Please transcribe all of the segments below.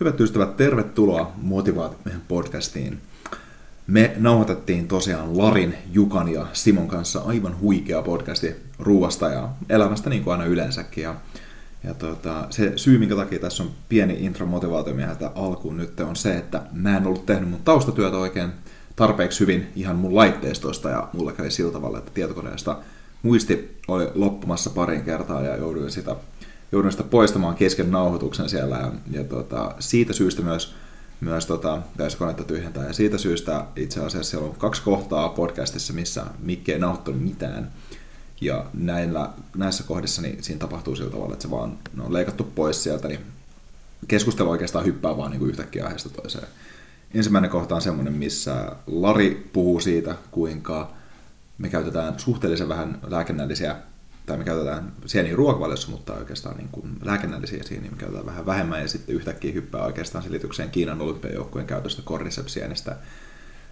Hyvät ystävät, tervetuloa Motivaatiomiehen podcastiin. Me nauhoitettiin tosiaan Larin, Jukan ja Simon kanssa aivan huikea podcasti ruuasta ja elämästä niin kuin aina yleensäkin. Ja, ja tota, se syy, minkä takia tässä on pieni intro motivaatiomieheltä alkuun nyt on se, että mä en ollut tehnyt mun taustatyötä oikein tarpeeksi hyvin ihan mun laitteistosta ja mulla kävi sillä tavalla, että tietokoneesta muisti oli loppumassa parin kertaa ja jouduin sitä joudun sitä poistamaan kesken nauhoituksen siellä ja, ja tota, siitä syystä myös, myös tota, täysi konetta tyhjentää ja siitä syystä itse asiassa siellä on kaksi kohtaa podcastissa, missä Mikke ei nauhoittanut mitään ja näillä, näissä kohdissa niin siinä tapahtuu sillä tavalla, että se vaan ne on leikattu pois sieltä, niin keskustelu oikeastaan hyppää vaan niin kuin yhtäkkiä aiheesta toiseen. Ensimmäinen kohta on semmoinen, missä Lari puhuu siitä, kuinka me käytetään suhteellisen vähän lääkennällisiä tai me käytetään sieniä ruokavaliossa, mutta oikeastaan niin kuin lääkennällisiä sieniä me käytetään vähän vähemmän ja sitten yhtäkkiä hyppää oikeastaan selitykseen Kiinan olympiajoukkueen käytöstä cordyceps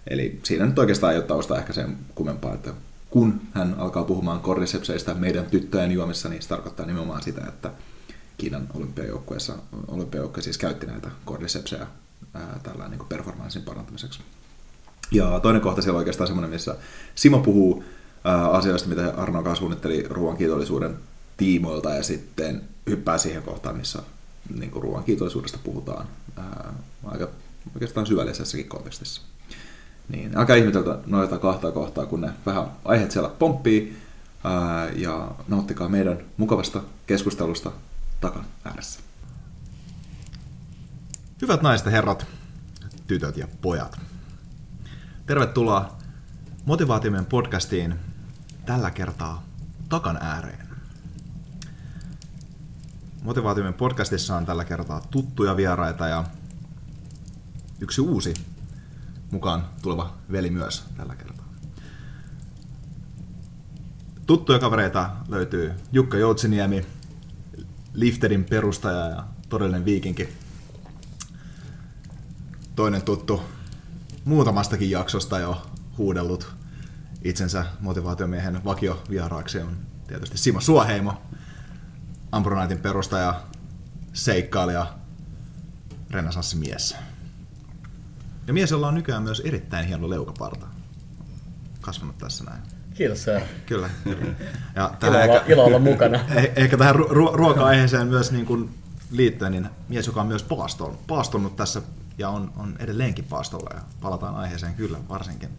Eli siinä nyt oikeastaan ei ole tausta ehkä sen kummempaa, että kun hän alkaa puhumaan cordycepseista meidän tyttöjen juomissa, niin se tarkoittaa nimenomaan sitä, että Kiinan olympiajoukkueessa, olympiajoukkue siis käytti näitä cordycepseja tällä niin performanssin parantamiseksi. Ja toinen kohta siellä on oikeastaan semmoinen, missä Simo puhuu asioista, mitä Arno kanssa suunnitteli ruoan kiitollisuuden tiimoilta ja sitten hyppää siihen kohtaan, missä niin kuin ruoan kiitollisuudesta puhutaan ää, aika oikeastaan syvällisessäkin kontekstissa. Niin, älkää ihmetellä noita kahta kohtaa, kun ne vähän aiheet siellä pomppii ää, ja nauttikaa meidän mukavasta keskustelusta takan ääressä. Hyvät naiset herrat, tytöt ja pojat. Tervetuloa Motivaatiomen podcastiin tällä kertaa takan ääreen. Motivaatiomen podcastissa on tällä kertaa tuttuja vieraita ja yksi uusi mukaan tuleva veli myös tällä kertaa. Tuttuja kavereita löytyy Jukka Joutsiniemi, Lifterin perustaja ja todellinen viikinki. Toinen tuttu muutamastakin jaksosta jo huudellut itsensä motivaatiomiehen vakiovieraaksi on tietysti Simo Suoheimo, Ambronaitin perustaja, seikkailija, renesanssimies. Ja mies, jolla on nykyään myös erittäin hieno leukaparta. Kasvanut tässä näin. Kiitos sir. Kyllä. Ja ilo, ehkä, ilo olla mukana. Eh, ehkä tähän ru- ruoka-aiheeseen myös niin kuin liittyen, niin mies, joka on myös paastunut, paastunut tässä ja on, on edelleenkin paastolla ja palataan aiheeseen kyllä varsinkin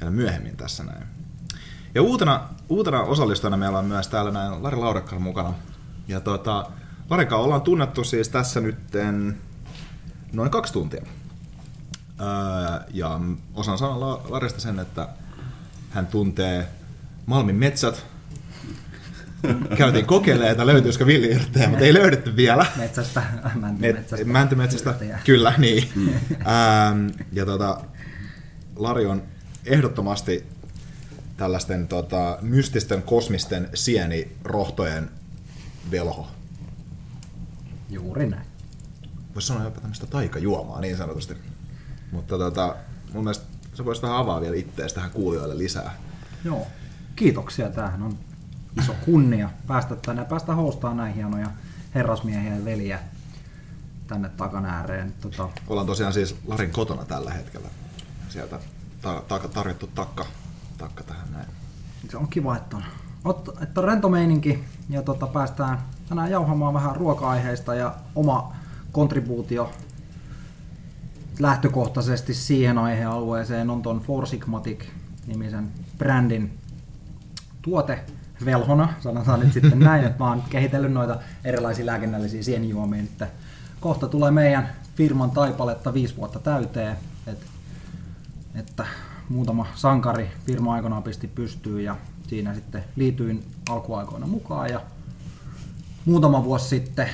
vielä myöhemmin tässä näin. Ja uutena, uutena osallistujana meillä on myös täällä näin Lari Laurekkala mukana. Ja tuota, Larikka ollaan tunnettu siis tässä nytten noin kaksi tuntia. Öö, ja osaan sanoa Larista sen, että hän tuntee Malmin metsät, Käytiin kokeilemaan, että löytyisikö villiyrttejä, mutta ei löydetty vielä. Metsästä, mäntymetsästä. Mäntymetsästä, kyllä, niin. ähm, ja tota, Lari on ehdottomasti tällaisten tota, mystisten kosmisten sienirohtojen velho. Juuri näin. Voisi sanoa jopa tämmöistä taikajuomaa niin sanotusti. Mutta tota, mun mielestä sä voisit vähän avaa vielä ittees tähän kuulijoille lisää. Joo, kiitoksia. Tämähän on iso kunnia päästä tänne ja päästä hostaan näin hienoja herrasmiehiä ja veliä tänne takan ääreen. Tota, Ollaan tosiaan siis Larin kotona tällä hetkellä. Sieltä ta- ta- tarjottu takka, takka tähän näin. se on kiva, että on, että on rento meininki ja tota, päästään tänään jauhamaan vähän ruoka-aiheista ja oma kontribuutio lähtökohtaisesti siihen aihealueeseen on ton Four Sigmatic-nimisen brändin tuote velhona, sanotaan nyt sitten näin, että mä oon kehitellyt noita erilaisia lääkinnällisiä sienijuomia, että kohta tulee meidän firman taipaletta viisi vuotta täyteen, että, että muutama sankari firma aikanaan pisti pystyyn ja siinä sitten liityin alkuaikoina mukaan ja muutama vuosi sitten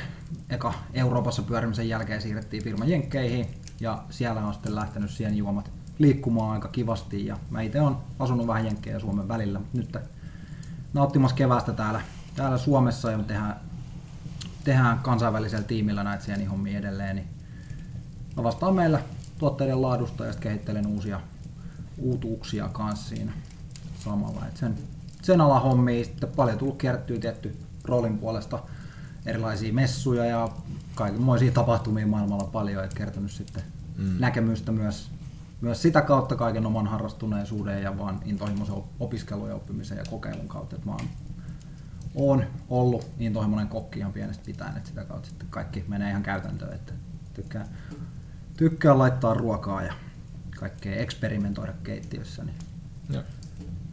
eka Euroopassa pyörimisen jälkeen siirrettiin firma Jenkkeihin ja siellä on sitten lähtenyt sienjuomat liikkumaan aika kivasti ja mä itse on asunut vähän Jenkkejä ja Suomen välillä, mutta nyt nauttimassa kevästä täällä, täällä Suomessa ja me tehdään, tehdään kansainvälisellä tiimillä näitä sienihommia edelleen, niin vastaan meillä tuotteiden laadusta ja sitten kehittelen uusia uutuuksia kanssa siinä samalla. Et sen, sen ala hommia sitten paljon tullut kierrettyä tietty roolin puolesta erilaisia messuja ja kaikenmoisia tapahtumia maailmalla paljon, että kertonut sitten mm. näkemystä myös, myös sitä kautta kaiken oman harrastuneisuuden ja vaan intohimoisen op- opiskelun ja oppimisen ja kokeilun kautta. Että mä oon, oon ollut intohimoinen kokki ihan pienestä pitäen, että sitä kautta sitten kaikki menee ihan käytäntöön, että tykkään, tykkään laittaa ruokaa ja kaikkea eksperimentoida keittiössä, niin Joo.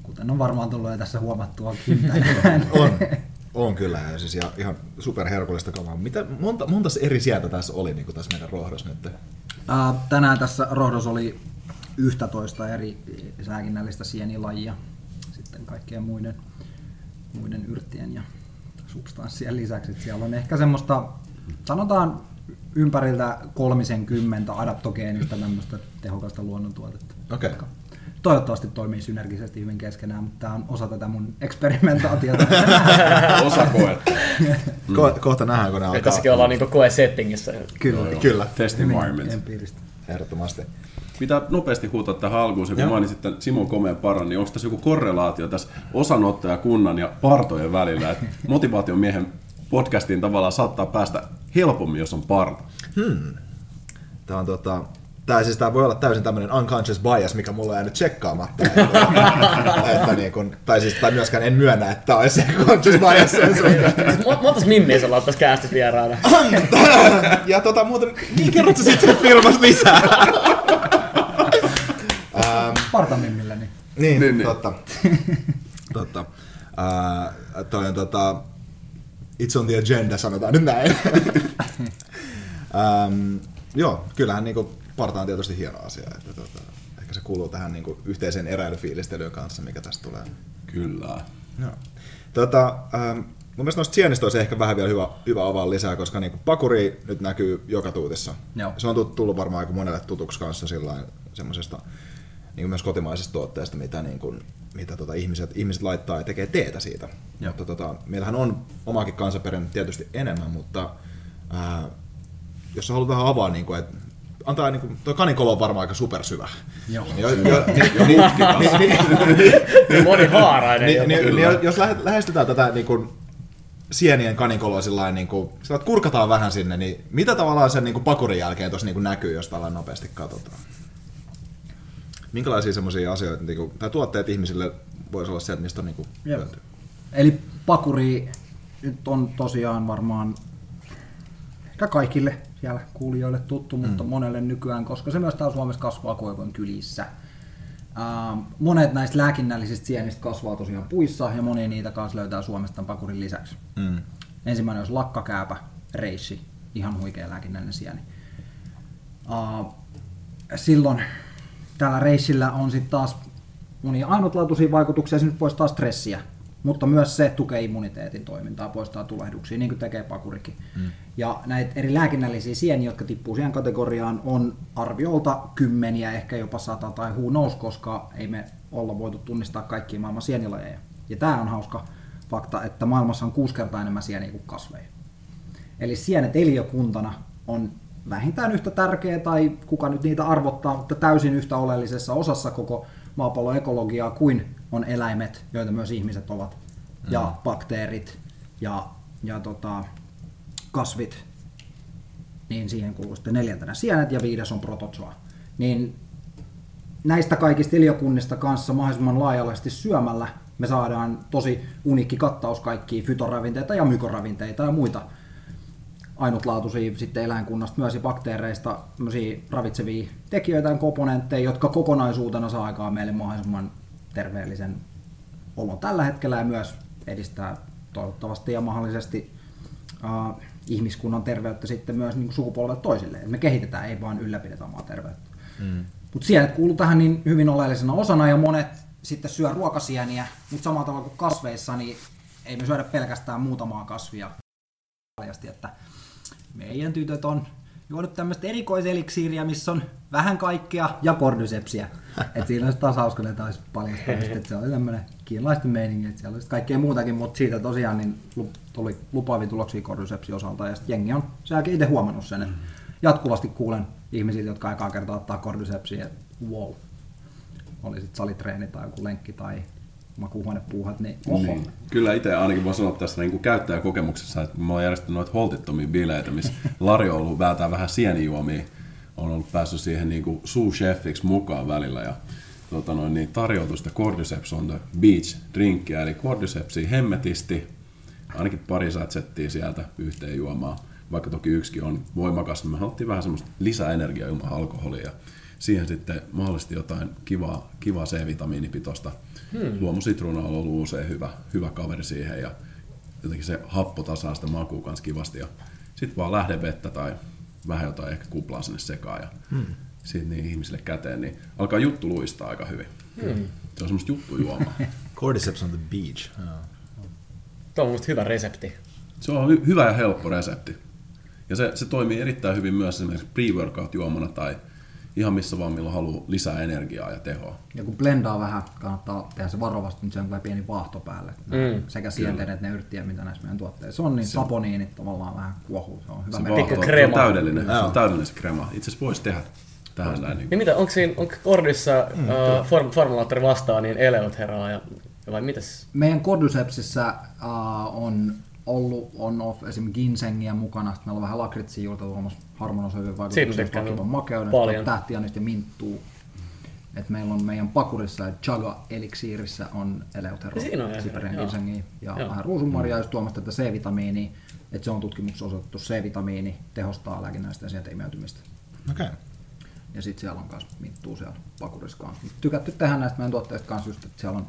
kuten on varmaan tullut jo tässä huomattuakin tänään. On, on kyllä, ja siis ja ihan superherkullista kamaa. Mitä, monta, monta eri sieltä tässä oli niin tässä meidän rohdossa nyt? Ää, Tänään tässä rohdos oli 11 eri lääkinnällistä sienilajia, sitten kaikkien muiden, muiden yrttien ja substanssien lisäksi. Siellä on ehkä semmoista, sanotaan ympäriltä kolmisen kymmentä adaptogeenista tämmöistä tehokasta luonnontuotetta. Okei. jotka Toivottavasti toimii synergisesti hyvin keskenään, mutta tämä on osa tätä mun eksperimentaatiota. Osa koetta. Ko- kohta nähdään, kun ne alkaa. tässäkin ollaan niinku koe-settingissä. Kyllä. Kyllä, Test environment. Empiiristä. ehdottomasti. Mitä nopeasti huutaa tähän alkuun, se kun mainitsit tämän Simon komea paran, niin onko tässä joku korrelaatio tässä osanottajakunnan ja partojen välillä, että motivaation miehen podcastiin tavallaan saattaa päästä helpommin, jos on parta. Tämä on tota, Tää, siis tää voi olla täysin tämmöinen unconscious bias, mikä mulla on jäänyt tsekkaamatta. että, että niin kun, tai, siis, tai myöskään en myönnä, että tää olisi conscious bias. Mo- Montas mimmiä sulla on tässä käästit vieraana? ja tota muuten, niin kerrot sä sitten filmasta lisää? Partamimmillä, niin Niin, Niin, niin, niin. totta. totta. Uh, toi on tota, it's on the agenda, sanotaan nyt näin. um, joo, kyllähän niinku parta on tietysti hieno asia. Että, tota, ehkä se kuuluu tähän niinku yhteiseen eräilyfiilistelyyn kanssa, mikä tästä tulee. Kyllä. Joo. Tota, ähm, mun mielestä noista sienistä olisi ehkä vähän vielä hyvä, hyvä avaa lisää, koska niinku pakuri nyt näkyy joka tuutissa. Joo. Se on tullut varmaan aika monelle tutuksi kanssa sillain semmoisesta niin myös kotimaisesta tuotteesta, mitä, niin kuin, mitä tota ihmiset, ihmiset laittaa ja tekee teetä siitä. Joo. Mutta tota, meillähän on omaakin kansanperinnettä tietysti enemmän, mutta ää, jos sä haluat vähän avaa, niin kuin, että antaa, niin kuin, toi kanikolo on varmaan aika supersyvä. Joo. Niin, jo, jo, niin, niin, niin, Monihaarainen jos lähe- lähestytään tätä niin kuin, sienien kanikoloa sillä niin kuin, sillä että kurkataan vähän sinne, niin mitä tavallaan sen niin kuin, pakurin jälkeen tuossa niin näkyy, jos tällä nopeasti katsotaan? Minkälaisia semmoisia asioita, niin kuin, tai tuotteet ihmisille voisi olla se, että mistä on niin kuin, hyötyä? Eli pakuri nyt on tosiaan varmaan ehkä kaikille siellä kuulijoille tuttu, mutta Mm. monelle nykyään, koska se myös täällä Suomessa kasvaa koivun kylissä. Ähm, monet näistä lääkinnällisistä sienistä kasvaa tosiaan puissa ja moni niitä kanssa löytää Suomesta tämän pakurin lisäksi. Mm. Ensimmäinen olisi lakkakääpä, reissi, ihan huikea lääkinnällinen sieni. Uh, silloin tällä reissillä on sitten taas monia ainutlaatuisia vaikutuksia, se nyt poistaa stressiä, mutta myös se tukee immuniteetin toimintaa, poistaa tulehduksia, niin kuin tekee pakurikin. Mm. Ja näitä eri lääkinnällisiä sieniä, jotka tippuu siihen kategoriaan, on arviolta kymmeniä, ehkä jopa sata tai who knows, koska ei me olla voitu tunnistaa kaikkia maailman sienilajeja. Ja tämä on hauska fakta, että maailmassa on kuusi kertaa enemmän sieniä kuin kasveja. Eli sienet eliökuntana on vähintään yhtä tärkeä, tai kuka nyt niitä arvottaa, mutta täysin yhtä oleellisessa osassa koko maapallon ekologiaa kuin on eläimet, joita myös ihmiset ovat. Ja bakteerit ja, ja tota, kasvit, niin siihen kuuluu sitten neljäntenä sienet ja viides on protozoa. Niin näistä kaikista iliokunnista kanssa mahdollisimman laajalaisesti syömällä me saadaan tosi uniikki kattaus kaikkia fytoravinteita ja mykoravinteita ja muita ainutlaatuisia sitten eläinkunnasta myös ja bakteereista ravitsevia tekijöitä ja komponentteja, jotka kokonaisuutena saa aikaan meille mahdollisimman terveellisen olon tällä hetkellä ja myös edistää toivottavasti ja mahdollisesti uh, ihmiskunnan terveyttä sitten myös niin sukupolvet toisille. Et me kehitetään, ei vaan ylläpidetä omaa terveyttä. Mm. Mutta sienet kuuluu tähän niin hyvin oleellisena osana ja monet sitten syö ruokasieniä, mutta samalla tavalla kuin kasveissa, niin ei me syödä pelkästään muutamaa kasvia. Paljasti, että meidän tytöt on juonut tämmöistä erikoiseliksiiriä, missä on vähän kaikkea ja kordycepsiä. Et siinä olisi taas hauska, että olisi paljastaa, että se oli tämmöinen kiinalaisten meininki, että siellä olisi kaikkea muutakin, mutta siitä tosiaan niin tuli lupaavia tuloksia kordycepsi osalta ja sitten jengi on sen itse huomannut sen, että jatkuvasti kuulen ihmisiltä, jotka aikaa kertaa ottaa kordycepsiä, että wow, oli sitten salitreeni tai joku lenkki tai makuuhuonepuuhat, niin oho. Niin. Kyllä itse ainakin voin sanoa tässä niin kuin käyttäjäkokemuksessa, että mä oon järjestänyt noita holtittomia bileitä, missä Lari on ollut vältää vähän sienijuomia, on ollut päässyt siihen niin kuin sous-chefiksi mukaan välillä ja tota noin, niin tarjoutu sitä Cordyceps on the beach drinkkiä, eli Cordycepsia hemmetisti, ainakin pari satsettia sieltä yhteen juomaan, vaikka toki yksikin on voimakas, niin me haluttiin vähän semmoista lisäenergiaa ilman alkoholia siihen sitten mahdollisesti jotain kivaa, kivaa C-vitamiinipitoista. Hmm. Luomusitruuna on ollut usein hyvä, hyvä kaveri siihen ja jotenkin se happo tasaa sitä makua kanssa kivasti. Ja sitten vaan lähdevettä tai vähän jotain ehkä kuplaa sinne sekaan ja hmm. sitten niin ihmisille käteen, niin alkaa juttu luistaa aika hyvin. Hmm. Se on semmoista juttujuomaa. Cordyceps on the beach. Oh. Tuo on musta hyvä resepti. Se on hy- hyvä ja helppo resepti. Ja se, se toimii erittäin hyvin myös esimerkiksi pre-workout-juomana tai ihan missä vaan milloin haluaa lisää energiaa ja tehoa. Ja kun blendaa vähän, kannattaa tehdä se varovasti, niin se on pieni vaahto päälle. Mm. Sekä sienteet että ne yrttiä, mitä näissä meidän tuotteissa on, niin se, saponiinit tavallaan vähän kuohuu. Se on hyvä. Se, vaahto, se on täydellinen, se on täydellinen se krema. Itse asiassa voisi tehdä tähän näin. Niin, niin mitä, onko siinä, onko Kordissa mm, uh, form, formulaattori vastaa niin Eleotheraa ja vai mitäs? Meidän Cordycepsissä uh, on ollut on-off esim. ginsengiä mukana, sitten meillä on vähän lakritsia juurta tuomassa harmonosoivien vaikutuksen vakivan makeuden, tähtianista ja minttuu. Et meillä on meidän pakurissa ja chaga eliksiirissä on eleutero, siperian ginsengiä ja joo. vähän ruusunmarjaa, jos tuomasta tätä C-vitamiiniä, että se on tutkimuksessa osoitettu C-vitamiini tehostaa lääkinnällistä ja sieltä imeytymistä. Okay. Ja sitten siellä on myös minttuu siellä pakurissa kanssa. Tykätty tehdä näistä meidän tuotteista kanssa just, että siellä on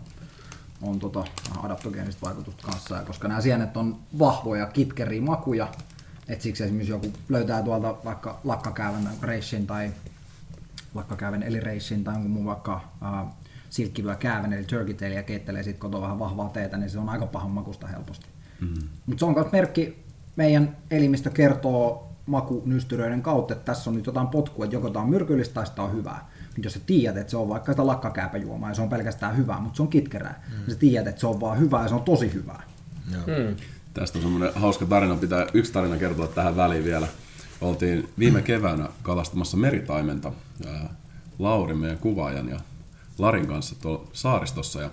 on tota, adaptogeenista vaikutusta kanssa, ja koska nämä sienet on vahvoja, kitkeriä makuja, että siksi esimerkiksi joku löytää tuolta vaikka lakkakäävän reissin tai lakkakäävän eli reissin tai jonkun muun vaikka silkkivyö käävän eli turkey tail ja keittelee sitten kotoa vähän vahvaa teetä, niin se on aika pahan makusta helposti. Mm-hmm. Mutta se on myös merkki, meidän elimistö kertoo makunystyröiden kautta, että tässä on nyt jotain potkua, että joko tämä on myrkyllistä tai sitä on hyvää jos sä tiedät, että se on vaikka sitä lakkakääpäjuomaa ja se on pelkästään hyvää, mutta se on kitkerää, mm. niin sä tiedät, että se on vaan hyvää ja se on tosi hyvää. Mm. Tästä on semmoinen hauska tarina, pitää yksi tarina kertoa tähän väliin vielä. Oltiin viime keväänä kalastamassa meritaimenta Lauri, meidän kuvaajan ja Larin kanssa tuolla saaristossa ja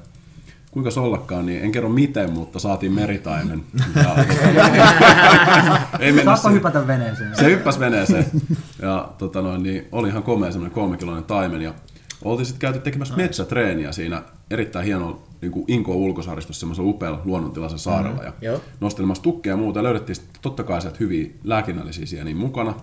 kuinka se ollakaan, niin en kerro miten, mutta saatiin meritaimen. ei mennä se, hypätä veneeseen. Se hyppäsi veneeseen. Ja tota noin, niin oli ihan komea semmoinen kolmekiloinen taimen. Ja oltiin sitten käyty tekemässä metsätreeniä siinä erittäin hieno niin kuin Inko ulkosaaristossa semmoisella upealla luonnontilaisen saarella. Mm-hmm. Ja nostelemassa tukkeja ja muuta. Ja löydettiin totta kai sieltä hyviä lääkinnällisiä sieniä mukana.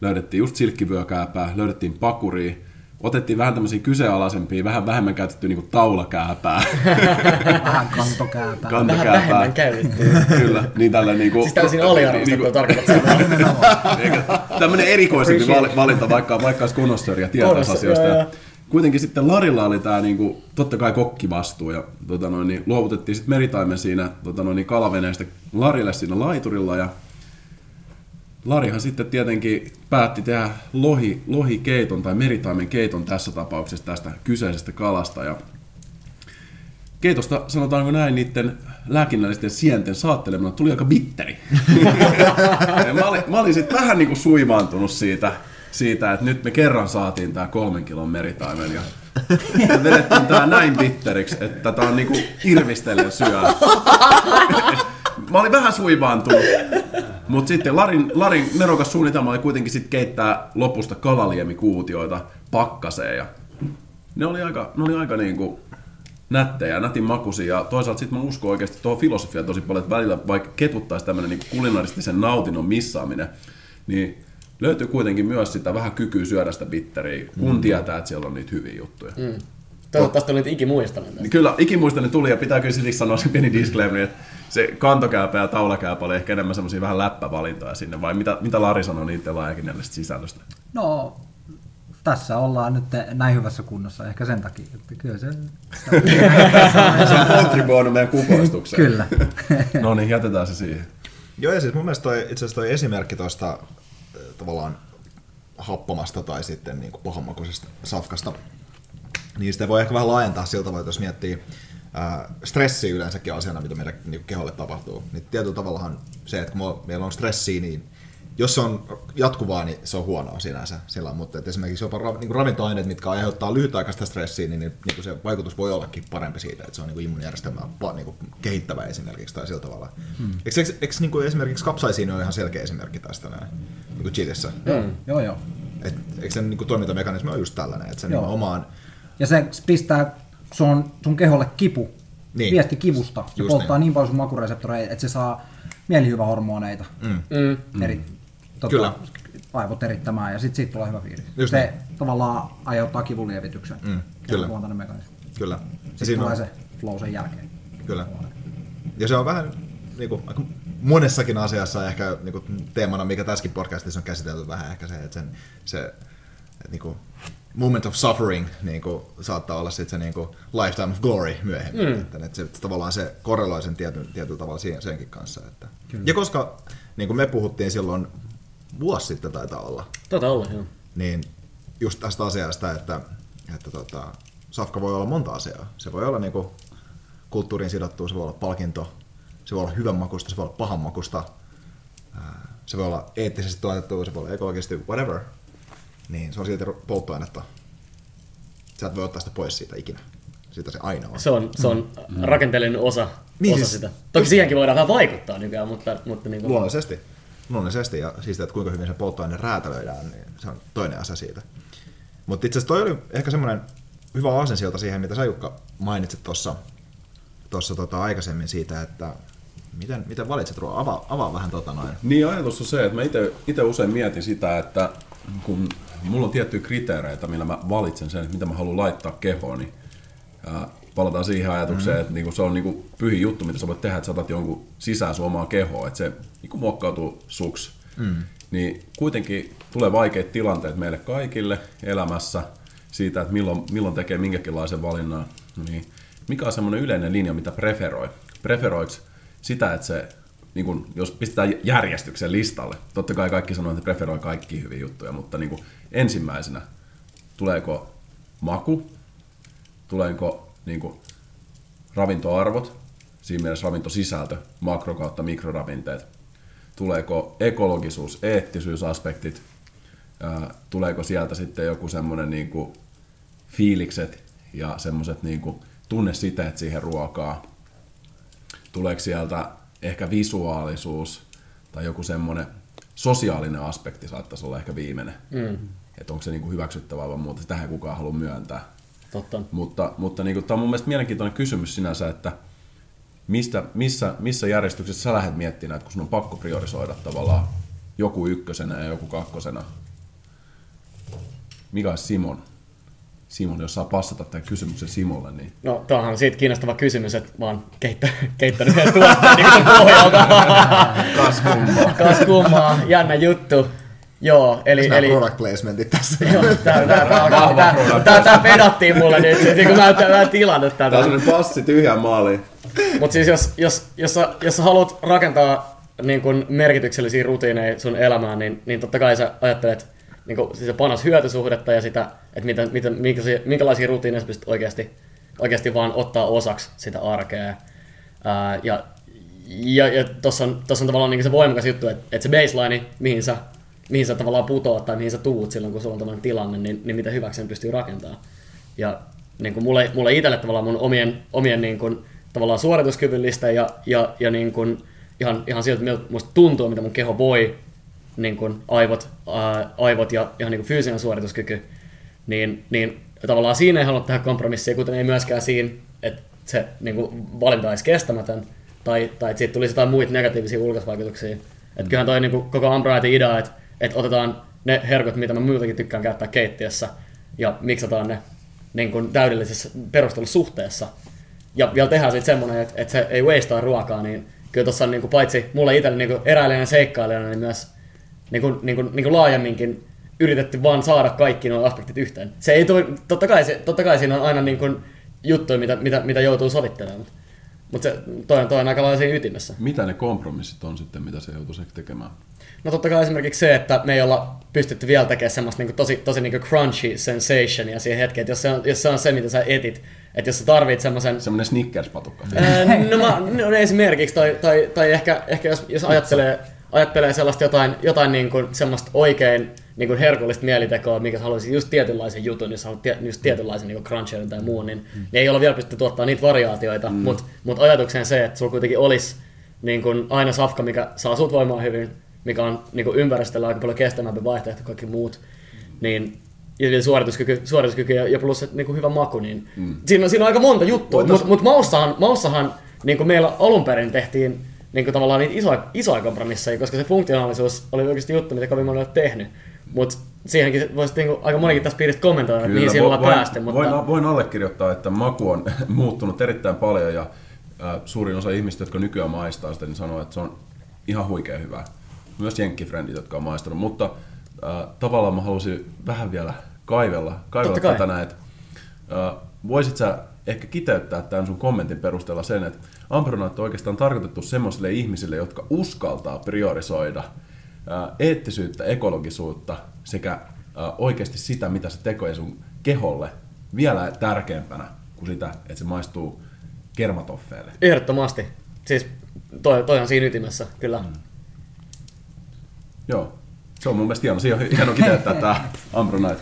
Löydettiin just silkkivyökääpää, löydettiin pakuria, otettiin vähän tämmöisiä kyseenalaisempia, vähän vähemmän käytetty niin taulakääpää. vähän kantokääpää. kantokääpää. Vähän vähemmän käytetty. Kyllä, niin tällä niin kuin... Siis täysin aliarvostettu niin, tarkoittaa Tämmöinen erikoisempi valinta, vaikka, vaikka olisi konnoissööri ja tietäisi asioista. Ja, kuitenkin sitten Larilla oli tämä niinku, totta kai kokkivastuu ja tota noin, niin luovutettiin sitten meritaimen siinä tota noin, niin kalaveneestä Larille siinä laiturilla ja Larihan sitten tietenkin päätti tehdä lohi, lohikeiton tai meritaimen keiton tässä tapauksessa tästä kyseisestä kalasta. Ja keitosta, sanotaanko näin, niiden lääkinnällisten sienten saattelemana tuli aika bitteri. mä, olin, mä olin sitten vähän niin kuin suimaantunut siitä, siitä, että nyt me kerran saatiin tämä kolmen kilon meritaimen. Ja Me vedettiin tää näin bitteriksi, että tätä on niinku irvistellen syö. Mä olin vähän suivaantunut. Mutta sitten Larin, Larin nerokas suunnitelma oli kuitenkin sit keittää lopusta kalaliemikuutioita pakkaseen. Ja ne oli aika, ne oli aika niinku nättejä, nätin makuisia. Ja toisaalta sitten mä uskon oikeasti tuohon filosofiaan tosi paljon, että välillä vaikka ketuttaisi tämmöinen niin kulinaristisen nautinnon missaaminen, niin löytyy kuitenkin myös sitä vähän kykyä syödä sitä bitteriä, kun mm. tietää, että siellä on niitä hyviä juttuja. Mm. Toivottavasti olit. Niin kyllä, ikimuistainen tuli ja pitää kyllä siis sanoa se pieni disclaimer, että se kantokääpä ja taulakääpä oli ehkä enemmän semmoisia vähän läppävalintoja sinne, vai mitä, mitä Lari sanoi niiden laajakinnallisesta sisällöstä? No, tässä ollaan nyt näin hyvässä kunnossa, ehkä sen takia, että kyllä se... Se on kontribuoinut meidän kukoistukseen. kyllä. No niin, jätetään se siihen. Joo, ja siis mun mielestä toi, itse asiassa toi esimerkki tuosta tavallaan happamasta tai sitten niin kuin pahanmakuisesta safkasta, niin sitä voi ehkä vähän laajentaa sillä tavalla, että jos miettii stressi yleensäkin asiana, mitä meidän niin keholle tapahtuu, niin tietyllä tavallahan se, että kun meillä on stressiä, niin jos se on jatkuvaa, niin se on huonoa sinänsä. Sillä, mutta että esimerkiksi jopa ra, niin ravintoaineet, mitkä aiheuttaa lyhytaikaista stressiä, niin, niin, niin se vaikutus voi ollakin parempi siitä, että se on niin immuunijärjestelmää niin kuin kehittävä esimerkiksi tai sillä tavalla. Hmm. Eikö, eikö, eikö niin kuin esimerkiksi kapsaisiin ole ihan selkeä esimerkki tästä näin, niin kuin chilissä? Hmm. Joo, joo. Et, eikö sen niin kuin toimintamekanismi ole just tällainen, että se joo. nimenomaan... Ja se pistää se on sun keholle kipu, niin. viesti kivusta. Se Just polttaa niin. niin paljon sun makureseptoreita, että se saa mielihyvähormoneita. Mm. Mm. Eri, tota, Kyllä. aivot erittämään ja sitten siitä tulee hyvä fiilis. Just se niin. tavallaan aiheuttaa kivulievityksen. Mm. Kyllä. mekanismi. Kyllä. Sitten tulee on... se flow sen jälkeen. Kyllä. Ja se on vähän niin kuin, monessakin asiassa ehkä niin kuin, teemana, mikä tässäkin podcastissa on käsitelty vähän ehkä se, että sen, se että, niin kuin, moment of suffering niin kuin, saattaa olla sitten se niin kuin, lifetime of glory myöhemmin. Mm. Että, että se, tavallaan se korreloi sen tietyllä, tietyllä tavalla siihen, senkin kanssa. Että. Ja koska niin kuin me puhuttiin silloin vuosi sitten taitaa olla. Tota olla, joo. Niin just tästä asiasta, että, että tota, safka voi olla monta asiaa. Se voi olla niin kuin, kulttuuriin sidottu, se voi olla palkinto, se voi olla hyvän makusta, se voi olla pahan makusta, se voi olla eettisesti tuotettu, se voi olla ekologisesti, whatever niin se on silti polttoainetta. Sä et voi ottaa sitä pois siitä ikinä. Siitä se aina on. Se on, se on mm. rakenteellinen osa, niin osa siis, sitä. Toki siihenkin voidaan vähän vaikuttaa nykyään, mutta... mutta niin kuin... Luonnollisesti. Luonnollisesti, ja siis että kuinka hyvin se polttoaine räätälöidään, niin se on toinen asia siitä. Mutta itse asiassa toi oli ehkä semmoinen hyvä aasensilta siihen, mitä sä Jukka mainitsit tuossa tossa tota aikaisemmin siitä, että miten, miten valitset ruoan? Avaa, avaa vähän tota noin. Niin ajatus on se, että mä itse usein mietin sitä, että kun mulla on tiettyjä kriteereitä, millä mä valitsen sen, mitä mä haluan laittaa kehoon, niin ää, palataan siihen ajatukseen, mm. että niinku, se on niinku pyhi juttu, mitä sä voit tehdä, että sä otat jonkun sisään sun omaa kehoa, että se niinku muokkautuu suks. Mm. Niin kuitenkin tulee vaikeat tilanteet meille kaikille elämässä siitä, että milloin, milloin tekee minkäkinlaisen valinnan. Niin mikä on semmoinen yleinen linja, mitä preferoi? Preferoiko sitä, että se niin kun, jos pistetään järjestyksen listalle, totta kai kaikki sanoo, että preferoi kaikki hyviä juttuja, mutta niin kun, ensimmäisenä, tuleeko maku, tuleeko niin kun, ravintoarvot, siinä mielessä ravintosisältö, makro- kautta mikroravinteet, tuleeko ekologisuus, eettisyysaspektit, ää, tuleeko sieltä sitten joku semmoinen niin fiilikset ja semmoiset niin tunnesiteet siihen ruokaa, tuleeko sieltä ehkä visuaalisuus tai joku semmoinen sosiaalinen aspekti saattaisi olla ehkä viimeinen. Mm. Että onko se niinku hyväksyttävää vai muuta, sitä ei kukaan halua myöntää. Totta. Mutta, mutta niinku, tämä on mun mielestä mielenkiintoinen kysymys sinänsä, että mistä, missä, missä järjestyksessä sä lähdet miettimään, että kun sun on pakko priorisoida tavallaan joku ykkösenä ja joku kakkosena. Mikä olisi Simon? Simon, jos saa passata tämän kysymyksen Simolle, niin... No, tuohan on siitä kiinnostava kysymys, että mä oon keittä, keittänyt yhden tuotteen niin pohjalta. Kas kummaa. Kas kummaa, jännä juttu. Joo, eli... Nämä eli product placementit tässä. Joo, tää, tää, tää, tää, tää, tää pedattiin mulle nyt, niin kun mä, mä en tilannut tätä. Tää on sellainen passi tyhjään maaliin. Mut siis jos, jos, jos, sä, jos sä haluat rakentaa niin kun merkityksellisiä rutiineja sun elämään, niin, niin totta kai sä ajattelet niin kuin, siis panos hyötysuhdetta ja sitä, että miten, miten, minkälaisia, minkälaisia rutiineja pystyt oikeasti, oikeasti vaan ottaa osaksi sitä arkea. Ää, ja ja, ja tuossa on, tossa on tavallaan niin se voimakas juttu, että, että se baseline, mihin sä, mihin sä tavallaan putoat tai mihin sä tuut silloin, kun sulla on tämmöinen tilanne, niin, niin mitä hyväksi sen pystyy rakentamaan. Ja niin kuin mulle, mulle itselle tavallaan mun omien, omien niin kuin, tavallaan suorituskyvyllistä ja, ja, ja niin kuin, ihan, ihan siltä, miltä musta tuntuu, mitä mun keho voi, niin kuin aivot, ää, aivot ja ihan niin kuin fyysinen suorituskyky, niin, niin tavallaan siinä ei halua tehdä kompromissia, kuten ei myöskään siinä, että se niin kuin, valinta olisi kestämätön, tai, tai että siitä tulisi jotain muita negatiivisia ulkoisvaikutuksia. Että kyllähän toi niin kuin, koko Umbrightin idea, että, että otetaan ne herkut, mitä mä muutenkin tykkään käyttää keittiössä, ja miksataan ne niin kuin, täydellisessä perustelusuhteessa, ja vielä tehdään sitten semmoinen, että, että se ei wastea ruokaa, niin kyllä tuossa on niin kuin, paitsi mulle itselle niin eräilijänä ja seikkailijana, niin myös niin kuin, niin kuin, niin kuin laajemminkin yritetty vaan saada kaikki nuo aspektit yhteen. Se ei tule, totta kai, se, totta kai siinä on aina niin kuin juttuja, mitä, mitä, mitä joutuu sovittelemaan, mutta, se, toi, toi on aika lailla siinä ytimessä. Mitä ne kompromissit on sitten, mitä se ehkä tekemään? No totta kai esimerkiksi se, että me ei olla pystytty vielä tekemään semmoista niin kuin tosi, tosi niin kuin crunchy sensationia siihen hetkeen, että jos se on, jos se, on se, mitä sä etit, että jos sä tarvit semmoisen... Semmoinen Snickers-patukka. No, mä, no esimerkiksi, tai, tai, tai ehkä, ehkä jos, jos ajattelee, ajattelee sellaista jotain, jotain niin kuin semmoista oikein niin kuin herkullista mielitekoa, mikä haluaisi just tietynlaisen jutun, jos haluat tie, just tietynlaisen niin cruncherin tai muun, niin, mm. niin ei olla vielä pystytty tuottaa niitä variaatioita, mm. mutta mut ajatukseen se, että sulla kuitenkin olisi niin kuin aina safka, mikä saa sut voimaan hyvin, mikä on niin kuin ympäristöllä aika paljon kestämämpi vaihtoehto kaikki muut, niin ja vielä suorituskyky, suorituskyky ja, ja plus niin kuin hyvä maku, niin mm. siinä, on, siinä on aika monta juttua, mutta mut maussahan, maussahan niin kuin meillä alun perin tehtiin niin kuin tavallaan niitä isoja, isoja kompromisseja, koska se funktionaalisuus oli oikeasti juttu, mitä kovin moni on tehnyt. Mutta siihenkin voisi niinku, aika monikin tässä piiristä kommentoida, että mihin ollaan voin, päästy. Mutta... Voin, voin allekirjoittaa, että maku on muuttunut erittäin paljon ja äh, suurin osa ihmistä, jotka nykyään maistaa sitä, niin sanoo, että se on ihan huikea hyvää. Myös jenkkifrendit, jotka on maistanut, mutta äh, tavallaan mä halusin vähän vielä kaivella, kaivella tätä näin, että äh, voisit sä ehkä kiteyttää tämän sun kommentin perusteella sen, että Ampronaat on oikeastaan tarkoitettu semmoisille ihmisille, jotka uskaltaa priorisoida – eettisyyttä, ekologisuutta sekä oikeasti sitä, mitä se tekee sun keholle vielä tärkeämpänä kuin sitä, että se maistuu kermatoffeille. Ehdottomasti. Siis toi, toi on siinä ytimessä, kyllä. Mm. Joo. Se on mun mielestä hieno. Siinä on hieno kiteyttää tämä Ambronite,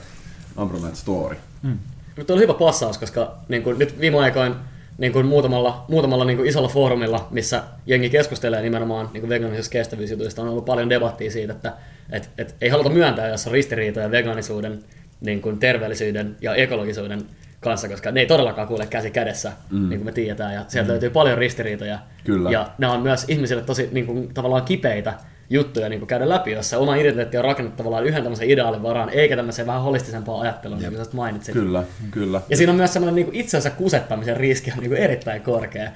Ambronite story. Mm. Mutta on hyvä passaus, koska niin kun nyt viime aikoina niin kuin muutamalla, muutamalla niin kuin isolla foorumilla, missä jengi keskustelee nimenomaan niin veganisesta kestävyysjutuista, on ollut paljon debattia siitä, että et, et ei haluta myöntää, jos on ristiriitoja veganisuuden, niin kuin terveellisyyden ja ekologisuuden kanssa, koska ne ei todellakaan kuule käsi kädessä, mm. niin kuin me tiedetään, ja sieltä mm. löytyy paljon ristiriitoja. Kyllä. Ja ne on myös ihmisille tosi niin kuin, tavallaan kipeitä, juttuja niin käydä läpi, jossa oma identiteetti on rakennettu tavallaan yhden tämmöisen ideaalin varaan, eikä tämmöiseen vähän holistisempaa ajattelua, niin kuin mainitsit. Kyllä, kyllä. Ja siinä on myös semmoinen niin itsensä kusettamisen riski on niin kuin erittäin korkea.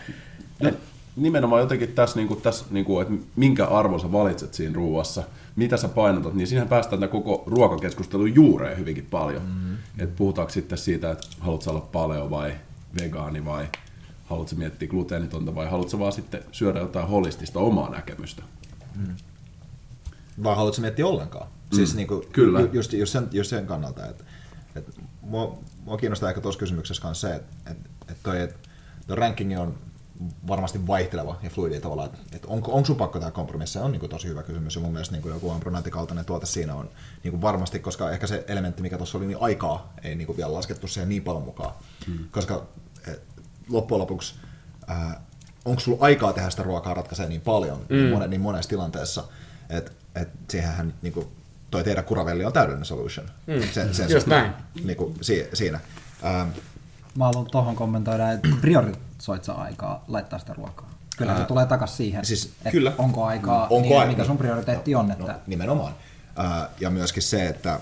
Ja nimenomaan jotenkin tässä, niin kuin, tässä niin kuin, että minkä arvon sä valitset siinä ruuassa, mitä sä painotat, niin siihen päästään tämän koko ruokakeskustelun juureen hyvinkin paljon. Mm-hmm. Että puhutaanko sitten siitä, että haluatko olla paleo vai vegaani vai haluatko miettiä gluteenitonta vai haluatko vaan sitten syödä jotain holistista omaa näkemystä. Mm vai haluatko miettiä ollenkaan? Mm. Siis niin kuin, Kyllä. Just, just, sen, just sen kannalta, että, että mua, mua kiinnostaa ehkä tuossa kysymyksessä myös se, että, että, että toi, että toi rankingi on varmasti vaihteleva ja fluidi tavallaan, että, onko, onko sun pakko tämä kompromissi, se on niin kuin tosi hyvä kysymys ja mun mielestä niin kuin joku Ambronati-kaltainen tuote siinä on niin kuin varmasti, koska ehkä se elementti, mikä tuossa oli, niin aikaa ei niin kuin vielä laskettu siihen niin paljon mukaan, hmm. koska et, loppujen lopuksi ää, onko sulla aikaa tehdä sitä ruokaa ratkaisee niin paljon mm. niin, monen, niin monessa tilanteessa, että et siihenhän niin kuin, toi teidän kuravelli on täydellinen solution. Mm. Sen, sen Just näin. Niin kuin, si, siinä. Ähm, Mä haluan tuohon kommentoida, että priorisoit sä aikaa laittaa sitä ruokaa. Kyllä se tulee takaisin siihen, siis, että kyllä. onko aikaa, onko niin, mikä sun prioriteetti on. No, että... no, nimenomaan. Ja myöskin se, että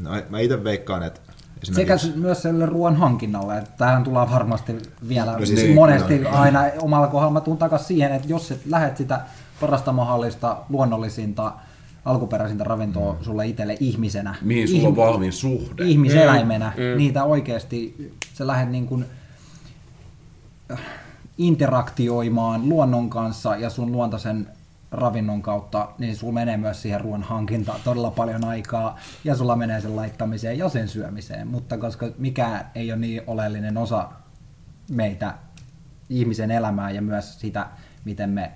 no, mä itse veikkaan, että sekä myös sille ruoan hankinnalle. Että tähän tullaan varmasti vielä no siis monesti no, aina omalla kohdalla. Mä tuun takaisin siihen, että jos et lähdet sitä parasta mahdollista, luonnollisinta, alkuperäisintä ravintoa mm. sulle itselle ihmisenä. Mihin sulla on valmiin suhde. Ihmiseläimenä. Mm. Mm. Niitä oikeasti, sä lähdet niin kuin äh, interaktioimaan luonnon kanssa ja sun luontaisen ravinnon kautta, niin sulla menee myös siihen ruoan hankintaan todella paljon aikaa ja sulla menee sen laittamiseen ja sen syömiseen, mutta koska mikä ei ole niin oleellinen osa meitä ihmisen elämää ja myös sitä, miten me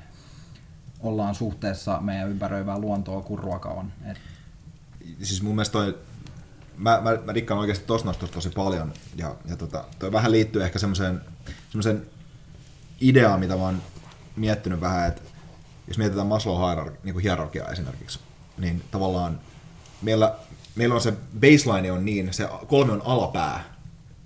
ollaan suhteessa meidän ympäröivää luontoa kuin ruoka on. Et... Siis mun mielestä toi mä, mä, mä dikkaan oikeasti nostosta tosi paljon, ja, ja tota, toi vähän liittyy ehkä semmoiseen, ideaan, mitä mä oon miettinyt vähän, että jos mietitään Maslow niin hierarkiaa esimerkiksi, niin tavallaan meillä, meillä on se baseline on niin, se kolme on alapää,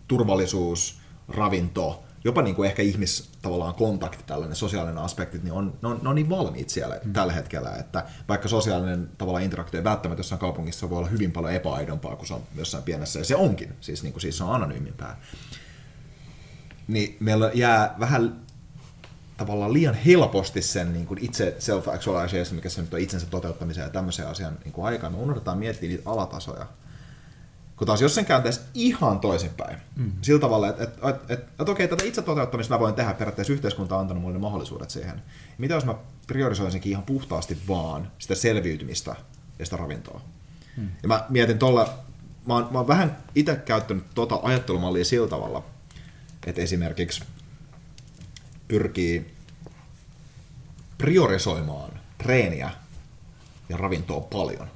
turvallisuus, ravinto, jopa niin kuin ehkä ihmis tavallaan kontakti, tällainen sosiaalinen aspekti, niin on, ne, on, ne on niin valmiit siellä mm. tällä hetkellä, että vaikka sosiaalinen tavallaan interaktio välttämättä jossain kaupungissa voi olla hyvin paljon epäaidompaa kuin se on jossain pienessä, ja se onkin, siis, niin kuin, siis se on anonyymimpää, niin meillä jää vähän tavallaan liian helposti sen niin kuin itse self-actualization, mikä se nyt on itsensä toteuttamisen ja tämmöisen asian niin kuin aikaan. Me unohdetaan miettiä niitä alatasoja. Kun taas jos sen kääntäisi ihan toisinpäin, mm. sillä tavalla, että, että, että, että, että okei, tätä itse toteuttamista mä voin tehdä, periaatteessa yhteiskunta on antanut mulle mahdollisuudet siihen. Mitä jos mä priorisoisinkin ihan puhtaasti vaan sitä selviytymistä ja sitä ravintoa? Mm. Ja mä mietin tuolla, mä oon, mä oon vähän itse käyttänyt tota ajattelumallia sillä tavalla, että esimerkiksi pyrkii priorisoimaan treeniä ja ravintoa paljon.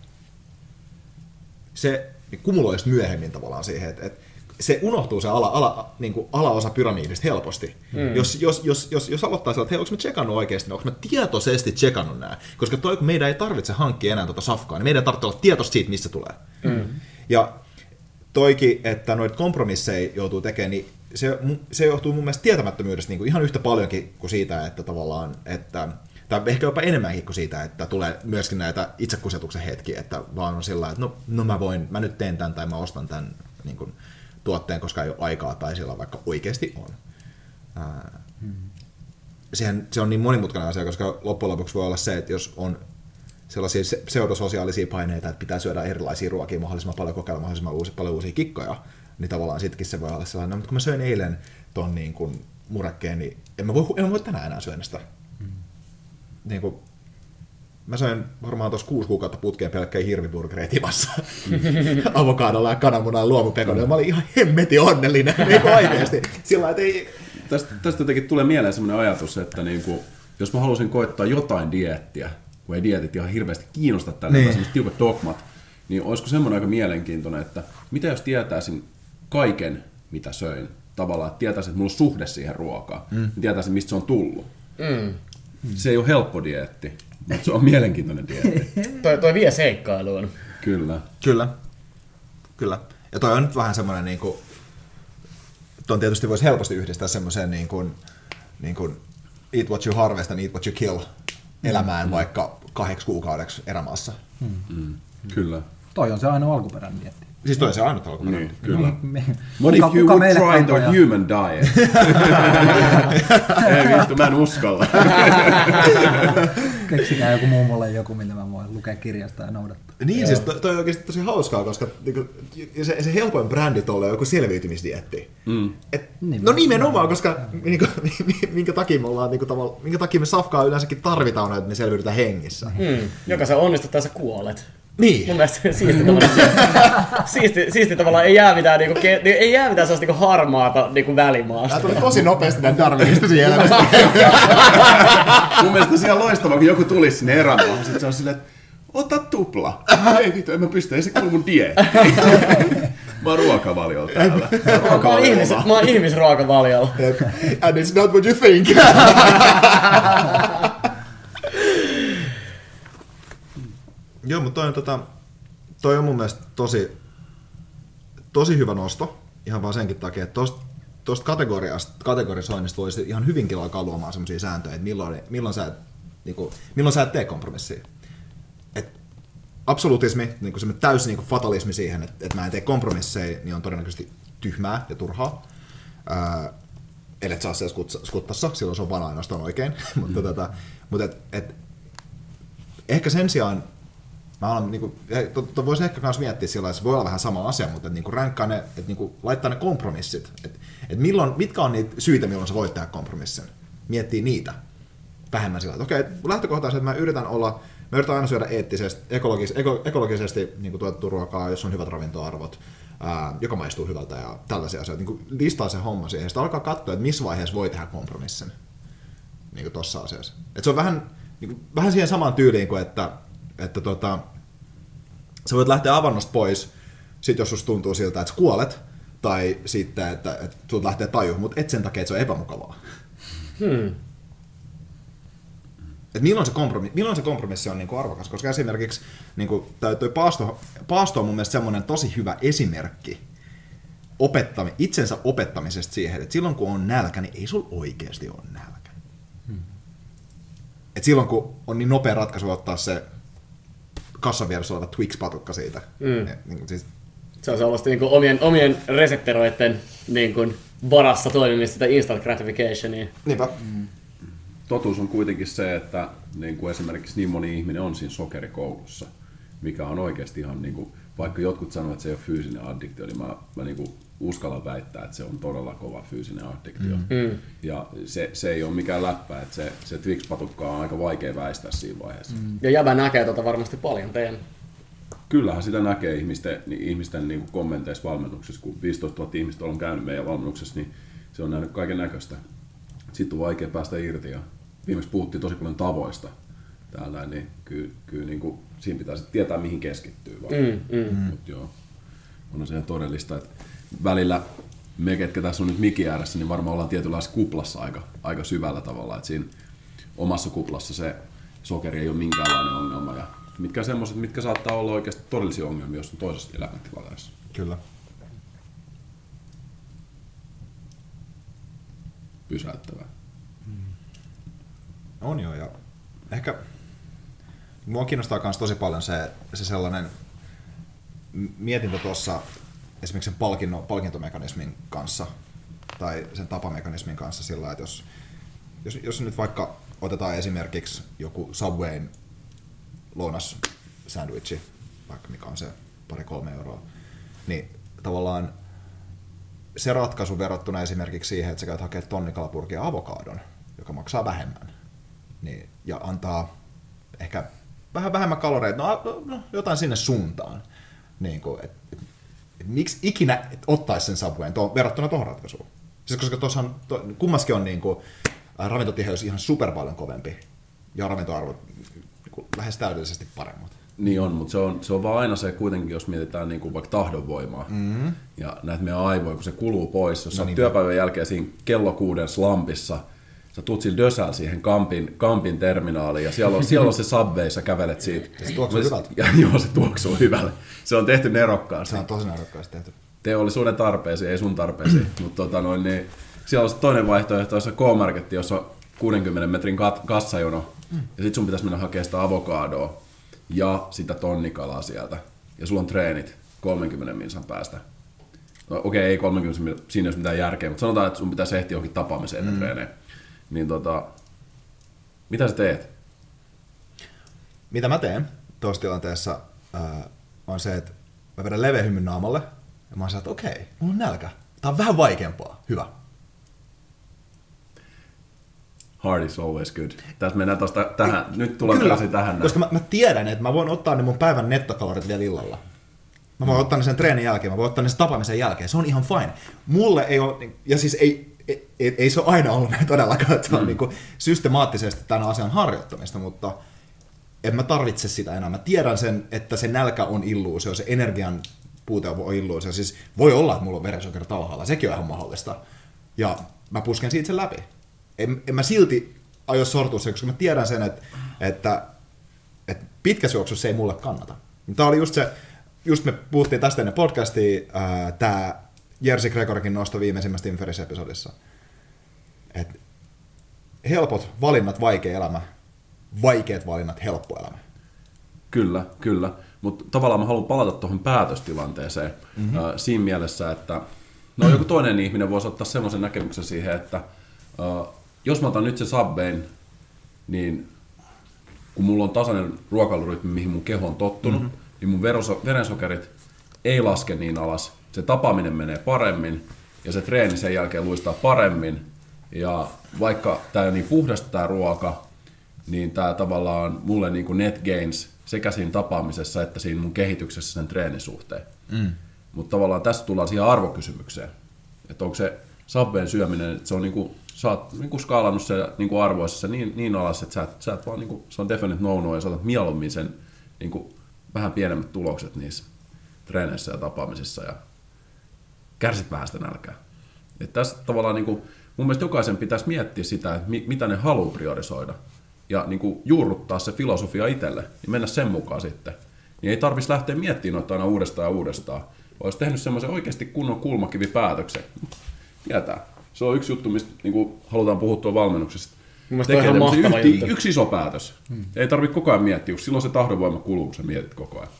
Se kumuloisi myöhemmin tavallaan siihen, että, että se unohtuu se ala, ala, niin kuin alaosa pyramidista helposti. Mm. Jos, jos, jos, jos, jos aloittaa sillä, että hei, onko mä tsekannut oikeasti, niin onko mä tietoisesti tsekannut nämä? Koska toi, kun meidän ei tarvitse hankkia enää tuota safkaa, niin meidän ei tarvitse olla tietoista siitä, mistä tulee. Mm. Ja toikin, että noita kompromisseja joutuu tekemään, niin se, se johtuu mun mielestä tietämättömyydestä niin kuin ihan yhtä paljonkin kuin siitä, että tavallaan, että tai ehkä jopa enemmänkin kuin siitä, että tulee myöskin näitä itsekusetuksen hetkiä, että vaan on sillä että no, no mä voin, mä nyt teen tämän tai mä ostan tämän niin kuin, tuotteen, koska ei ole aikaa tai sillä vaikka oikeasti on. Ää, hmm. Siihen, se on niin monimutkainen asia, koska loppujen lopuksi voi olla se, että jos on sellaisia pseudososiaalisia paineita, että pitää syödä erilaisia ruokia mahdollisimman paljon, kokeilla mahdollisimman uusi, paljon uusia kikkoja, niin tavallaan sittenkin se voi olla sellainen, no, mutta kun mä söin eilen ton niin kuin murekkeen, niin en mä voi, en mä voi tänään enää syödä sitä. Mm. Niin kuin, mä söin varmaan tuossa kuusi kuukautta putkeen pelkkää hirviburgereita timassa mm. avokadolla ja kananmunaa luomupekonia. Mä olin ihan hemmeti onnellinen, niin kuin oikeasti. Sillä että ei... Tästä, tästä jotenkin tulee mieleen sellainen ajatus, että niin kuin, jos mä haluaisin koittaa jotain diettiä, kun ei dietit ihan hirveästi kiinnosta tällä, niin. tai tiukat dogmat, niin olisiko semmoinen aika mielenkiintoinen, että mitä jos tietäisin kaiken, mitä söin, tavallaan, että tietäisin, että mulla on suhde siihen ruokaan, mm. niin tietäisin, mistä se on tullut. Mm. Se ei ole helppo dietti, mutta se on mielenkiintoinen dietti. toi, toi vie seikkailuun. Kyllä. Kyllä. Kyllä. Ja toi on nyt vähän semmoinen, niin kuin, tuon tietysti voisi helposti yhdistää semmoiseen niin kuin, niin kuin eat what you harvest and eat what you kill elämään mm. vaikka kahdeksi kuukaudeksi erämaassa. Mm. Mm. Kyllä. Toi on se aina alkuperäinen dietti. Siis toi se ainut alkuperäinen. Niin, kyllä. What if you would try the human diet? Ei vittu, mä en uskalla. Keksikää joku mummolle joku, mitä mä voin lukea kirjasta ja noudattaa. Niin, Joo. siis toi, toi on oikeasti tosi hauskaa, koska niinku, se, se helpoin brändi tuolla on joku selviytymisdietti. Mm. Et, niin, no nimenomaan, koska niinku, minkä takia me ollaan, niinku, tavalla, minkä takia me safkaa yleensäkin tarvitaan, että me selviydytään hengissä. Mm. Joka sä onnistut tai sä kuolet. Niin. Mun mielestä siisti tavallaan, siisti, siisti tavallaan ei jää mitään, niinku, ke, ei jää mitään sellaista niinku harmaata niinku välimaasta. Tämä tuli tosi nopeasti tämän Darwinista siellä. Mun mielestä siellä loistavaa, kun joku tulisi sinne erämaahan, sitten se on silleen, että ota tupla. Ei vittu, en mä pysty, ei se kuulu mun dieetti. Mä oon ruokavaliolla täällä. Mä oon, ihmis, mä oon ihmisruokavaliolla. And it's not what you think. Joo, mutta toi on, tota, toi on mun mielestä tosi, tosi hyvä nosto, ihan vaan senkin takia, että tosta, tosta kategoriasta, kategorisoinnista voisi ihan hyvinkin alkaa luomaan sellaisia sääntöjä, että milloin, milloin, sä, niin kuin, milloin sä et tee kompromissia. Et absolutismi, niin kuin täysin niin kuin fatalismi siihen, että, että mä en tee kompromisseja, niin on todennäköisesti tyhmää ja turhaa. Ää, ellet saa siellä skuttassa, silloin se on vaan ainoastaan oikein. mutta mm. tota, mutta et, et, ehkä sen sijaan mä alan, niin kuin, voisi ehkä myös miettiä sillä että se voi olla vähän sama asia, mutta että, niin kuin ränkkaa ne, että niin kuin, laittaa ne kompromissit. Että, että milloin, mitkä on niitä syitä, milloin sä voit tehdä kompromissin. Miettii niitä vähemmän sillä että okei, okay, lähtökohtaisesti, että mä yritän olla, mä yritän aina syödä eettisesti, ekologis, eko, ekologisesti niin tuotettu ruokaa, jos on hyvät ravintoarvot, ää, joka maistuu hyvältä ja tällaisia asioita. Niin listaa se homma siihen, sitten alkaa katsoa, että missä vaiheessa voi tehdä kompromissin niin kuin tossa asiassa. Et se on vähän, niin kuin, vähän siihen samaan tyyliin kuin, että, että tota, sä voit lähteä avannosta pois sit jos susta tuntuu siltä, että sä kuolet, tai sitten, että, että sulta lähtee taju, mutta et sen takia, että se on epämukavaa. Hmm. Et milloin, se kompromissi, milloin se kompromissi on niinku arvokas? Koska esimerkiksi niinku, toi, toi paasto, paasto on mun mielestä semmoinen tosi hyvä esimerkki opettami, itsensä opettamisesta siihen, että silloin kun on nälkä, niin ei sul oikeasti ole nälkä. Hmm. Et silloin kun on niin nopea ratkaisu ottaa se kassan vieressä oleva Twix-patukka siitä. Mm. Et, niin, siis, Se on sellaista niin kuin omien, omien resepteroiden niin kuin varassa toimimista, sitä instant gratificationia. niinpä. totuus on kuitenkin se, että niin kuin esimerkiksi niin moni ihminen on siinä sokerikoulussa, mikä on oikeasti ihan, niin kuin, vaikka jotkut sanovat, että se ei ole fyysinen addiktio, niin mä, mä niin kuin uskallan väittää, että se on todella kova fyysinen addiktio. Mm. Ja se, se ei ole mikään läppä, että se, se Twix-patukka on aika vaikea väistää siinä vaiheessa. Mm. Ja jäbä näkee tota varmasti paljon teidän. Kyllähän sitä näkee ihmisten, niin ihmisten niin kuin kommenteissa valmennuksessa, kun 15 000 ihmistä on käynyt meidän valmennuksessa, niin se on nähnyt kaiken näköistä. Sitten on vaikea päästä irti ja viimeksi puhuttiin tosi paljon tavoista täällä, niin kyllä, kyllä niin kuin, siinä pitää sitten tietää mihin keskittyy. Vaan. Mm, mm. Mut joo, on se ihan todellista, että välillä me, ketkä tässä on nyt mikin ääressä, niin varmaan ollaan tietynlaisessa kuplassa aika, aika syvällä tavalla, että siinä omassa kuplassa se sokeri ei ole minkäänlainen ongelma ja mitkä semmoiset, mitkä saattaa olla oikeasti todellisia ongelmia, jos on toisessa elämäntilanteessa. Kyllä. Pysäyttävää. On joo, ja ehkä mua kiinnostaa myös tosi paljon se, se sellainen mietintä tuossa esimerkiksi sen palkinno, palkintomekanismin kanssa tai sen tapamekanismin kanssa sillä että jos, jos, jos nyt vaikka otetaan esimerkiksi joku Subwayn lounas sandwichi, vaikka mikä on se pari-kolme euroa, niin tavallaan se ratkaisu verrattuna esimerkiksi siihen, että sä käyt hakemaan tonnikalapurkia avokadon, joka maksaa vähemmän, niin, ja antaa ehkä vähän vähemmän kaloreita, no, no, no jotain sinne suuntaan. Niin kuin, et, et, miksi ikinä ottaisi sen Subwayn to, verrattuna tuohon ratkaisuun? Siis koska tuossahan, to, kummaskin on niin kuin, ravintotiheys ihan super paljon kovempi ja ravintoarvot niin kuin, lähes täydellisesti paremmat. Niin on, mutta se on, se on vaan aina se kuitenkin, jos mietitään niin kuin vaikka tahdonvoimaa mm-hmm. ja näitä meidän aivoja, kun se kuluu pois. Jos no, niin, työpäivän jälkeen siinä kello kuuden slampissa, sä tuut sillä dösällä siihen kampin, kampin terminaaliin ja siellä on, siellä on se subway, sä kävelet siitä. Se tuoksuu hyvältä. Ja, joo, se tuoksuu hyvälle. Se on tehty nerokkaasti. Se on tosi nerokkaasti tehty. Teollisuuden tarpeisiin, ei sun tarpeisiin. mutta tota noin, niin, siellä on se toinen vaihtoehto, jossa K-Marketti, jossa on 60 metrin kat- kassajono. Mm. Ja sit sun pitäisi mennä hakemaan sitä avokadoa ja sitä tonnikalaa sieltä. Ja sulla on treenit 30 minsan päästä. No, okei, okay, ei 30 min- siinä ei ole mitään järkeä, mutta sanotaan, että sun pitäisi ehtiä johonkin tapaamiseen mm. treenejä. Niin tota, mitä sä teet? Mitä mä teen tuossa tilanteessa ää, on se, että mä vedän leveä hymyn naamalle ja mä oon että okei, mulla on nälkä. Tää on vähän vaikeampaa. Hyvä. Hard is always good. Tässä mennään tosta tähän, nyt tullaan Kyllä, tähän. näin. koska mä, mä, tiedän, että mä voin ottaa ne mun päivän nettokalorit vielä illalla. Mä voin ottaa ne sen treenin jälkeen, mä voin ottaa ne sen tapaamisen jälkeen. Se on ihan fine. Mulle ei ole, ja siis ei, ei, ei, se ole aina ollut näin todellakaan, että se on mm. niin systemaattisesti tämän asian harjoittamista, mutta en mä tarvitse sitä enää. Mä tiedän sen, että se nälkä on illuusio, se energian puute on illuusio. Siis voi olla, että mulla on verensokeri alhaalla, sekin on ihan mahdollista. Ja mä pusken siitä sen läpi. En, en mä silti aio sortua sen, koska mä tiedän sen, että, että, että pitkässä juoksussa se ei mulle kannata. Tämä oli just se, just me puhuttiin tästä ennen podcastia, tämä Jerzy Gregorkin nosto viimeisimmässä Tim Ferriss-episodissa. Et helpot valinnat, vaikea elämä. Vaikeat valinnat, helppo elämä. Kyllä, kyllä. Mutta tavallaan mä haluan palata tuohon päätöstilanteeseen mm-hmm. äh, siinä mielessä, että no joku toinen ihminen voisi ottaa semmoisen näkemyksen siihen, että äh, jos mä otan nyt se subbain, niin kun mulla on tasainen ruokailurytmi, mihin mun keho on tottunut, mm-hmm. niin mun verensokerit ei laske niin alas. Se tapaaminen menee paremmin ja se treeni sen jälkeen luistaa paremmin. Ja vaikka tämä on niin puhdasta tämä ruoka, niin tämä tavallaan mulle niin kuin net gains sekä siinä tapaamisessa että siinä mun kehityksessä sen treenin suhteen. Mm. Mutta tavallaan tässä tullaan siihen arvokysymykseen. Että onko se Subwayn syöminen, että se on niinku, sä oot niinku skaalannut se niinku arvoissa niin, niin alas, että sä et, sä et vaan niinku, se on definite no-no ja sä otat mieluummin sen niinku, vähän pienemmät tulokset niissä treeneissä ja tapaamisissa ja kärsit vähän sitä nälkää. Et tässä tavallaan niin kuin, mun mielestä jokaisen pitäisi miettiä sitä, että mi, mitä ne haluaa priorisoida ja niin kuin, juurruttaa se filosofia itselle ja mennä sen mukaan sitten. Niin ei tarvitsisi lähteä miettimään noita aina uudestaan ja uudestaan. Olisi tehnyt semmoisen oikeasti kunnon kulmakivipäätöksen. Tietää. Se on yksi juttu, mistä niin kuin, halutaan puhua tuon valmennuksesta. Tekee ihan tämmöisen mahtava yhti- juttu. Yksi iso päätös. Hmm. Ei tarvitse koko ajan miettiä, kun silloin se tahdonvoima kuluu, kun sä mietit koko ajan.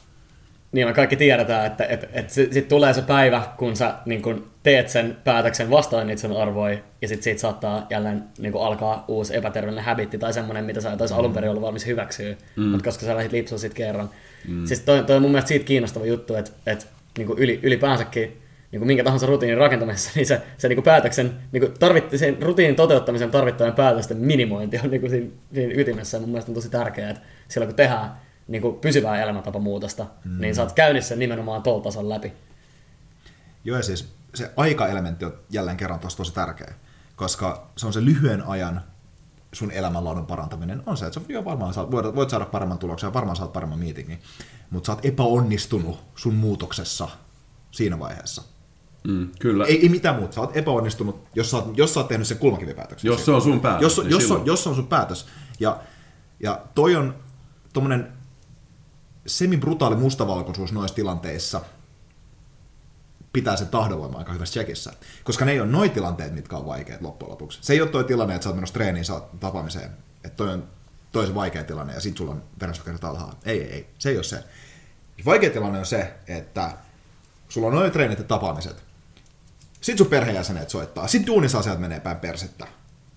Niin me kaikki tiedetään, että, että, että sitten tulee se päivä, kun sä niin kun teet sen päätöksen vastaan niitä sun arvoja, ja sitten siitä saattaa jälleen niin alkaa uusi epäterveellinen habitti tai semmoinen, mitä sä et olisi alun perin ollut valmis hyväksyä, mm. mutta koska sä lähdit lipsua sit kerran. Mm. Siis toi, toi on mun mielestä siitä kiinnostava juttu, että, että niin yli, ylipäänsäkin niin kuin minkä tahansa rutiinin rakentamisessa, niin se, se niin kuin päätöksen, niin kuin tarvitti, sen rutiinin toteuttamisen tarvittavien päätösten minimointi on niin kuin siinä, siinä ytimessä. Ja mun mielestä on tosi tärkeää, että silloin kun tehdään niin kuin pysyvää elämäntapamuutosta, mm. niin sä oot käynyt sen nimenomaan tuolla tason läpi. Joo, ja siis se aikaelementti on jälleen kerran tosi tosi tärkeä, koska se on se lyhyen ajan sun elämänlaadun parantaminen on se, että sä, joo, varmaan saat, voit, voit saada paremman tuloksen ja varmaan saat paremman meetingin, mutta sä oot epäonnistunut sun muutoksessa siinä vaiheessa. Mm, kyllä. Ei, ei mitään muuta, sä oot epäonnistunut, jos sä oot, jos sä oot tehnyt sen kulmakivipäätöksen. Jos se on sun päätös, Jos, niin jos, on, silloin- jos se on sun päätös. Ja, ja toi on tommonen semi-brutaali mustavalkoisuus noissa tilanteissa pitää sen tahdonvoiman aika hyvässä checkissä. Koska ne ei ole noi tilanteet, mitkä on vaikeat loppujen lopuksi. Se ei ole toi tilanne, että sä oot menossa treeniin, sä oot tapaamiseen. Että toi on, toi on se vaikea tilanne ja sit sulla on verensokerit alhaalla. Ei, ei, ei. Se ei ole se. Vaikea tilanne on se, että sulla on noin treenit ja tapaamiset. Sitten sun perheenjäsenet soittaa. Sitten duunissa asiat menee päin persettä.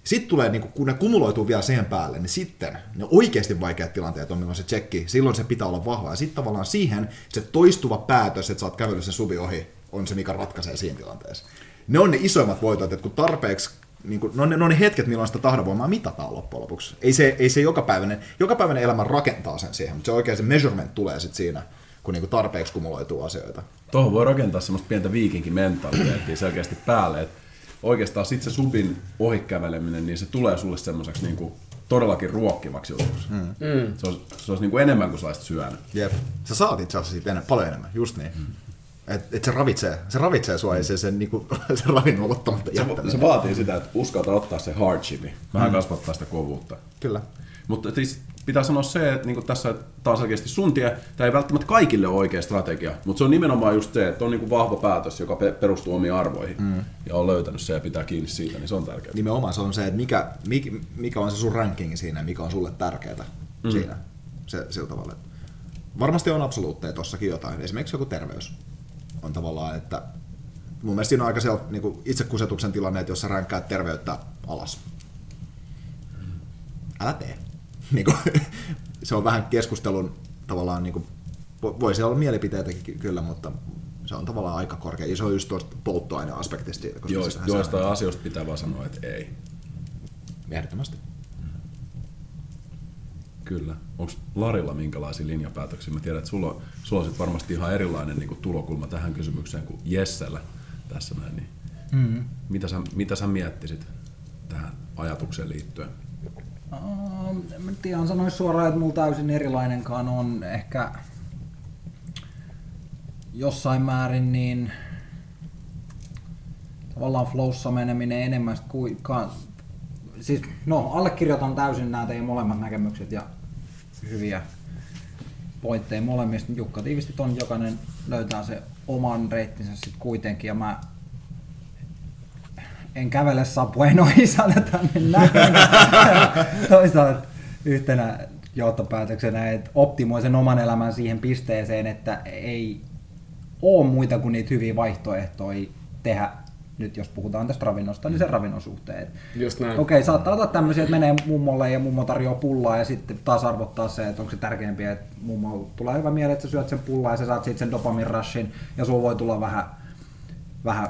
Sitten tulee, niin kun ne kumuloituu vielä siihen päälle, niin sitten ne oikeasti vaikeat tilanteet on, milloin se tsekki, silloin se pitää olla vahva. Ja sitten tavallaan siihen se toistuva päätös, että sä oot kävellyt sen subi ohi, on se, mikä ratkaisee siinä tilanteessa. Ne on ne isoimmat voitot, että kun tarpeeksi, niin kun, ne, on ne, on ne hetket, milloin sitä tahdonvoimaa mitataan loppujen lopuksi. Ei se, ei se jokapäiväinen, jokapäiväinen elämä rakentaa sen siihen, mutta se oikein se measurement tulee sitten siinä, kun niin tarpeeksi kumuloituu asioita. Tuohon voi rakentaa semmoista pientä viikinkin mentaliteettia selkeästi päälle, että oikeastaan sitten se subin ohikäveleminen, niin se tulee sulle semmoiseksi niinku todellakin ruokkivaksi jutuksi. Mm. Se olisi, se olisi niinku enemmän kuin sä olisit syönyt. Jep. Sä saat itse asiassa siitä enemmän, paljon enemmän, just niin. Mm. Et, et se ravitsee, se ravitsee sua, ei se, se, niinku, se ravinnon ottamatta Se, jättäminen. se vaatii sitä, että uskalta ottaa se hardshipi. Vähän mm. kasvattaa sitä kovuutta. Kyllä. Mutta siis pitää sanoa se, että niin tässä taas selkeästi sun tie, tämä ei välttämättä kaikille ole oikea strategia, mutta se on nimenomaan just se, että on niin vahva päätös, joka pe- perustuu omiin arvoihin, mm. ja on löytänyt se ja pitää kiinni siitä, niin se on tärkeää. Nimenomaan se on se, että mikä, mikä, mikä on se sun ranking siinä, mikä on sulle tärkeää mm. siinä. Se, sillä tavalla. että Varmasti on absoluutteja tossakin jotain. Esimerkiksi joku terveys on tavallaan, että mun mielestä siinä on aika se niin itsekusetuksen tilanne, että jos sä ränkkäät terveyttä alas, älä tee. Niin kuin, se on vähän keskustelun tavallaan, niin kuin, vo- voisi olla mielipiteitäkin ky- kyllä, mutta se on tavallaan aika korkea. Ja se on just tuosta polttoaineaspektista. koska Joist, joistain on- asioista pitää vaan sanoa, että ei. Ehdottomasti. Kyllä. Onko Larilla minkälaisia linjapäätöksiä? Mä tiedän, että sulla, sulla on sit varmasti ihan erilainen niin kuin tulokulma tähän kysymykseen kuin Jessellä tässä näin. Niin Mm. mitä, sä, mitä sä miettisit tähän ajatukseen liittyen? Uh, mä nyt ihan sanois suoraan, että mulla täysin erilainenkaan on ehkä jossain määrin niin tavallaan flowssa meneminen enemmän kuin siis no allekirjoitan täysin nämä teidän molemmat näkemykset ja hyviä pointteja molemmista. Jukka tiivisti ton, jokainen löytää se oman reittinsä sitten kuitenkin ja mä en kävele Sapueno isänä tänne näin. Toisaalta yhtenä johtopäätöksenä, että optimoi sen oman elämän siihen pisteeseen, että ei ole muita kuin niitä hyviä vaihtoehtoja tehdä nyt jos puhutaan tästä ravinnosta, niin sen ravinnon suhteen. Just näin. Okei, saattaa olla tämmöisiä, että menee mummolle ja mummo tarjoaa pullaa ja sitten taas arvottaa se, että onko se tärkeämpiä, että mummo tulee hyvä mieli, että sä syöt sen pullaa ja sä saat siitä sen dopamin rushin ja sulla voi tulla vähän, vähän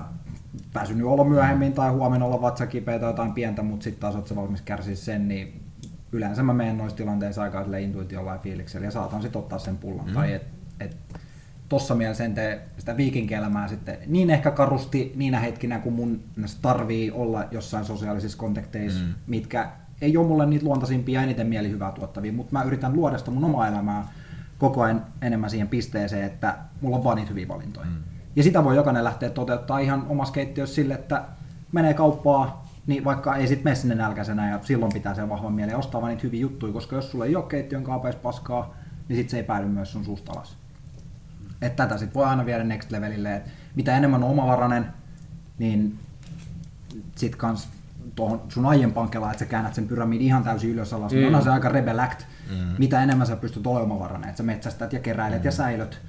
väsynyt olo myöhemmin tai huomenna olla vatsakipeä tai jotain pientä, mutta sitten taas oot sä valmis kärsiä sen, niin yleensä mä menen noissa tilanteissa aika intuitiolla ja fiiliksellä ja saatan sitten ottaa sen pullan. Mm. Tai et, et, tossa mielessä en tee sitä viikinkielämää sitten niin ehkä karusti niinä hetkinä, kun mun tarvii olla jossain sosiaalisissa kontekteissa, mm. mitkä ei ole mulle niitä luontaisimpia ja eniten mielihyvää tuottavia, mutta mä yritän luoda sitä mun omaa elämää koko ajan enemmän siihen pisteeseen, että mulla on vaan niitä hyviä valintoja. Mm. Ja sitä voi jokainen lähteä toteuttaa ihan omassa keittiössä sille, että menee kauppaa, niin vaikka ei sit mene sinne nälkäisenä ja silloin pitää sen vahvan mielen ostaa vaan niitä hyviä juttuja, koska jos sulla ei ole keittiön kaapeissa paskaa, niin sit se ei päädy myös sun suusta alas. Et tätä sit voi aina viedä next levelille, että mitä enemmän on omavarainen, niin sit kans tuohon sun aiempaan kelaan, että sä käännät sen pyramidin ihan täysin ylös alas, mm. niin onhan se aika rebel act, mm. mitä enemmän sä pystyt olemaan omavarainen, että sä metsästät ja keräilet mm. ja säilöt.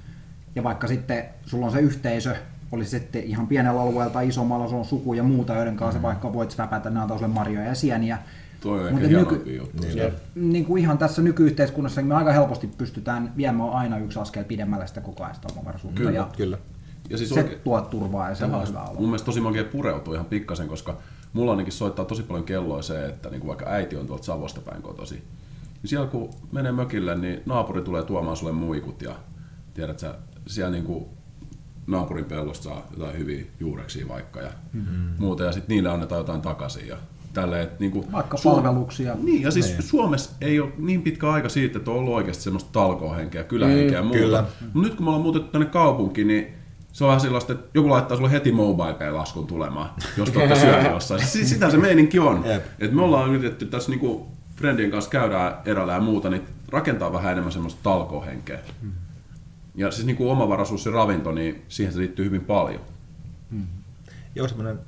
Ja vaikka sitten sulla on se yhteisö, oli se sitten ihan pienellä alueella tai isommalla, sulla on suku ja muuta, joiden kanssa mm. vaikka voit sväpätä, ne antaa sulle marjoja ja sieniä. Toi on Mutta ehkä nyky- juttu. Jep. niin kuin ihan tässä nykyyhteiskunnassa niin me aika helposti pystytään viemään aina yksi askel pidemmälle sitä koko ajan sitä omavaraisuutta. Kyllä, ja Kyllä. Ja siis se oikein, tuo turvaa ja se on hyvä olla. mun mielestä tosi makea pureutua ihan pikkasen, koska mulla ainakin soittaa tosi paljon kelloa se, että niin kuin vaikka äiti on tuolta Savosta päin kotosi. Niin siellä kun menee mökille, niin naapuri tulee tuomaan sulle muikut ja tiedät sä, siellä niin kuin naapurin pellosta saa jotain hyviä juureksia vaikka ja mm-hmm. muuta ja sitten niille annetaan jotain takaisin ja tälleen, että niin kuin Vaikka palveluksia. Niin, ja siis Suomessa ei ole niin pitkä aika siitä, että on ollut oikeasti semmoista talkohenkeä, kylähenkeä ja muuta. kyllä. Mutta nyt kun me ollaan muutettu tänne kaupunkiin, niin se on vähän sellaista, että joku laittaa sulle heti mobile pay-laskun tulemaan, jos te olette syöneet jossain. Siis sitä se meininki on. Et me ollaan yritetty tässä niinku friendien kanssa käydään erällä ja muuta, niin rakentaa vähän enemmän semmoista talkohenkeä. Ja siis niinku omavaraisuus ja ravinto, niin siihen se liittyy hyvin paljon. Joo, semmoinen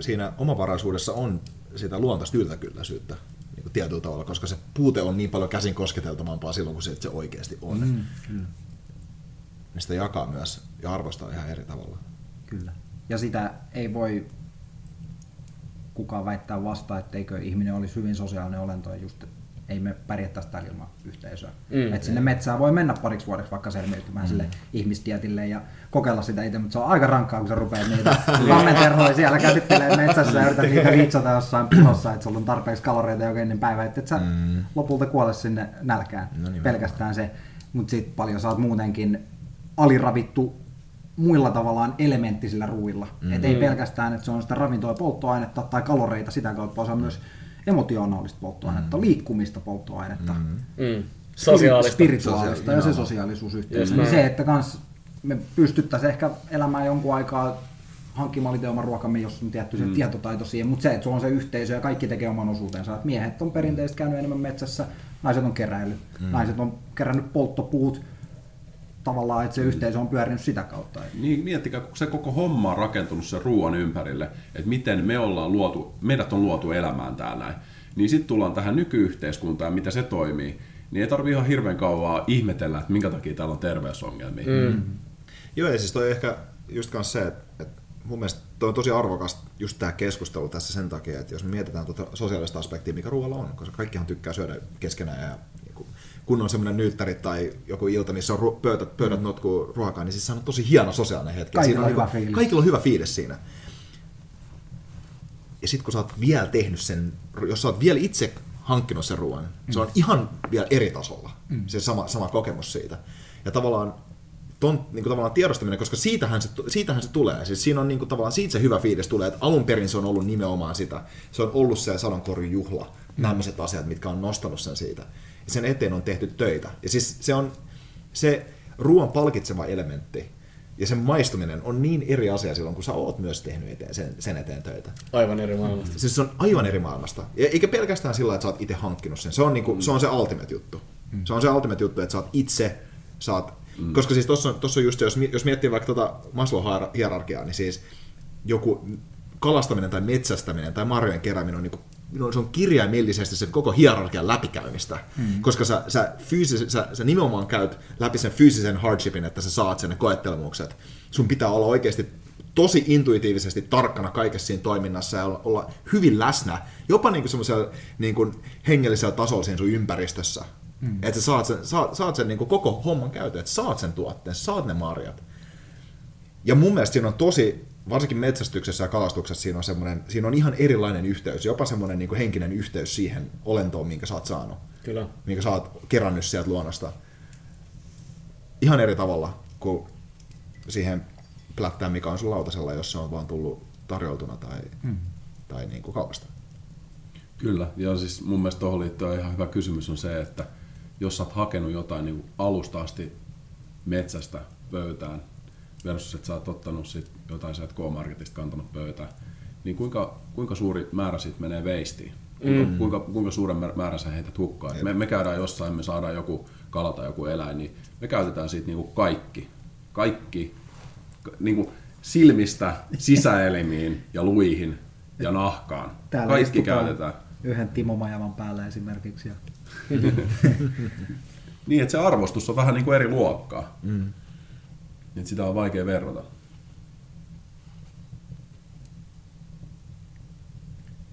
siinä omavaraisuudessa on sitä luontaista yltäkylläisyyttä niin kuin tietyllä tavalla, koska se puute on niin paljon käsin kosketeltavampaa silloin, kun se, että se oikeasti on. Mm, mm. Niin sitä jakaa myös ja arvostaa ihan eri tavalla. Kyllä. Ja sitä ei voi kukaan väittää vastaan, etteikö ihminen olisi hyvin sosiaalinen olento ja just ei me pärjättäisi täällä ilman yhteisöä. Mm. Et sinne metsään voi mennä pariksi vuodeksi vaikka selviytymään mm. sille ihmisdietille ja kokeilla sitä itse, mutta se on aika rankkaa, kun sä rupeat niitä lammenterhoja siellä käsittelee metsässä ja yrität niitä liitsata jossain pihossa, että sulla on tarpeeksi kaloreita joka ennen päivää, että et sä mm. lopulta kuole sinne nälkään. No nimenomaan. Pelkästään se, mutta sitten paljon oot muutenkin aliravittu muilla tavallaan elementtisillä ruuilla. Mm. Et ei pelkästään, että se on sitä ravintoa ja polttoainetta tai kaloreita sitä kautta, vaan se on myös emotionaalista polttoainetta, mm. liikkumista polttoainetta, mm. Mm. Sosiaalista. spirituaalista ja se sosiaalisuus yhteensä. Just Niin se, että kans me pystyttäisiin ehkä elämään jonkun aikaa hankkimaan itse oman ruokamme, jos on tietty se mm. tietotaito siihen, mutta se, että sulla on se yhteisö ja kaikki tekee oman osuutensa. Että miehet on perinteisesti käynyt enemmän metsässä, naiset on keräillyt, mm. naiset on kerännyt polttopuut, tavallaan, että se yhteisö on pyörinyt sitä kautta. Niin miettikää, kun se koko homma on rakentunut sen ruoan ympärille, että miten me ollaan luotu, meidät on luotu elämään täällä näin. Niin sitten tullaan tähän nykyyhteiskuntaan, mitä se toimii. Niin ei tarvi ihan hirveän kauan ihmetellä, että minkä takia täällä on terveysongelmia. Mm. Joo, ja siis toi ehkä just kans se, että, että mun mielestä toi on tosi arvokas just tämä keskustelu tässä sen takia, että jos me mietitään tuota sosiaalista aspektia, mikä ruoalla on, koska kaikkihan tykkää syödä keskenään ja niinku, kun on semmoinen nyyttäri tai joku ilta, missä on ru- pöytät, pöydät notkuu ruokaa, niin siis se on tosi hieno sosiaalinen hetki. Kaikilla Siinä on hyvä fiilis. Kaikilla on hyvä fiilis siinä. Ja sitten kun sä oot vielä tehnyt sen, jos sä oot vielä itse hankkinut sen ruoan, mm. se on ihan vielä eri tasolla, mm. se sama, sama kokemus siitä. Ja tavallaan ton niin kuin tavallaan tiedostaminen, koska siitähän se, siitähän se tulee. Siis siinä on niin kuin, tavallaan siitä se hyvä fiilis tulee, että alun perin se on ollut nimenomaan sitä. Se on ollut se sadonkorjun juhla, mm. tämmöiset asiat, mitkä on nostanut sen siitä. Ja sen eteen on tehty töitä. Ja siis se on se ruoan palkitseva elementti ja sen maistuminen on niin eri asia silloin, kun sä oot myös tehnyt eteen, sen, sen eteen töitä. Aivan eri maailmasta. Siis se on aivan eri maailmasta. Ja eikä pelkästään sillä, että sä oot itse hankkinut sen. Se on, niinku, se, on se ultimate juttu. Se on se ultimate juttu, että sä oot itse, sä oot, mm. koska siis tossa, on- tossa on just, se, jos, jos miettii vaikka tota Maslow-hierarkiaa, niin siis joku kalastaminen tai metsästäminen tai marjojen kerääminen on niinku no, se on kirjaimellisesti sen koko hierarkian läpikäymistä, mm. koska sä, sä, fyysis, sä, sä nimenomaan käyt läpi sen fyysisen hardshipin, että sä saat sen ne koettelemukset. Sun pitää olla oikeasti tosi intuitiivisesti tarkkana kaikessa siinä toiminnassa ja olla, olla hyvin läsnä, jopa niin semmoisella niin kuin hengellisellä tasolla siinä sun ympäristössä. Mm. Että sä saat sen, saat, saat sen niin kuin koko homman käytön, että saat sen tuotteen, saat ne marjat. Ja mun mielestä siinä on tosi, varsinkin metsästyksessä ja kalastuksessa siinä on, semmoinen, siinä on ihan erilainen yhteys, jopa semmoinen niin kuin henkinen yhteys siihen olentoon, minkä sä oot saanut, Kyllä. minkä sä oot kerännyt sieltä luonnosta. Ihan eri tavalla kuin siihen plättään, mikä on sun lautasella, jos se on vaan tullut tarjoltuna tai, mm. tai niin kuin kaupasta. Kyllä, ja siis mun mielestä tuohon liittyen ihan hyvä kysymys on se, että jos sä oot hakenut jotain niin alusta asti metsästä pöytään, versus että sä oot ottanut sit jotain sieltä K-Marketista kantanut pöytään, niin kuinka, kuinka suuri määrä siitä menee veistiin? Kuinka, mm. kuinka, kuinka suuren määr- määrän sä heität hukkaan? Me, me käydään jossain, me saadaan joku kala tai joku eläin, niin me käytetään siitä niinku kaikki. Kaikki ka- niinku silmistä sisäelimiin ja luihin ja nahkaan. Täällä kaikki käytetään. Yhden Timo Majavan päällä esimerkiksi. Ja Niin, että se arvostus on vähän niin kuin eri luokkaa. Mm. Että sitä on vaikea verrata.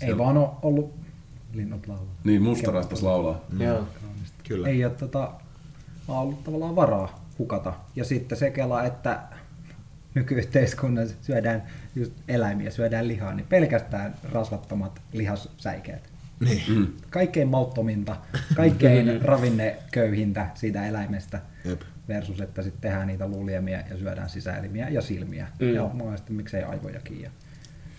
Ei vaan ole ollut linnut laulaa. Niin, mustarastas laulaa. Joo. Kyllä. Ei ole tota, vaan ollut tavallaan varaa hukata. Ja sitten se kela, että nykyyhteiskunnassa syödään just eläimiä, syödään lihaa, niin pelkästään rasvattomat lihassäikeet. Niin. Mm. Kaikkein mauttominta, kaikkein ravinneköyhintä siitä eläimestä Jep. versus, että sitten tehdään niitä luuliemia ja syödään sisäelimiä ja silmiä. Mm. Ja monesti miksei aivojakin. Ja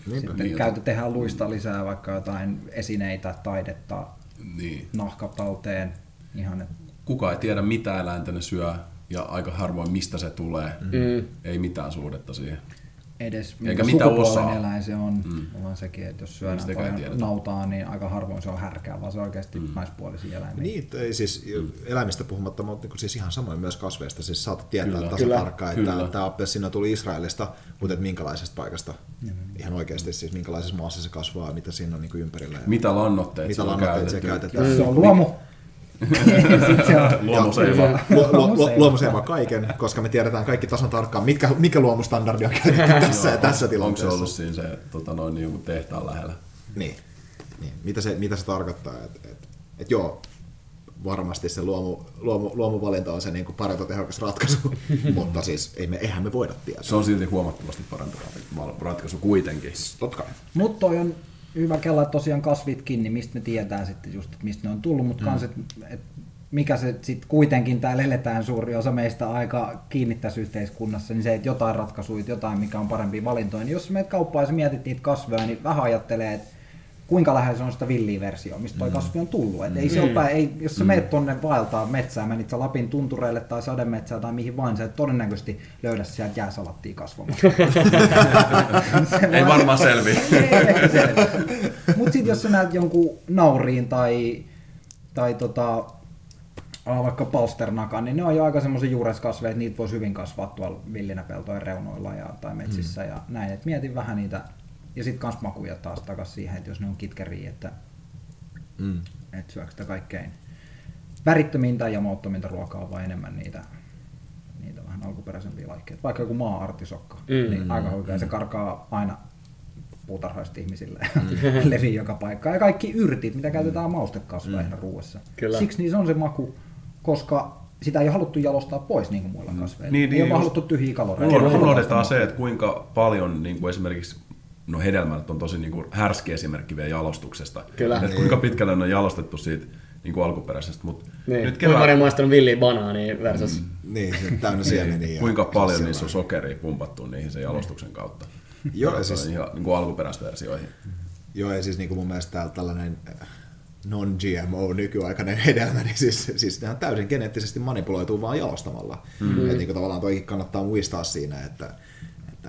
Niinpä. sitten Niin. käytä, tehdään luista lisää vaikka jotain esineitä, taidetta, Niin. nahkatalteen, ihan et, Kuka ei tiedä mitä eläintä ne syö ja aika harvoin mistä se tulee. Mm. Ei mitään suhdetta siihen. Edes Eikä minkä mitä sukupuolen osaa. eläin se on, mm. vaan sekin, että jos syödään paljon tiedetä. nautaa, niin aika harvoin se on härkää, vaan se on oikeasti mm. naispuolisia eläimiä. Niin, ei siis eläimistä puhumatta, mutta niin siis ihan samoin myös kasveista. Siis saatat tietää Kyllä. tasan Kyllä. tarkkaan, että Kyllä. tämä appelsina tuli Israelista, mutta et minkälaisesta paikasta. Ihan oikeasti siis minkälaisessa maassa se kasvaa, mitä siinä on niin kuin ympärillä. Ja Mitä lannoitteita mitä lannoitteita se käytetään. Jos se on luomu, sit se on Luomuseima. Lu- lu- lu- Luomuseima. Luomuseima kaiken, koska me tiedetään kaikki tasan tarkkaan, mitkä, mikä luomustandardi on käytetty tässä ja tässä Onko tilanteessa. se ollut siinä se tota, noin, niin joku tehtaan lähellä? Niin. niin. Mitä, se, mitä se tarkoittaa? Että et, et joo, varmasti se luomu, luomu, luomuvalinta on se niin parempi tehokas ratkaisu, mutta siis ei me, eihän me voida tietää. Se on silti huomattavasti parempi rat- ratkaisu kuitenkin. Totta kai. Mutta toi on hyvä kella, että tosiaan kasvitkin, niin mistä me tietää sitten just, että mistä ne on tullut, mutta mm. kans, et, et mikä se sitten kuitenkin täällä eletään suuri osa meistä aika kiinni tässä yhteiskunnassa, niin se, että jotain ratkaisuja, jotain mikä on parempia valintoja, niin jos menet kauppaan ja mietit niitä kasveja, niin vähän ajattelee, että kuinka lähellä se on sitä villiä versiota, mistä toi kasvi on tullut. Et ei se ole päin, ei, jos sä meet tonne vaeltaa metsään, menit sä Lapin tuntureille tai sademetsään tai mihin vain, sä et todennäköisesti löydä sieltä jääsalattia kasvamassa. Ei varmaan selvi. Mutta sitten jos sä näet jonkun nauriin tai, tai tota, vaikka palsternakan, niin ne on jo aika semmoisia juureskasveja, että niitä voisi hyvin kasvaa tuolla villinä peltojen reunoilla ja, tai metsissä mm. ja näin. Et mietin vähän niitä, ja sitten kans makuja taas takas siihen, että jos ne on kitkeriä, että Mm. et syökö sitä kaikkein värittömintä ja mauttominta ruokaa vai enemmän niitä, niitä vähän alkuperäisempiä laikkeita. Vaikka joku maa-artisokka, Mm. niin aika oikein se karkaa aina puutarhoista ihmisille ja levii joka paikkaan. Ja kaikki yrtit, mitä käytetään maustekasveina mm. ruoassa. Kyllä. Siksi niissä on se maku, koska sitä ei ole haluttu jalostaa pois niin kuin muilla kasveilla. Niin, ei niin, ole just- haluttu tyhjiä kaloreita. Unohdetaan, se, että kuinka paljon niin kuin esimerkiksi no hedelmät on tosi niin kuin härski esimerkki vielä jalostuksesta. Kyllä. Että kuinka pitkälle ne on jalostettu siitä niin kuin alkuperäisestä. Mutta Niin. nyt Kuinka kevään, on maistanut villiä banaania versus... Mm. Niin, se täynnä siemeniä. ja kuinka paljon niissä on sokeria pumpattu niihin sen jalostuksen kautta. Joo, ja siis... siis, ihan niin kuin alkuperäisversioihin. joo, ja siis niin kuin mun mielestä täällä tällainen äh, non-GMO nykyaikainen hedelmä, niin siis, siis ne on täysin geneettisesti manipuloituu vaan jalostamalla. Mm-hmm. Että niin kuin tavallaan toikin kannattaa muistaa siinä, että,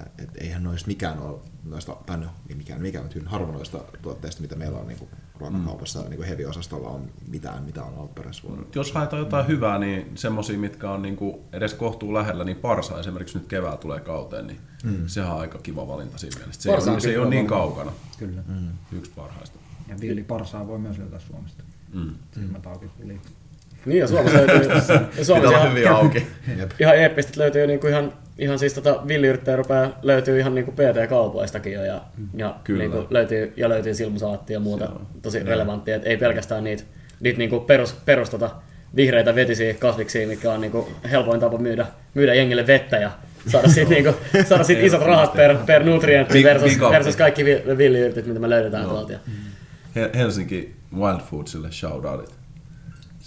että, että eihän noista mikään ole noista, tai no, ei mikään, mikään, mutta hyvin harvonoista tuotteista, mitä meillä on niin kuin ruokakaupassa, mm. niin kuin heavy-osastolla on mitään, mitä on alkuperäisvuonna. Jos haetaan jotain mm. hyvää, niin semmoisia, mitkä on niinku edes kohtuu lähellä, niin parsa esimerkiksi nyt kevää tulee kauteen, niin mm. sehän on aika kiva valinta siinä mielessä. Se, Parsa ei, ole- se ei ole niin kaukana. Kyllä. Mm. Yksi parhaista. Ja villiparsaa voi myös löytää Suomesta. Mm. Silmät auki tuli. Niin, ja Suomessa löytyy... ja Suomessa ihan, hyvin auki. Jep. ihan eeppistä löytyy niinku ihan, ihan siis tota villiyrttejä rupeaa löytyy ihan niinku PT-kaupoistakin jo ja, ja, Kyllä. niinku löytyy, ja löytyy silmusalaattia ja muuta tosi relevanttia, et ei pelkästään niitä, niitä niinku perus, perus tota, vihreitä vetisiä kasviksia, mikä on niinku helpoin tapa myydä, myydä jengille vettä ja saada siitä, niinku, saada siitä isot rahat per, per nutrientti versus, versus kaikki vi- villiyrtit, mitä me löydetään Joo. tuolta. Ja, He- Helsinki Wild Foodsille shoutoutit.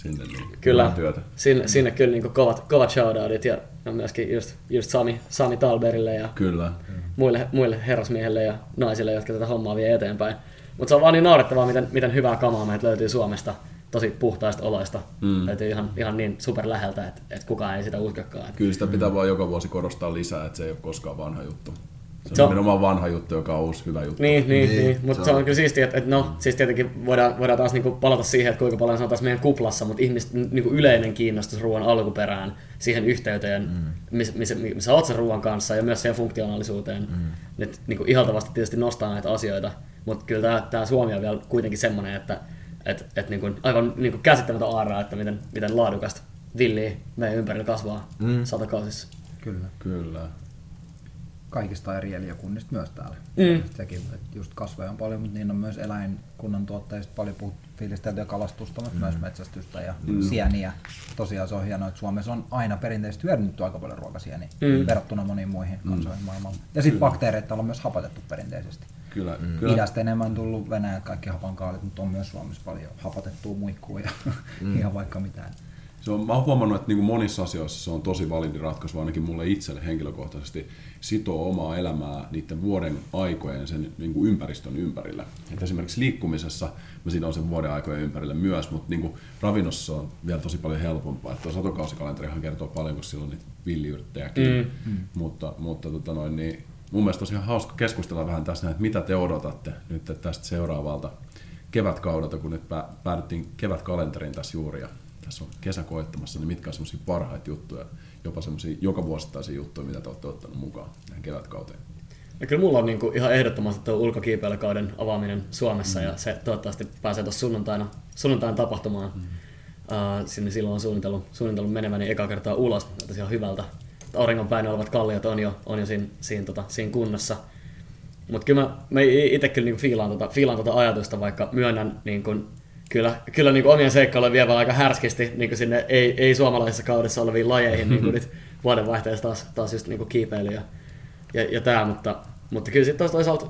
Sinne niin Kyllä, työtä. sinne, sinne kyllä niinku kovat, kovat shoutoutit ja, ja myöskin just, just Sami, Sami Talberille ja Kyllä. muille, muille herrasmiehille ja naisille, jotka tätä hommaa vie eteenpäin. Mutta se on vaan niin naurettavaa, miten, miten hyvää kamaa meiltä löytyy Suomesta. tosi puhtaista oloista. Mm. Täytyy ihan, ihan niin super läheltä, että, että kukaan ei sitä uskokaan. Että Kyllä sitä pitää vaan joka vuosi korostaa lisää, että se ei ole koskaan vanha juttu. Se on Se on- nimenomaan vanha juttu, joka on uusi hyvä juttu. Niin, niin, Niin, niin. mutta se se on kyllä siistiä, että, että no, siis tietenkin voidaan, voidaan taas niinku palata siihen, että kuinka paljon se on taas meidän kuplassa, mutta ihmisten niinku yleinen kiinnostus ruoan alkuperään, siihen yhteyteen, mm. missä, missä, missä oot sen ruoan kanssa ja myös siihen funktionaalisuuteen. Mm. Nyt niinku ihaltavasti tietysti nostaa näitä asioita, mutta kyllä tämä, tämä Suomi on vielä kuitenkin semmoinen, että et, et niinku, aivan niinku käsittämätön aaraa, että miten, miten laadukasta villiä meidän ympärillä kasvaa mm. satakausissa. Kyllä. Kyllä. Kaikista eri eliökunnista myös täällä. Mm. Sekin, että just kasveja on paljon, mutta niin on myös eläinkunnan tuotteista paljon puhut, fiilisteltyä kalastusta, mutta myös metsästystä ja sieniä. Tosiaan se on hienoa, että Suomessa on aina perinteisesti hyödynnetty aika paljon ruokasieniä Mm. verrattuna moniin muihin kansoihin maailmalla. Ja sitten bakteereita on myös hapatettu perinteisesti. Kyllä, Mm. kyllä. Idästä enemmän tullut Venäjältä kaikki hapankaalit, mutta on myös Suomessa paljon hapatettua muikkua ja ihan vaikka mitään. Se on, mä oon huomannut, että niin monissa asioissa se on tosi validi ratkaisu, ainakin mulle itselle henkilökohtaisesti sitoo omaa elämää niiden vuoden aikojen sen niin kuin ympäristön ympärillä. Et esimerkiksi liikkumisessa mä sidon sen vuoden aikojen ympärille myös, mutta niin kuin ravinnossa on vielä tosi paljon helpompaa. Että tuo satokausikalenteri kertoo paljon, kun silloin niitä villiyrttejäkin. Mm. Mutta, mutta tota noin, niin mun mielestä olisi ihan hauska keskustella vähän tässä, että mitä te odotatte nyt tästä seuraavalta kevätkaudelta, kun nyt pää- päädyttiin kevätkalenteriin tässä juuri ja tässä on kesä koettamassa, niin mitkä on semmoisia parhaita juttuja, jopa semmoisia joka vuosittaisia juttuja, mitä te olette ottanut mukaan tähän kevätkauteen? Ja kyllä mulla on niinku ihan ehdottomasti tuo ulkokiipeilykauden avaaminen Suomessa mm. ja se toivottavasti pääsee tuossa sunnuntaina, sunnuntaina tapahtumaan. Mm. Uh, sinne silloin on suunnitellut, suunnitellut meneväni eka kertaa ulos, näyttäisi ihan hyvältä. Auringonpäin olevat kalliot on jo, on jo siinä, siinä, tota, siinä kunnossa. Mutta kyllä mä, mä itse kyllä niinku fiilaan, tota, fiilaan tota ajatusta, vaikka myönnän niinku, kyllä, kyllä niinku omien seikkailujen vievän aika härskisti niinku sinne ei, ei suomalaisessa kaudessa oleviin lajeihin niinku nyt vuodenvaihteessa taas, taas just niinku kiipeily ja, ja, ja tämä, mutta, mutta kyllä sitten toisaalta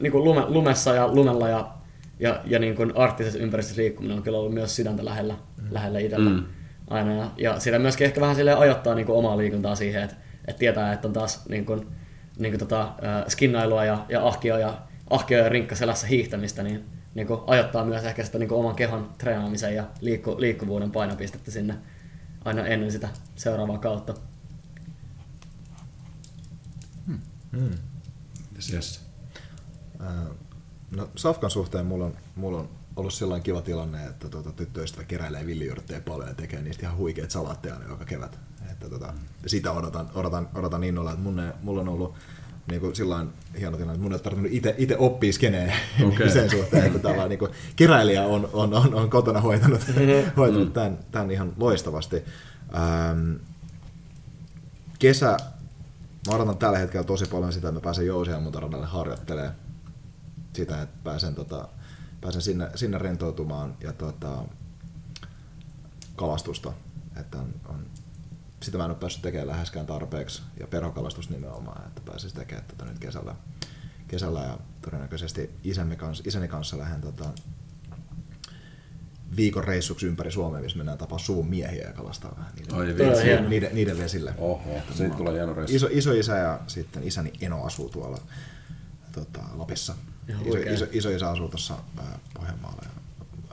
niinku lume, lumessa ja lumella ja, ja, ja niinku arktisessa ympäristössä liikkuminen on kyllä ollut myös sydäntä lähellä, lähellä itsellä Mm. aina. Ja, ja sitä myöskin ehkä vähän silleen ajoittaa niinku omaa liikuntaa siihen, että, että tietää, että on taas niinku, niinku tota, äh, skinnailua ja, ja ahkio ja, ahkio ja rinkkaselässä hiihtämistä, niin niinku ajoittaa myös ehkä sitä niinku oman kehon treenaamisen ja liikku, liikkuvuuden painopistettä sinne aina ennen sitä seuraavaa kautta. Mm. Mites Jesse? Ää, No Safkan suhteen mulla on, mulla on ollut sellainen kiva tilanne, että tuota, tyttöystävä keräilee villiyrttejä paljon ja tekee niistä ihan huikeat salaatteja joka kevät. Että, tota, sitä odotan, odotan, odotan innolla, että mun, mulla on ollut niin kuin sillain hieno tilanne, että mun ei ole tarvinnut itse, itse oppia skeneen Okei. sen suhteen, että tällä niin kuin, keräilijä on, on, on, on kotona hoitanut, hoitanut tämän, tämän ihan loistavasti. Ähm, kesä, mä odotan tällä hetkellä tosi paljon sitä, että mä pääsen Jousiammuntaradalle harjoittelemaan sitä, että pääsen, tota, pääsen sinne, sinne rentoutumaan ja tota, kalastusta. Että on, on, sitä mä en ole päässyt tekemään läheskään tarpeeksi ja perhokalastus nimenomaan, että pääsis tekemään tota nyt kesällä, kesällä ja todennäköisesti isämme kanssa, isäni kanssa lähden tota, viikon reissuksi ympäri Suomea, missä mennään tapaa suvun miehiä ja kalastaa vähän niiden, Ai hieno. niiden, niiden vesille. Oho, siitä tulee hieno reissu. Iso, iso isä ja sitten isäni Eno asuu tuolla tota, Lapissa. Ihan Iso, iso, iso isä asuu tuossa ää, Pohjanmaalla. Ja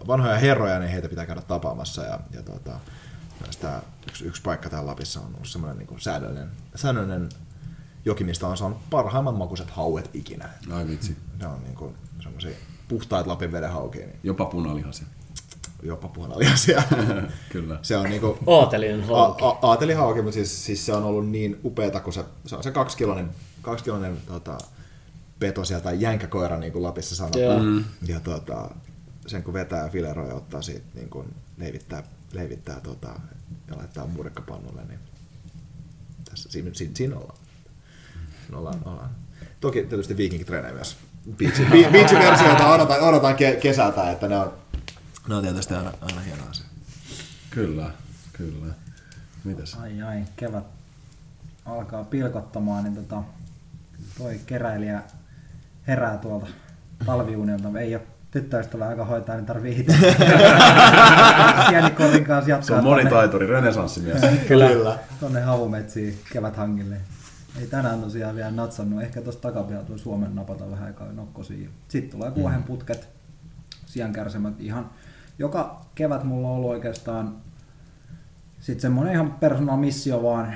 vanhoja herroja, niin heitä pitää käydä tapaamassa. Ja, ja tota, tää, yksi, yksi paikka täällä Lapissa on ollut semmoinen niin säännöllinen, säännöllinen joki, mistä on saanut parhaimmat makuiset hauet ikinä. Ai vitsi. Ne on niin kuin, semmoisia puhtaita Lapin veden haukia, niin Jopa punalihasia. jopa puolaliasia. Kyllä. se on niinku, Ootelinen hauki. A- a- Aatelihauki, mutta siis, siis, se on ollut niin upeeta, kun se, se on se kaksikiloinen, kaksikiloinen tota, peto sieltä, tai jänkäkoira, niin kuin Lapissa sanotaan. Mm. Ja tota, sen kun vetää ja fileroi ja ottaa siitä, niin kuin leivittää, leivittää tota, ja laittaa murkkapannulle, niin tässä, siinä, siinä, siinä ollaan. Siinä ollaan, ollaan. Toki tietysti viikinkitreenejä myös. Beach, be- beach-versioita odotan, odotan ke- kesältä, että ne on, ne on tietysti aina, aina hieno asia. Kyllä, kyllä. Mitäs? Ai ai, kevät alkaa pilkottamaan, niin tota, toi keräilijä herää tuolta talviunilta. Ei ole tyttöystävä, joka hoitaa, niin tarvii itse sienikorrin kanssa jatkaa Se on monitaituri, renesanssimies. tonne, Kyllä. tonne havumetsiin keväthangille. Ei tänään tosiaan vielä natsannut. Ehkä tuosta takapihalta tuo Suomen napata vähän aikaa nokkosia. Sitten tulee kuohen putket, sian kärsimät ihan joka kevät mulla on ollut oikeastaan sitten semmoinen ihan personal missio vaan,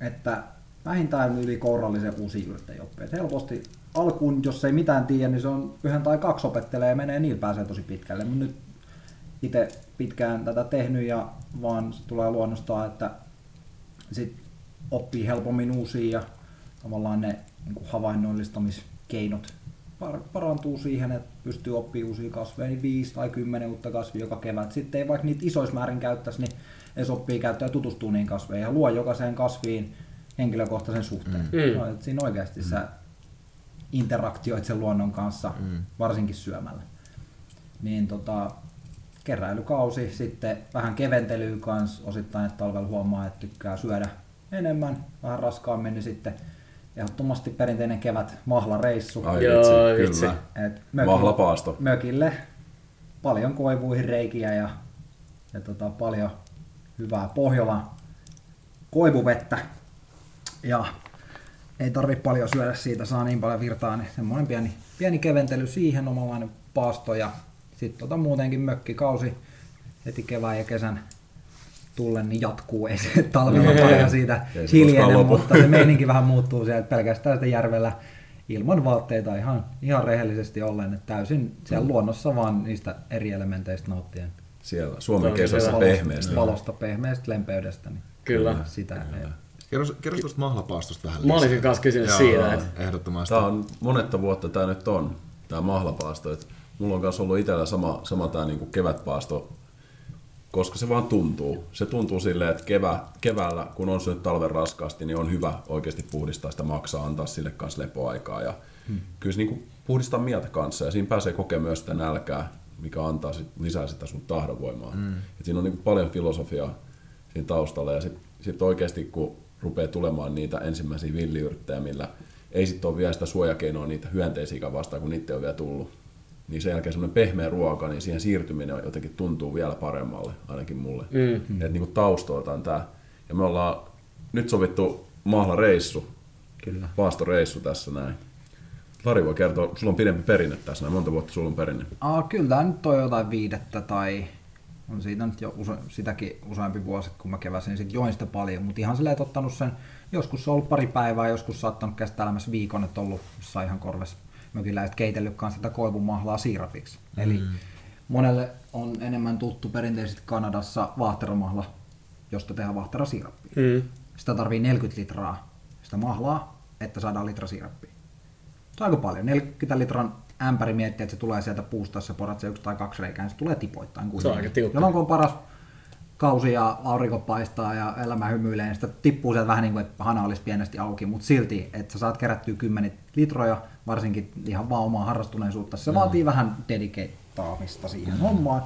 että vähintään yli kourallisen uusi yrttejä oppii. Helposti alkuun, jos ei mitään tiedä, niin se on yhden tai kaksi opettelee ja menee, niin pääsee tosi pitkälle. Mutta nyt itse pitkään tätä tehnyt ja vaan se tulee luonnostaan, että sit oppii helpommin uusia ja tavallaan ne niin havainnollistamiskeinot par- parantuu siihen, että pystyy oppimaan uusia kasveja, niin 5 tai 10 uutta kasvia joka kevät. Sitten ei vaikka niitä isoissa määrin käyttäisi, niin edes oppii käyttää ja tutustuu niihin kasveihin ja luo jokaiseen kasviin henkilökohtaisen suhteen. Mm. No, että siinä oikeasti mm. sä interaktioit sen luonnon kanssa, mm. varsinkin syömällä. Niin tota, keräilykausi, sitten vähän keventelyä kanssa, osittain, että talvella huomaa, että tykkää syödä enemmän, vähän raskaammin, niin sitten ehdottomasti perinteinen kevät mahlareissu. Ai Joo, vitsi, vitsi. kyllä. Et mökille- Mahlapaasto. Mökille paljon koivuihin reikiä ja, ja tota, paljon hyvää Pohjolan koivuvettä. Ja ei tarvi paljon syödä siitä, saa niin paljon virtaa, niin semmoinen pieni, pieni keventely siihen, omanlainen paasto ja sitten tota muutenkin mökkikausi heti kevään ja kesän tullen niin jatkuu, ei se talvella paljon siitä hiljene, mutta se meininki vähän muuttuu sieltä että pelkästään sitä järvellä ilman vaatteita ihan, ihan rehellisesti ollen, että täysin siellä luonnossa vaan niistä eri elementeistä nauttien. Siellä Suomen kesässä on pehmeästi. Valosta, pehmeästä, lempeydestä, niin Kyllä. sitä ei. Kerro, kerro tuosta mahlapaastosta vähän Mä olisin lisää. kanssa kysynyt Joo, siitä, että Ehdottomasti. Tämä on monetta vuotta tämä nyt on, tämä mahlapaasto. Et mulla on kanssa ollut itsellä sama, sama tämä niinku kevätpaasto, koska se vaan tuntuu. Se tuntuu silleen, että kevä, keväällä, kun on syönyt talven raskaasti, niin on hyvä oikeasti puhdistaa sitä maksaa, antaa sille kanssa lepoaikaa. Ja hmm. Kyllä se niinku puhdistaa mieltä kanssa ja siinä pääsee kokemaan myös sitä nälkää, mikä antaa sit, lisää sitä sun tahdonvoimaa. Hmm. Et siinä on niinku paljon filosofiaa siinä taustalla ja sitten sit oikeasti kun rupeaa tulemaan niitä ensimmäisiä villiyrttejä, millä ei sitten ole vielä sitä suojakeinoa niitä hyönteisiä vastaan, kun niitä ole vielä tullut. Niin sen jälkeen semmoinen pehmeä ruoka, niin siihen siirtyminen jotenkin tuntuu vielä paremmalle, ainakin mulle. Mm. Että niin taustoilta on tää. Ja me ollaan nyt sovittu mahlareissu, Kyllä. paastoreissu tässä näin. Lari voi kertoa, sulla on pidempi perinne tässä näin, monta vuotta sulla on perinne? Aa, kyllä tämä nyt on jotain viidettä tai on siitä nyt jo use, sitäkin useampi vuosi, kun mä keväsin sit join sitä paljon, mutta ihan silleen, että ottanut sen, joskus se on ollut pari päivää, joskus saattanut kestää elämässä viikon, että ollut jossain ihan korves mökillä, että keitellyt kanssa sitä koivumahlaa siirapiksi. Mm. Eli monelle on enemmän tuttu perinteisesti Kanadassa vaahteromahla, josta tehdään vaahterasiirappia. Mm. Sitä tarvii 40 litraa sitä mahlaa, että saadaan litra siirappia. Se on aika paljon. 40 litran ämpäri miettii, että se tulee sieltä puusta, jos sä porat se yksi tai kaksi reikää, niin se tulee tipoittain. Se on aika tiukka. Jolloin kun on paras kausi ja aurinko paistaa ja elämä hymyilee, niin sitä tippuu sieltä vähän niin kuin, että hana olisi pienesti auki, mutta silti, että sä saat kerättyä kymmeniä litroja, varsinkin ihan vaan omaa harrastuneisuutta. Se mm. vaatii vähän dedikeettaamista siihen hommaan.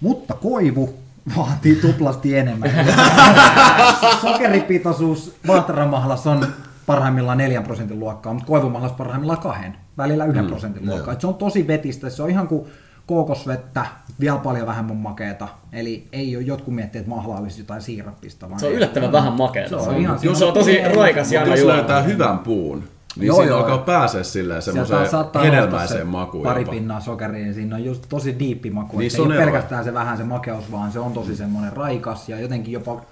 Mutta koivu vaatii tuplasti enemmän. Sokeripitoisuus vaahteramahlassa on parhaimmillaan 4 prosentin luokkaa, mutta koivumahlassa parhaimmillaan kahden, välillä 1 mm, prosentin luokkaa. Et se on tosi vetistä, se on ihan kuin kookosvettä, vielä paljon vähemmän makeeta. Eli ei ole jotkut miettiä, että mahla olisi jotain siirappista. Vaan Se on yllättävän vähän makeeta. Se on Se on, ihan- Joo, se on tosi on- raikas ja jos löytää hyvän puun, niin Joo, siinä joo. alkaa pääsee silleen semmoiseen hedelmäiseen se makuun. Pari jopa. pinnaa sokeria, niin siinä on just tosi diippi maku. Niin että se on ei ole pelkästään se vähän se makeus, vaan se on tosi semmoinen raikas ja jotenkin jopa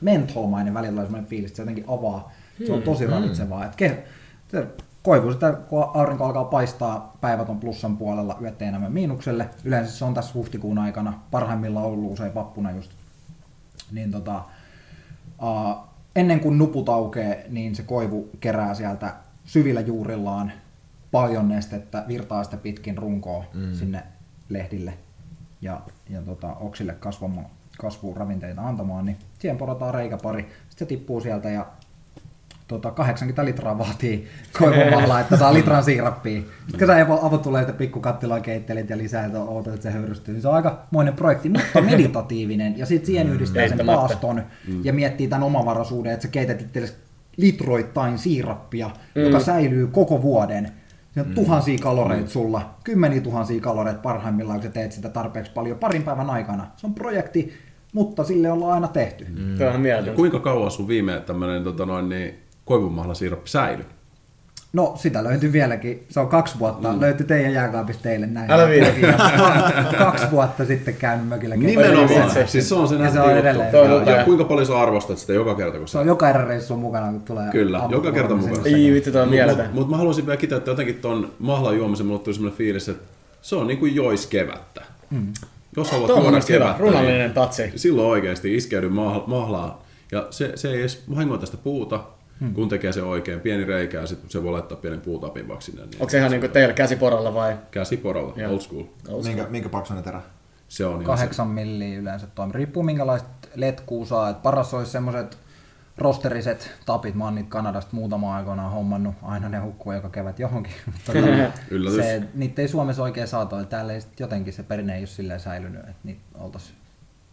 mentholmainen välillä tulee semmoinen fiilis, että se jotenkin avaa. Se on tosi ravitsevaa. Et ke, se koivu sitä, kun aurinko alkaa paistaa, päivät on plussan puolella, yöt ei enemmän miinukselle. Yleensä se on tässä huhtikuun aikana, parhaimmillaan ollut usein vappuna just. Niin tota, uh, ennen kuin nuput aukee, niin se koivu kerää sieltä syvillä juurillaan paljon nestettä, virtaa sitä pitkin runkoa mm. sinne lehdille ja, ja tota, oksille kasvamaan, kasvuravinteita antamaan, niin siihen porotaan reikäpari, sitten se tippuu sieltä ja tota, 80 litraa vaatii koivumalla, että saa litran siirappia. Sitten kun sä avot tulee sitä pikkukattiloa keittelit ja lisää, että ootat, että se höyrystyy, niin se on aika moinen projekti, mutta meditatiivinen. Ja sitten siihen yhdistää sen paaston ja miettii tämän omavaraisuuden, että sä keität itsellesi litroittain siirappia, mm. joka säilyy koko vuoden. Se on tuhansia kaloreita sulla, kymmeniä tuhansia kaloreita parhaimmillaan, kun sä teet sitä tarpeeksi paljon parin päivän aikana. Se on projekti, mutta sille ollaan aina tehty. Mm. Se on mieletöntä. kuinka kauan sun viime tämmönen tota noin, niin, koivumahlasiirappi säilyi? No, sitä löytyy vieläkin. Se on kaksi vuotta. Mm. Löytyi teidän jääkaapista teille näin. Älä kaksi vuotta sitten käynyt mökillä. Nimenomaan. Vitsi. Siis se on se Ja se on edelleen. Ja, ja kuinka paljon sä arvostat sitä joka kerta, kun Se on joka erä reissu on mukana, kun tulee Kyllä, joka kerta mukana. Ei vitsi, toi on mieletön. Mutta mut mä haluaisin vielä kiteyttää jotenkin ton mahlan juomisen, mulle tuli semmoinen fiilis, että se on niin kuin jois kevättä. Mm. Jos haluat Tuo on mun juoda mielestä hyvä, kevättä, runallinen niin tatsi. silloin oikeasti iskeydy mah- mahlaan. Ja se, se ei edes vahingoita sitä puuta, hmm. kun tekee se oikein. Pieni reikä ja sitten se voi laittaa pienen puutapin vaikka sinne. Niin Onko se ihan niinku teillä käsiporalla vai? Käsiporalla, Joo. old school. Minkä, minkä paksuinen terä? Se on Kahdeksan milliä yleensä toimii. Riippuu minkälaista letkuu saa. Et paras olisi semmoiset rosteriset tapit. Mä oon niitä Kanadasta muutama aikoinaan hommannut. Aina ne hukkuu joka kevät johonkin. Tota, Yllätys. se, niitä ei Suomessa oikein saatu. Täällä ei sit jotenkin se perinne ei ole silleen säilynyt, että niitä oltaisiin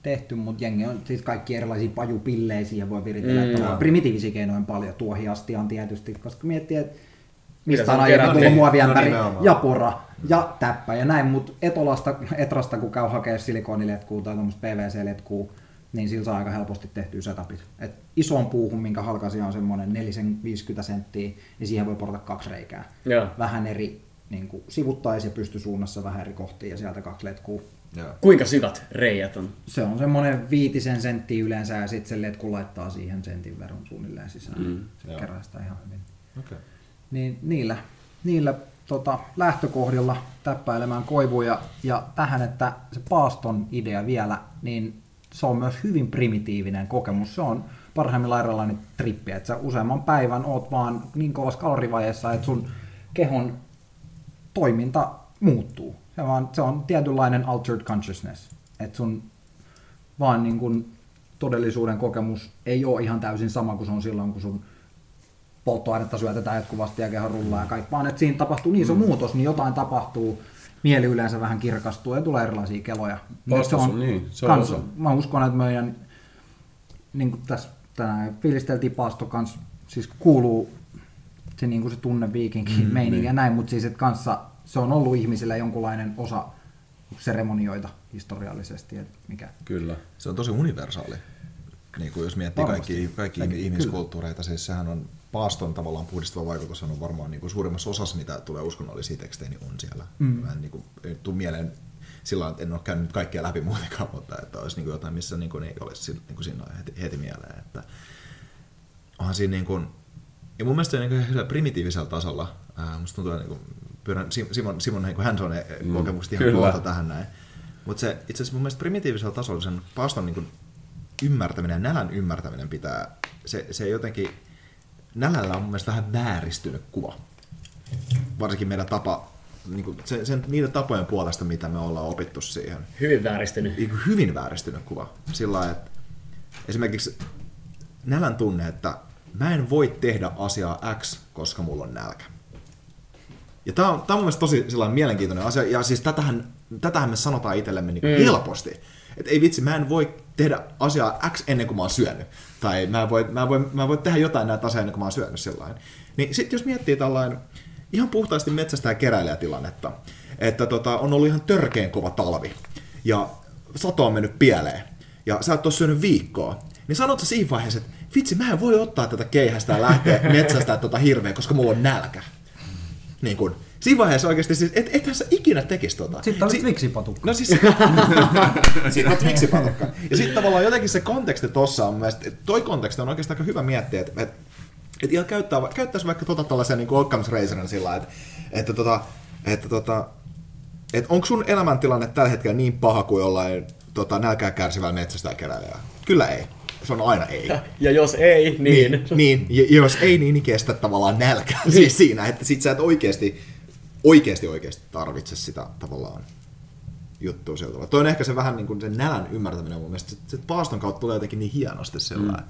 tehty, mutta jengi on siis kaikki erilaisia pajupillejä siihen voi viritellä. Mm, primitiivisiä keinoja on paljon, tuohiastiaan tietysti, koska miettii, että mistä on aiemmin kerätty? tullut No muoviämpäri nimenomaan. ja pora ja täppä ja näin, mutta etolasta, etrasta kun käy hakea silikoniletkuu tai tuommoista PVC-letkuu, niin sillä saa aika helposti tehtyä setupit. Et isoon puuhun, minkä halkasia on semmoinen 450 senttiä, niin siihen voi porata kaksi reikää. Joo. Vähän eri niin kuin sivuttais- ja pystysuunnassa vähän eri kohtiin ja sieltä kaksi letkuu. Joo. Kuinka syvät reijät on? Se on semmoinen viitisen senttiä yleensä ja sitten se letku laittaa siihen sentin verran suunnilleen sisään. Mm, se joo. kerää sitä ihan hyvin. Okay. Niin niillä, niillä tota, lähtökohdilla täppäilemään koivuja ja tähän, että se paaston idea vielä, niin se on myös hyvin primitiivinen kokemus. Se on parhaimmillaan erilainen trippi, että sä useamman päivän oot vaan niin kovassa kalorivaiheessa, että sun kehon toiminta muuttuu. Se, vaan, se on tietynlainen altered consciousness. Että sun vaan niin kun todellisuuden kokemus ei ole ihan täysin sama kuin se on silloin, kun sun polttoainetta syötetään jatkuvasti ja keho rullaa ja kaikki, vaan että siinä tapahtuu niin iso muutos, niin jotain tapahtuu, mieli yleensä vähän kirkastuu ja tulee erilaisia keloja. Vastus on niin, se on kans, osa. Mä uskon, että meidän, niin kuin tässä tänään fiilisteltiin paasto kans, siis kuuluu se, niin kuin se tunne viikinkin mm, meininki ja näin, mutta siis että kanssa se on ollut ihmisillä jonkunlainen osa seremonioita historiallisesti, että mikä Kyllä. Se on tosi universaali. Niin kuin jos miettii Varmasti. kaikki, kaikki Kyllä. ihmiskulttuureita, siis sehän on paaston tavallaan puhdistava vaikutus on varmaan niin kuin suurimmassa osassa, mitä tulee uskonnollisia tekstejä, niin on siellä. Mm. Mä en niin kuin, ei tuu mieleen sillä että en ole käynyt kaikkea läpi muutenkaan, mutta että olisi niin kuin jotain, missä niin kuin ei olisi si- niin kuin siinä heti, heti mieleen. Että onhan siinä niin kuin, ja mun mielestä se on niin kuin primitiivisellä tasolla, ää, musta tuntuu, että niin kuin, pyydän Sim- Simon, Simon niin hands on kokemukset ihan kyllä. kohta tähän näin. Mutta se itse asiassa mun mielestä primitiivisellä tasolla sen paaston niin kuin ymmärtäminen ja nälän ymmärtäminen pitää, se, se jotenkin, nälällä on mun mielestä vähän vääristynyt kuva. Varsinkin meidän tapa, niin kuin sen, sen, niiden tapojen puolesta, mitä me ollaan opittu siihen. Hyvin vääristynyt. Niin kuin hyvin vääristynyt kuva. Sillä lailla, että esimerkiksi nälän tunne, että mä en voi tehdä asiaa X, koska mulla on nälkä. Ja tämä on, tää on mun mielestä tosi sellainen mielenkiintoinen asia, ja siis tätähän, tätähän me sanotaan itsellemme niin mm. helposti. Että ei vitsi, mä en voi tehdä asiaa X ennen kuin mä oon syönyt. Tai mä en voi, mä en voi, mä en voi tehdä jotain näitä asiaa ennen kuin mä oon syönyt sillain. Niin sitten jos miettii tällainen ihan puhtaasti metsästä ja keräilijätilannetta, että tota, on ollut ihan törkeen kova talvi, ja sato on mennyt pieleen, ja sä et ole syönyt viikkoa, niin sanot sä siinä vaiheessa, että vitsi, mä en voi ottaa tätä keihästä ja lähteä metsästä tota hirveä, koska mulla on nälkä. Niin kun, siinä vaiheessa oikeasti, siis, et, ethän sä ikinä tekisi tota. Sitten on Si-. No siis, siinä on Twixi-patukka. Ja sitten tavallaan jotenkin se konteksti tossa on mielestä, että toi konteksti on oikeastaan aika hyvä miettiä, että, että, että ihan käyttää, käyttäisi vaikka tota tällaisen niin Occam's Razorina sillä että, että, tota, että, tota, että onko sun elämäntilanne tällä hetkellä niin paha kuin jollain tota, nälkää kärsivällä metsästä ja keräilijää? Kyllä ei. Se on aina ei. Ja jos ei, niin... Niin, niin. Ja jos ei, niin, niin kestä tavallaan nälkää siis siinä, että sit sä et oikeasti, oikeasti, oikeasti tarvitse sitä tavallaan juttua sieltä. Toi on ehkä se vähän niin kuin sen nälän ymmärtäminen mun mielestä. Se, se paaston kautta tulee jotenkin niin hienosti sellainen.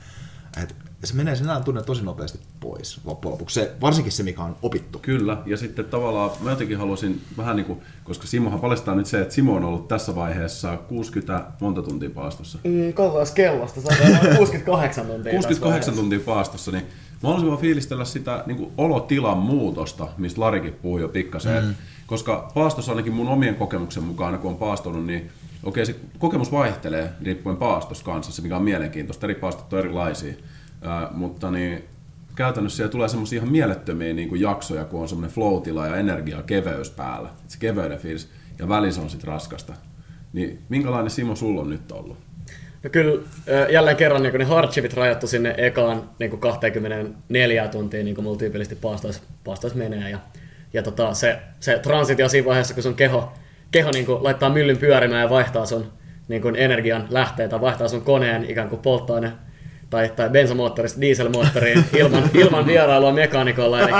Mm. Että se menee se nälän tunne tosi nopeasti pois loppujen lopuksi. Se, varsinkin se, mikä on opittu. Kyllä, ja sitten tavallaan mä jotenkin haluaisin vähän niin kuin, koska Simohan paljastaa nyt se, että Simo on ollut tässä vaiheessa 60 monta tuntia paastossa. Mm, katsotaan kellosta, saadaan 68 tuntia. 68 tuntia paastossa, niin mä haluaisin vaan fiilistellä sitä niin kuin olotilan muutosta, mistä Larikin puhui jo pikkasen. Mm. Koska paastossa ainakin mun omien kokemuksen mukaan, kun on paastonut, niin okei se kokemus vaihtelee riippuen paastossa kanssa, se mikä on mielenkiintoista. Eri paastot on erilaisia. Mutta niin, käytännössä siellä tulee semmoisia ihan mielettömiä niin kuin jaksoja, kun on semmoinen flow ja energia keveys päällä. Et se keveyden fiilis ja välissä on sitten raskasta. Niin minkälainen Simo sulla on nyt ollut? No kyllä jälleen kerran niin ne hardshipit rajattu sinne ekaan niin kuin 24 tuntia, niin kuin mulla tyypillisesti paastois, paastois menee. Ja, ja tota, se, se transitio siinä vaiheessa, kun sun keho, keho niin kuin laittaa myllyn pyörimään ja vaihtaa sun niin kuin energian lähteitä, vaihtaa sun koneen ikään kuin polttoaine tai, tai bensamoottorista dieselmoottoriin ilman, ilman vierailua mekaanikolla. Eli,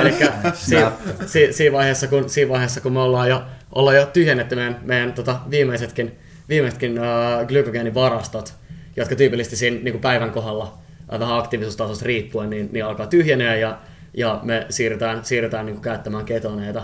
eli siinä, si, siinä, vaiheessa, kun, siinä vaiheessa, kun me ollaan jo, ollaan jo tyhjennetty meidän, meidän tota, viimeisetkin, viimeisetkin uh, glykogeenivarastot, jotka tyypillisesti siinä niin kuin päivän kohdalla uh, vähän aktiivisuustasosta riippuen, niin, niin alkaa tyhjenee ja, ja me siirrytään, siirrytään niin kuin käyttämään ketoneita,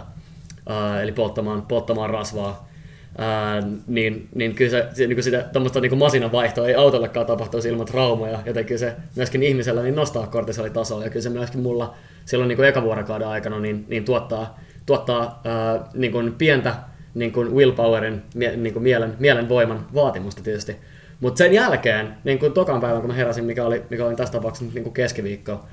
uh, eli polttamaan, polttamaan rasvaa ää, niin, niin kyllä se, se niin sitä tuommoista niin masinan vaihtoa ei autollekaan tapahtuisi ilman traumoja, joten kyllä se myöskin ihmisellä niin nostaa kortisolitasoa, ja kyllä se myöskin mulla silloin niin kuin eka vuorokauden aikana niin, niin tuottaa, tuottaa ää, niin kuin pientä niin kuin willpowerin, mie, niin kuin mielen, mielen voiman vaatimusta tietysti. Mutta sen jälkeen, niin kuin tokan päivän kun mä heräsin, mikä oli, mikä oli tässä tapauksessa niin kuin keskiviikko,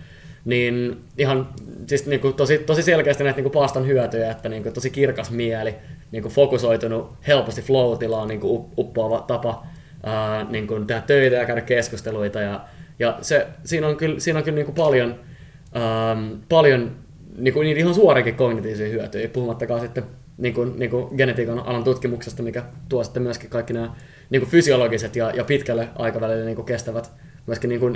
niin ihan siis niin kuin tosi, tosi selkeästi näitä niin kuin paaston hyötyjä, että niin kuin tosi kirkas mieli, niin kuin fokusoitunut, helposti flow-tilaan niin kuin uppoava tapa ää, niin kuin tehdä töitä ja käydä keskusteluita. Ja, ja se, siinä on kyllä, siinä on kyllä niin kuin paljon, ää, paljon niin kuin ihan suoriakin kognitiivisia hyötyjä, puhumattakaan sitten niin kuin, niin kuin genetiikan alan tutkimuksesta, mikä tuo sitten myöskin kaikki nämä niin kuin fysiologiset ja, ja pitkälle aikavälille niin kuin kestävät myöskin niin kuin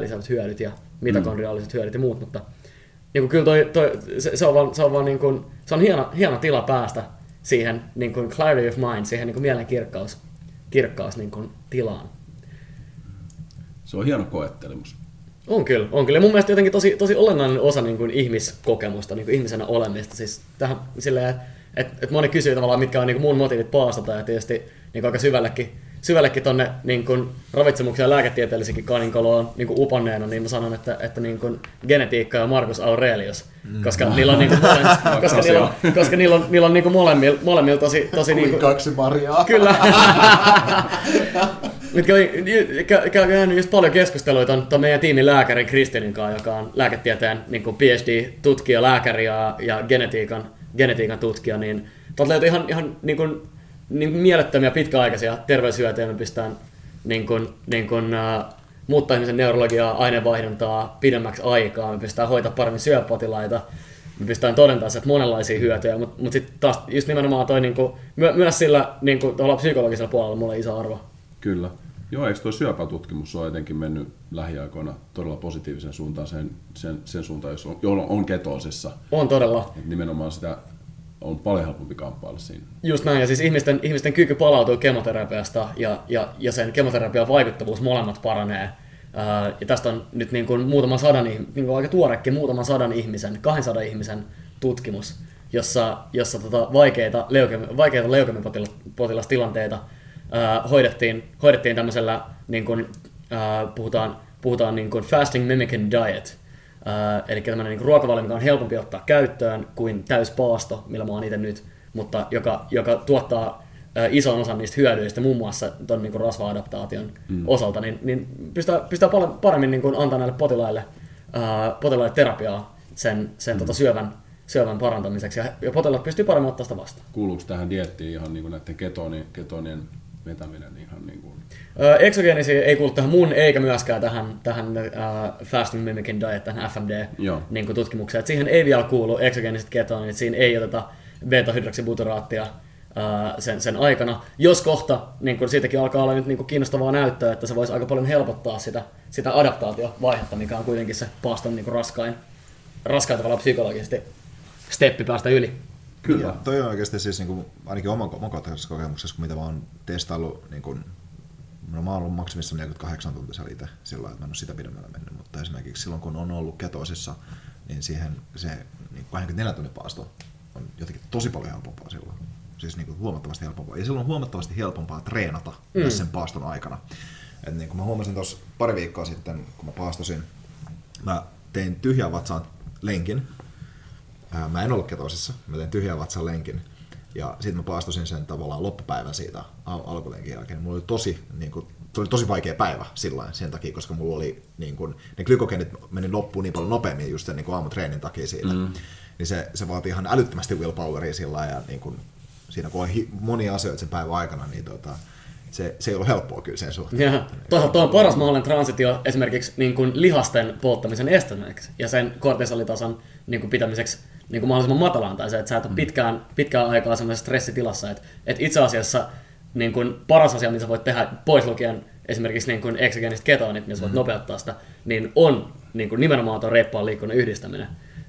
lisäävät hyödyt ja mitokondriaaliset mm. hyödyt ja muut, mutta niin kuin kyllä toi, toi, se, se, on vaan, se on vaan niin kuin, se on hieno, hieno tila päästä siihen niin kuin clarity of mind, siihen niin kuin mielen kirkkaus, kirkkaus niin kuin tilaan. Se on hieno koettelemus. On kyllä, on kyllä. Ja mun mielestä jotenkin tosi, tosi olennainen osa niin kuin ihmiskokemusta, niin kuin ihmisenä olemista. Siis tähän, silleen, että et moni kysyy tavallaan, mitkä on niin kuin mun motiivit paastata, ja tietysti niin kuin aika syvällekin syvällekin tonne niin kun, ravitsemuksen ja lääketieteellisikin kaninkoloon niin kun uponneena, niin mä sanon, että, että niin kun, genetiikka ja Markus Aurelius, mm. koska niillä on, niin kun, koska niillä on, koska niillä on, niillä on niin molemmilla, molemmilla tosi, tosi niin kuin, kaksi Mariaa. Kyllä. Nyt käyn just paljon keskusteluita ton, ton meidän tiimin lääkärin Kristinin kanssa, joka on lääketieteen niin PhD-tutkija, lääkäri ja, ja genetiikan, genetiikan tutkija, niin tuolta ihan, ihan niin niin kuin mielettömiä pitkäaikaisia terveyshyötyjä. Me pystytään niin kuin, niin kuin, uh, muuttaa ihmisen neurologiaa, aineenvaihduntaa pidemmäksi aikaa. Me pystytään hoitamaan paremmin syöpotilaita. Me pystytään todentamaan että monenlaisia hyötyjä, mutta mut sitten taas just nimenomaan toi niin kuin, my, myös sillä niin kuin, psykologisella puolella mulle iso arvo. Kyllä. Joo, eikö tuo syöpätutkimus ole jotenkin mennyt lähiaikoina todella positiivisen suuntaan sen, sen, sen suuntaan, jos on, on ketoosissa? On todella. Et nimenomaan sitä on paljon helpompi kamppailla siinä. Just näin, ja siis ihmisten, ihmisten kyky palautua kemoterapiasta ja, ja, ja sen kemoterapian vaikuttavuus molemmat paranee. Ää, ja tästä on nyt niin kuin muutaman sadan, niin kuin aika tuorekin muutaman sadan ihmisen, 200 ihmisen tutkimus, jossa, jossa tota vaikeita, leukemi, vaikeita leukemipotilastilanteita ää, hoidettiin, hoidettiin tämmöisellä, niin kuin, ää, puhutaan, puhutaan niin kuin fasting mimicking diet, Uh, eli tämmöinen niin ruokavalio, mikä on helpompi ottaa käyttöön kuin täyspaasto, millä mä oon itse nyt, mutta joka, joka tuottaa uh, ison osan niistä hyödyistä, muun muassa tuon niin rasva-adaptaation mm. osalta, niin, niin pystyy, pystyy paljon paremmin niin kuin antaa näille potilaille, uh, potilaille terapiaa sen, sen mm. tota syövän, syövän parantamiseksi, ja, ja potilaat pystyy paremmin ottaa sitä vastaan. Kuuluuko tähän diettiin ihan niin kuin näiden ketoni, ketonien vetäminen ihan niin kuin Eksogeenisiä ei kuulu tähän mun eikä myöskään tähän, tähän uh, Fasting Mimicking Diet, tähän FMD niin siihen ei vielä kuulu eksogeeniset ketonit, siinä ei oteta beta-hydroksibuteraattia uh, sen, sen aikana. Jos kohta niin kun siitäkin alkaa olla nyt niin kun kiinnostavaa näyttöä, että se voisi aika paljon helpottaa sitä, sitä adaptaatiovaihetta, mikä on kuitenkin se paaston niin raskain, raskain tavalla psykologisesti steppi päästä yli. Kyllä. Ja toi on oikeasti siis niin kuin, ainakin oman, oman kokemuksessa, kun mitä mä oon testaillut niin kuin No mä oon ollut maksimissa 48 tuntia itse sillä että mä en ole sitä pidemmällä mennyt, mutta esimerkiksi silloin kun on ollut ketoisissa, niin siihen se niin 24 tunnin paasto on jotenkin tosi paljon helpompaa silloin. Siis niin kuin huomattavasti helpompaa. Ja silloin on huomattavasti helpompaa treenata mm. myös sen paaston aikana. Et niin kuin mä huomasin tuossa pari viikkoa sitten, kun mä paastosin, mä tein tyhjää vatsaan lenkin. Mä en ollut ketoisissa, mä tein tyhjää vatsaan lenkin ja sitten mä paastosin sen tavallaan loppupäivän siitä al- alkulenkin jälkeen. Mulla oli tosi niin kuin, se oli tosi vaikea päivä sillä sen takia, koska mulla oli niin kun, ne glykogeenit meni loppuun niin paljon nopeammin just sen niin kun aamutreenin takia siitä. Mm. Niin se, se vaatii ihan älyttömästi willpoweria sillä ja niin kun, siinä kun on hi- monia asioita sen päivän aikana, niin tota, se, se ei ollut helppoa kyllä sen suhteen. Ja toisaalta tuo on paras mahdollinen transitio esimerkiksi niin kuin lihasten polttamisen estämiseksi ja sen kortisolitason niin kuin pitämiseksi niin kuin mahdollisimman matalaan tai se, että sä et ole pitkään, pitkään aikaa semmoisessa stressitilassa. Että, että itse asiassa niin kuin paras asia, mitä sä voit tehdä pois lukien esimerkiksi niin kuin exogenist ketonit, missä voit nopeuttaa sitä, niin on niin kuin nimenomaan tuon reippaan liikunnan yhdistäminen.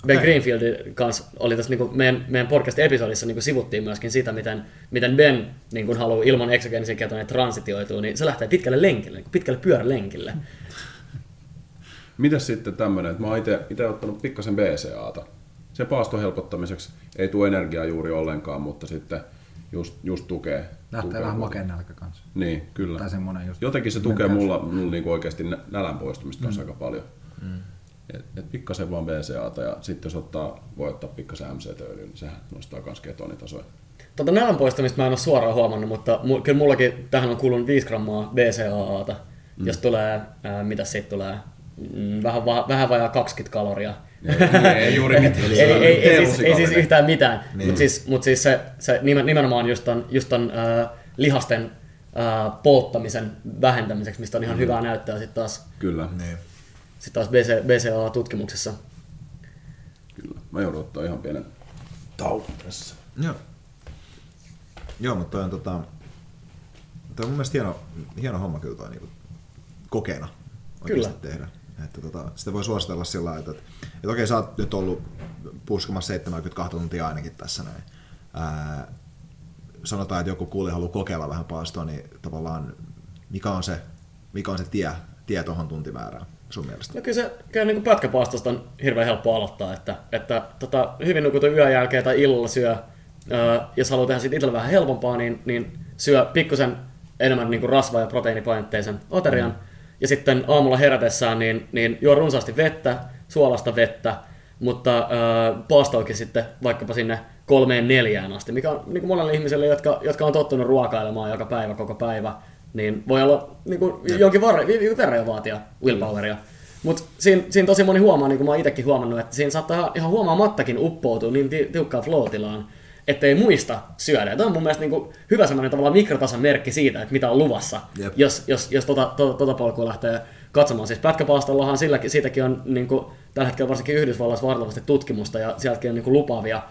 Ben Greenfieldin kanssa oli tässä niin meidän, meidän podcast-episodissa niin sivuttiin myöskin sitä, miten, miten Ben niin kuin haluaa ilman exogenisia ketoneita transitioitua, niin se lähtee pitkälle lenkille, niin pitkälle pyörälenkille. Mitäs sitten tämmöinen, että mä oon itse ottanut pikkasen BCAta. Se paaston helpottamiseksi ei tule energiaa juuri ollenkaan, mutta sitten just, just tukee. Lähtee tukee vähän makeen nälkä kanssa. Niin, kyllä. Tai just Jotenkin se tukee mentäys. mulla, mulla niinku oikeasti nä- nälän poistumista kanssa aika paljon. Mm. Et, et pikkasen vaan BCAta ja sitten jos ottaa, voi ottaa pikkasen MCT-öljyä, niin sehän nostaa myös ketonitasoja. Tota nälän poistamista mä en ole suoraan huomannut, mutta mu- kyllä mullakin tähän on kulunut 5 grammaa BCAAta, mm. jos tulee, ää, mitä siitä tulee, mm, vähän, va- vähän vajaa 20 kaloria. Ei, ei juuri mitään. ei, ei, ei, ei, siis, ei siis yhtään mitään, Niin. niin. mutta siis, mut siis se, se nimen- nimenomaan just ton, just ton äh, lihasten äh, polttamisen vähentämiseksi, mistä on ihan mm. hyvää näyttöä sitten taas, Kyllä, Niin. sit taas BC, BCA-tutkimuksessa. kyllä. Mä joudun ottaa ihan pienen tauon tässä. Joo. Joo, mutta toi on, tota, toi on mun mielestä hieno, hieno homma kyllä toi niinku, kokeena oikeasti Kyllä. tehdä. Että tota, sitä voi suositella sillä lailla, että, että okei, sä oot nyt ollut puskamassa 72 tuntia ainakin tässä näin. Ää, sanotaan, että joku kuulija haluaa kokeilla vähän paastoa, niin tavallaan mikä on se, mikä on se tie, tie tuohon tuntimäärään sun mielestä? No kyllä se kyllä niin pätkäpaastosta on hirveän helppo aloittaa, että, että tota, hyvin nukutun yön jälkeen tai illalla syö, ää, jos haluaa tehdä siitä itselle vähän helpompaa, niin, niin syö pikkusen enemmän niin kuin rasva- ja proteiinipainotteisen aterian, mm. ja sitten aamulla herätessään niin, niin juo runsaasti vettä, suolasta vettä, mutta ää, paastoakin sitten vaikkapa sinne kolmeen neljään asti, mikä on niin kuin monelle ihmiselle, jotka, jotka on tottunut ruokailemaan joka päivä, koko päivä, niin voi olla niin kuin, jonkin verran jo vaatia willpoweria. Mutta siinä, siinä tosi moni huomaa, niin kuin mä oon itsekin huomannut, että siinä saattaa ihan- huomaamattakin uppoutua niin ti- tiukkaan flow-tilaan, ettei muista syödä. Tämä on mun mielestä niin kuin hyvä semmoinen tavallaan mikrotason merkki siitä, että mitä on luvassa, Jep. jos, jos, jos tota, tota, tota polkua lähtee katsomaan. Siis pätkäpaastollahan silläkin, siitäkin on niin kuin, tällä hetkellä varsinkin Yhdysvalloissa valtavasti tutkimusta ja sieltäkin on niin kuin, lupaavia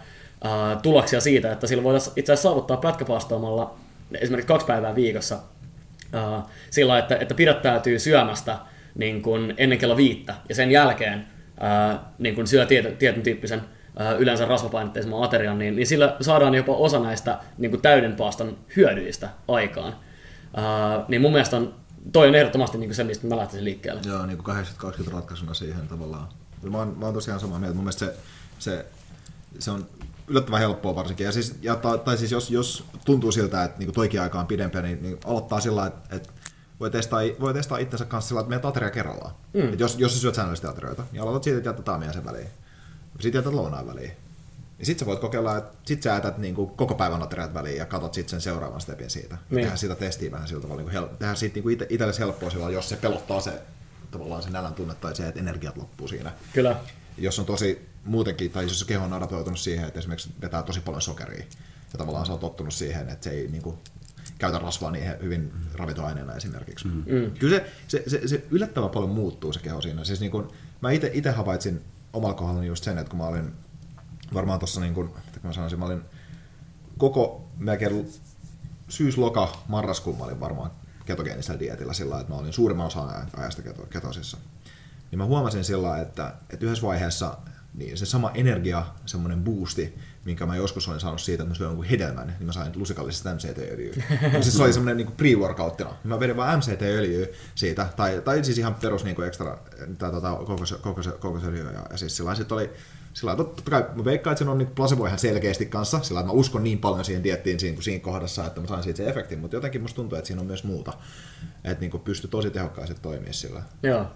ää, tuloksia siitä, että sillä voitaisiin itse asiassa saavuttaa pätkäpaastoamalla esimerkiksi kaksi päivää viikossa ää, sillä, että, että pidättäytyy syömästä niin kuin ennen kello viittä ja sen jälkeen ää, niin kuin syö tietyn, tietyn tyyppisen yleensä rasvapainotteisen aterian, niin, niin sillä saadaan jopa osa näistä niin kuin täyden paaston hyödyistä aikaan. Ää, niin mun mielestä on, toi on ehdottomasti niin se, mistä mä lähtisin liikkeelle. Joo, niin kuin 80-20 ratkaisuna siihen tavallaan. Mä oon, mä oon tosiaan samaa mieltä. Mun mielestä se, se, se on yllättävän helppoa varsinkin. Ja siis, ja, tai, tai siis jos, jos tuntuu siltä, että niin toikin aika on pidempiä, niin, niin aloittaa sillä että, että voi testaa, voi testaa itsensä kanssa sillä, että menet ateria kerrallaan. Mm. Et jos, jos sä syöt säännöllisesti aterioita, niin aloitat siitä, että jätät aamiaisen sen väliin. Sitten jätät lounaan väliin. Ja sit sä voit kokeilla, että sit sä jätät niin kuin koko päivän ateriat väliin ja katot sitten sen seuraavan stepin siitä. Niin. Tehdään siitä testiä vähän sillä tavalla, niin kuin hel- tehdään siitä niin kuin itsellesi helppoa sillä, lailla, jos se pelottaa se tavallaan se nälän tunne tai se, että energiat loppuu siinä. Kyllä. Jos on tosi muutenkin, tai jos se keho on adaptoitunut siihen, että esimerkiksi vetää tosi paljon sokeria, ja tavallaan se on tottunut siihen, että se ei niin kuin, käytä rasvaa niin hyvin ravintoaineena esimerkiksi. Mm. Kyllä se, se, se, se, yllättävän paljon muuttuu se keho siinä. Siis niin kuin, mä itse havaitsin omalla kohdallani just sen, että kun mä olin varmaan tuossa, niin kuin, mitä mä sanoisin, mä olin koko melkein syys, loka, marraskuun mä olin varmaan ketogeenisellä dietillä sillä että mä olin suurimman osan ajasta keto, ketosissa. Niin mä huomasin sillä että, että yhdessä vaiheessa niin se sama energia, semmoinen boosti, minkä mä joskus olin saanut siitä, että mä syön jonkun hedelmän, niin mä sain lusikallisesta MCT-öljyä. Ja siis se oli semmoinen niin pre-workouttina. Mä vedin vaan MCT-öljyä siitä, tai, tai siis ihan perus niin kuin extra tai tota, kokos, kokos, kokosöljyä. Ja, ja siis sillä sitten oli sillä lailla, totta kai mä veikkaan, että se on niin placebo ihan selkeästi kanssa, sillä lailla, että mä uskon niin paljon siihen diettiin siinä, siinä kohdassa, että mä sain siitä se efektin, mutta jotenkin musta tuntuu, että siinä on myös muuta. Että niin pystyy tosi tehokkaasti toimia sillä. Joo.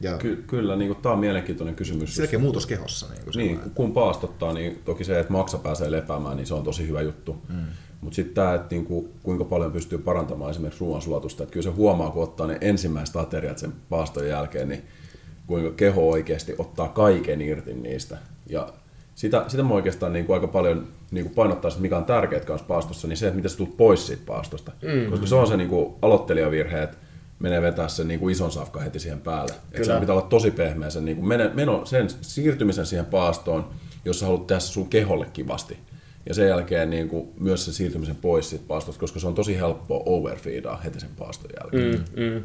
Ja Ky- kyllä, niin kuin, tämä on mielenkiintoinen kysymys. selkeä muutos kehossa. Niin, kuin Niin, kun paastottaa, niin toki se, että maksa pääsee lepäämään, niin se on tosi hyvä juttu. Mm. Mutta sitten tämä, että niinku, kuinka paljon pystyy parantamaan esimerkiksi ruoansulatusta, että kyllä se huomaa, kun ottaa ne ensimmäiset ateriat sen paaston jälkeen, niin kuinka keho oikeasti ottaa kaiken irti niistä. Ja sitä, sitä mä oikeastaan niin kuin aika paljon niin kuin painottaisin, mikä on tärkeää kanssa paastossa, niin se, että miten sä tulet pois siitä paastosta. Mm. Koska se on se niin kuin aloittelijavirhe, että menee vetää sen niin kuin ison safka heti siihen päälle. Että sen pitää olla tosi pehmeä sen, niin kuin mene, meno, sen siirtymisen siihen paastoon, jos sä haluat tehdä se sun keholle kivasti. Ja sen jälkeen niin kuin myös sen siirtymisen pois siitä paastosta, koska se on tosi helppoa overfeedaa heti sen paaston jälkeen. Mm, mm.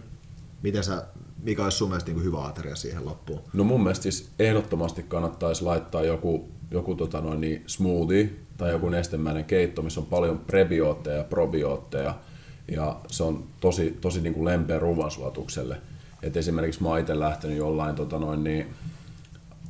Miten sä, mikä olisi sun mielestä niin hyvä ateria siihen loppuun? No mun mielestä siis ehdottomasti kannattaisi laittaa joku, joku tota noin, niin smoothie tai joku nestemäinen keitto, missä on paljon prebiootteja ja probiootteja. Ja se on tosi, tosi niin kuin lempeä ruoansulatukselle. Et esimerkiksi mä itse lähtenyt jollain tota noin, niin,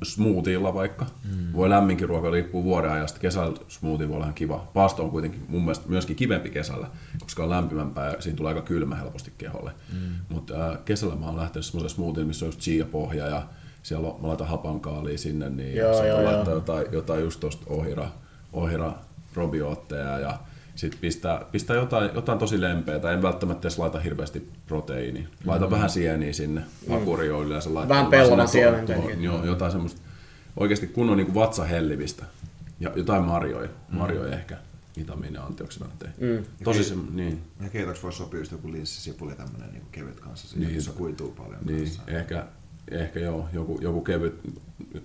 smoothiella vaikka. Mm. Voi lämminkin ruoka, riippuu vuoden ajasta. Kesällä smoothie voi olla ihan kiva. Paasto on kuitenkin mun mielestä myöskin kivempi kesällä, koska on lämpimämpää ja siinä tulee aika kylmä helposti keholle. Mm. Mutta äh, kesällä mä oon lähtenyt semmoisen smoothien, missä on just chia-pohja ja siellä on, mä laitan hapankaalia sinne, niin joo, joo, laittaa joo. Jotain, jotain just tosta ohira, ohira probiootteja ja sitten pistää, pistää jotain, jotain tosi lempeää, en välttämättä edes laita hirveästi proteiini. Laita mm. vähän sieniä sinne, mm. akurioille ja se laittaa vähän pellavan siementä. Joo, jotain semmoista oikeasti kunnon niin vatsahellivistä. Ja jotain marjoja, mm. marjoja ehkä vitamiini- ja antioksidantteja. Mm. Tosi se, niin. Ja keitoksi voisi sopia just joku linssisipuli tämmöinen niin kevyt kanssa, siihen, niin. missä kuituu paljon niin. kanssa. Ehkä, ehkä joo, joku, joku kevyt.